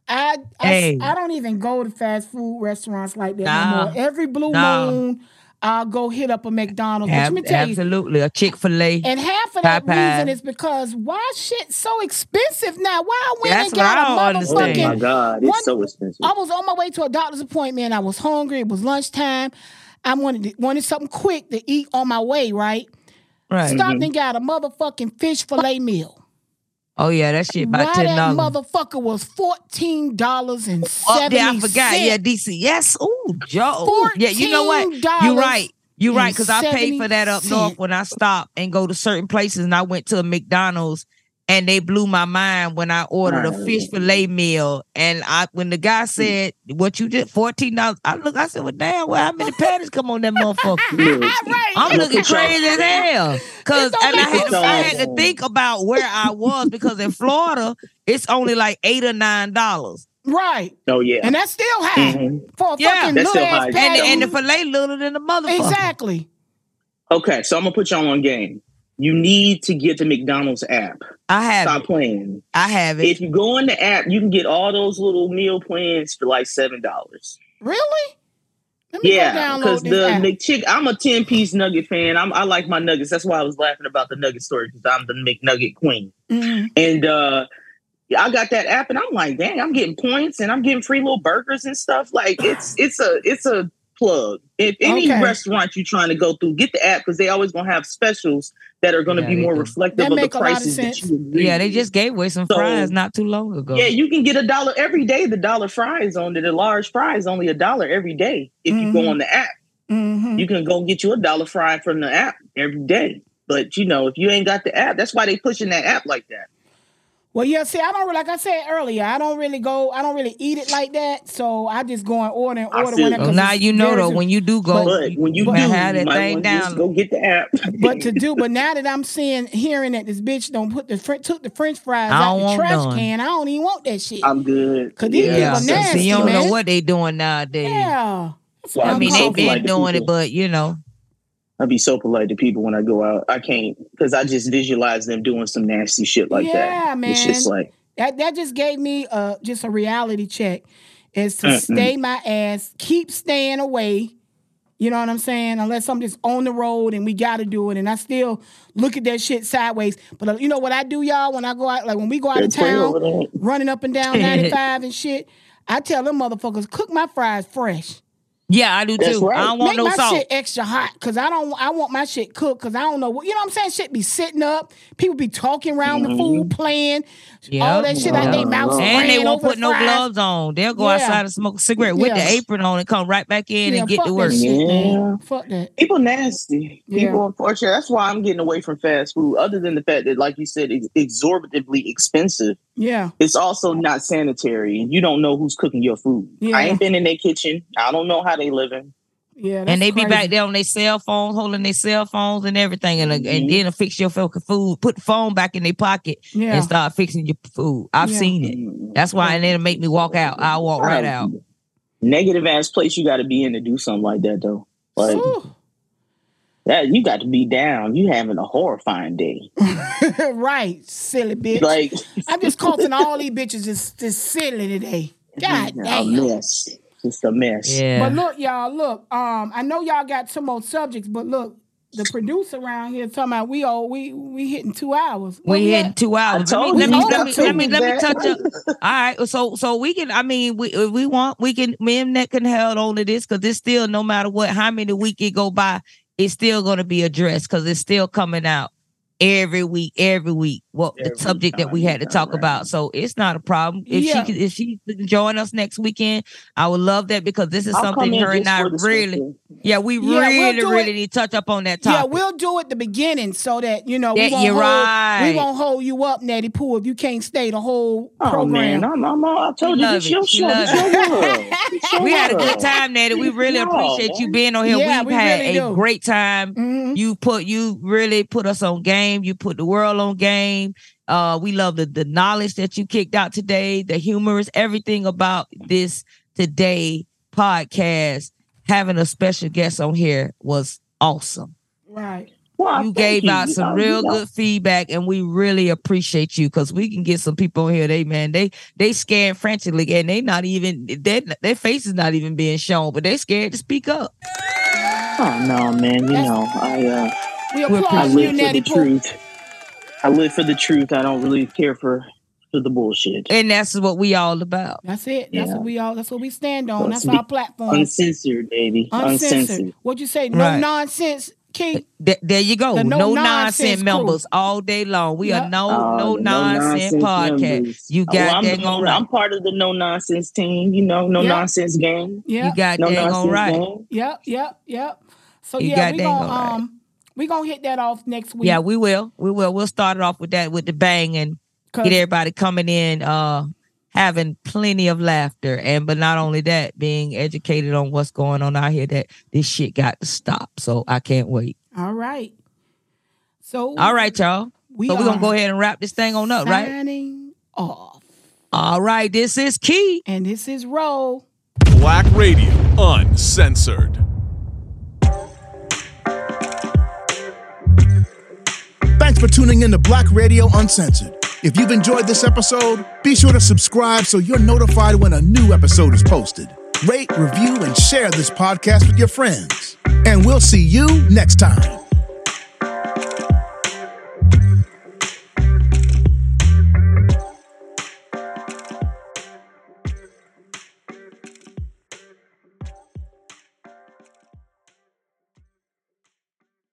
I, I, Hey. I don't even go to fast food restaurants like that Nah. no more. Every blue Nah. moon, I'll go hit up a McDonald's. But let Ab- me tell you, absolutely, a Chick Fil A. and half of that Popeye. reason is because why shit so expensive now? Why I went That's and what I got a understand. Oh motherfucking my God, it's One- so expensive. I was on my way to a doctor's appointment. I was hungry. It was lunchtime. I wanted wanted something quick to eat on my way. Right? Right. Stopped mm-hmm. and got a motherfucking fish fillet meal. Oh yeah, that shit about Why ten that dollars. motherfucker was fourteen dollars and seventy yeah, I forgot. Yeah, DC. Yes. Ooh, Joe. Ooh, Yeah, you know what? You $14 right. You're right, because I paid for that up north when I stopped and go to certain places, and I went to a McDonald's, and they blew my mind when I ordered a fish fillet meal, and I when the guy said what you did fourteen dollars, I look, I said, well, damn, well, how many patties come on that motherfucker? Look, right. I'm looking crazy as hell. Cause and I had, to, I had to think about where I was because in Florida it's only like eight or nine dollars. Right. Oh yeah. And that's still high Mhm. for a Yeah. fucking That's little still ass high. And the, and the fillet little than the motherfucker. exactly. Okay, so I'm gonna put y'all on game. You need to get the McDonald's app. I have Stop it. playing. I have it. If you go in the app, you can get all those little meal plans for like seven dollars. Really? Let me Yeah, because the app. McChick, I'm a ten piece nugget fan. I'm, I like my nuggets. That's why I was laughing about the nugget story because I'm the McNugget queen. Mhm. And uh I got that app, and I'm like, dang, I'm getting points, and I'm getting free little burgers and stuff. Like it's it's a it's a plug. If any Okay. restaurant you're trying to go through, get the app because they always gonna have specials that are gonna Yeah, be more do. reflective That of the make a lot of that sense. you agree yeah, they just gave away some So- fries not too long ago. Yeah, you can get a dollar every day. The dollar fries on it, the large fries only a dollar every day if you Mhm. go on the app. Mhm. You can go get you a dollar fry from the app every day. But you know, if you ain't got the app, that's why they pushing that app like that. Well, yeah. See, I don't really- like I said earlier. I don't really go. I don't really eat it like that. So I just go and order and order when you. it. Well, 'cause now you know though when you do go, But when you do, better have you that might thing want to just down. go get the app. But to do, but now that I'm seeing, hearing that this bitch don't put the fr- took the French fries out don't the trash none. can, I don't even want that shit. I'm good. Cause these Yeah, people so, nasty, so you don't man. know what they doing nowadays. Yeah. That's what I mean, they calling been for. like the doing it, but you know, I'd be so polite to people when I go out. I can't because I just visualize them doing some nasty shit like yeah, that. Yeah, man. It's just like that. That just gave me uh just a reality check. Is to stay my ass, keep staying away. You know what I'm saying? Unless I'm just on the road and we got to do it, and I still look at that shit sideways. But uh, you know what I do, y'all? When I go out, like when we go out of They pray over town, running up and down 95 and shit, I tell them motherfuckers cook my fries fresh. Yeah, I do That's too. right. I don't want Make no my salt. shit extra hot because I don't. I want my shit cooked because I don't know what you know. what I'm saying shit be sitting up. People be talking around the mm-hmm. food, playing all that shit out their mm-hmm. mouth. And they won't put the no fries. gloves on. They'll go Yeah. outside and smoke a cigarette with the apron on and come right back in Yeah, and get to work. shit, Yeah. Fuck that. people nasty. Yeah. People unfortunate. That's why I'm getting away from fast food. Other than the fact that, like you said, it's exorbitantly expensive. Yeah. It's also not sanitary, and you don't know who's cooking your food. Yeah. I ain't been in their kitchen. I don't know how they living. Yeah. and they be crazy. back there on their cell phones, holding their cell phones and everything, and, Mm-hmm. and then fix your fucking food, put the phone back in their pocket, Yeah. and start fixing your food. I've Yeah. seen it. That's why, and then it make me walk out. I walk right out. Negative ass place you got to be in to do something like that, though. Like Ooh. that, you got to be down. You having a horrifying day. right, silly bitch. Like I'm just calling all these bitches just, just silly today. God a damn. Mess. Just a mess. But look, y'all, look. Um, I know y'all got some more subjects, but look, the producer around here talking about we all we we hitting two hours. We we hitting two hours. Let me let me let me let me let me touch up. All right, so so we can. I mean, we if we want we can. Me and Nick can hold on to this because it's still no matter what how many week it go by, it's still going to be addressed because it's still coming out every week, every week. What the subject that we had to talk about. So it's not a problem. If Yeah. she could, if she can join us next weekend, I would love that because this is I'll something in her and I really, scripture. yeah, we Yeah, we'll really really it. need to touch up on that topic. Yeah, we'll do it the beginning so that you know Yeah, we won't you're hold, right. we won't hold you up, Natty Pooh, if you can't stay the whole Oh program. man, I'm, I'm, I told you love this it. your show. love your it. world. We had a good time, Natty. We really No, appreciate you being on here. Yeah, We've we had really a do. great time. Mhm. You put you really put us on game. You put the world on game. Uh, we love the the knowledge that you kicked out today, the humorous, everything about this today podcast. Having a special guest on here was awesome. Right. Well, you gave you. out You some know, real you know. good feedback, and we really appreciate you because we can get some people in here. They man, they they scared frantically, and they not even their their face is not even being shown, but they scared to speak up. Oh no, man. You know, I uh, We applaud I you, live for Natty the Pooh. truth. I live for the truth. I don't really care for for the bullshit. And that's what we all about. That's it. That's Yeah. what we all. That's what we stand on. Let's That's be our platform. Uncensored, baby. Uncensored. Uncensored. What'd you say? No Right. nonsense, King. Th- there you go. The No, no nonsense, nonsense members all day long. We Yep. are no Oh, no the nonsense podcast. members. You Oh, got I'm, that the- on I'm part of the no nonsense team. You know, no Yep. nonsense gang. Yeah. You got No that on right. gang. Yep. Yep. Yep. So You yeah, got we that gonna all right. um we gonna hit that off next week. Yeah, we will. We will. We'll start it off with that with the bang and get everybody coming in, uh, having plenty of laughter. And but not only that, being educated on what's going on out here, that this shit got to stop. So I can't wait. All right. So All right, y'all. We so we're gonna go ahead and wrap this thing on up, right? signing off. All right, this is Key. And this is Roll. Black Radio Uncensored. Thanks for tuning in to Black Radio Uncensored. If you've enjoyed this episode, be sure to subscribe so you're notified when a new episode is posted. Rate, review, and share this podcast with your friends. And we'll see you next time.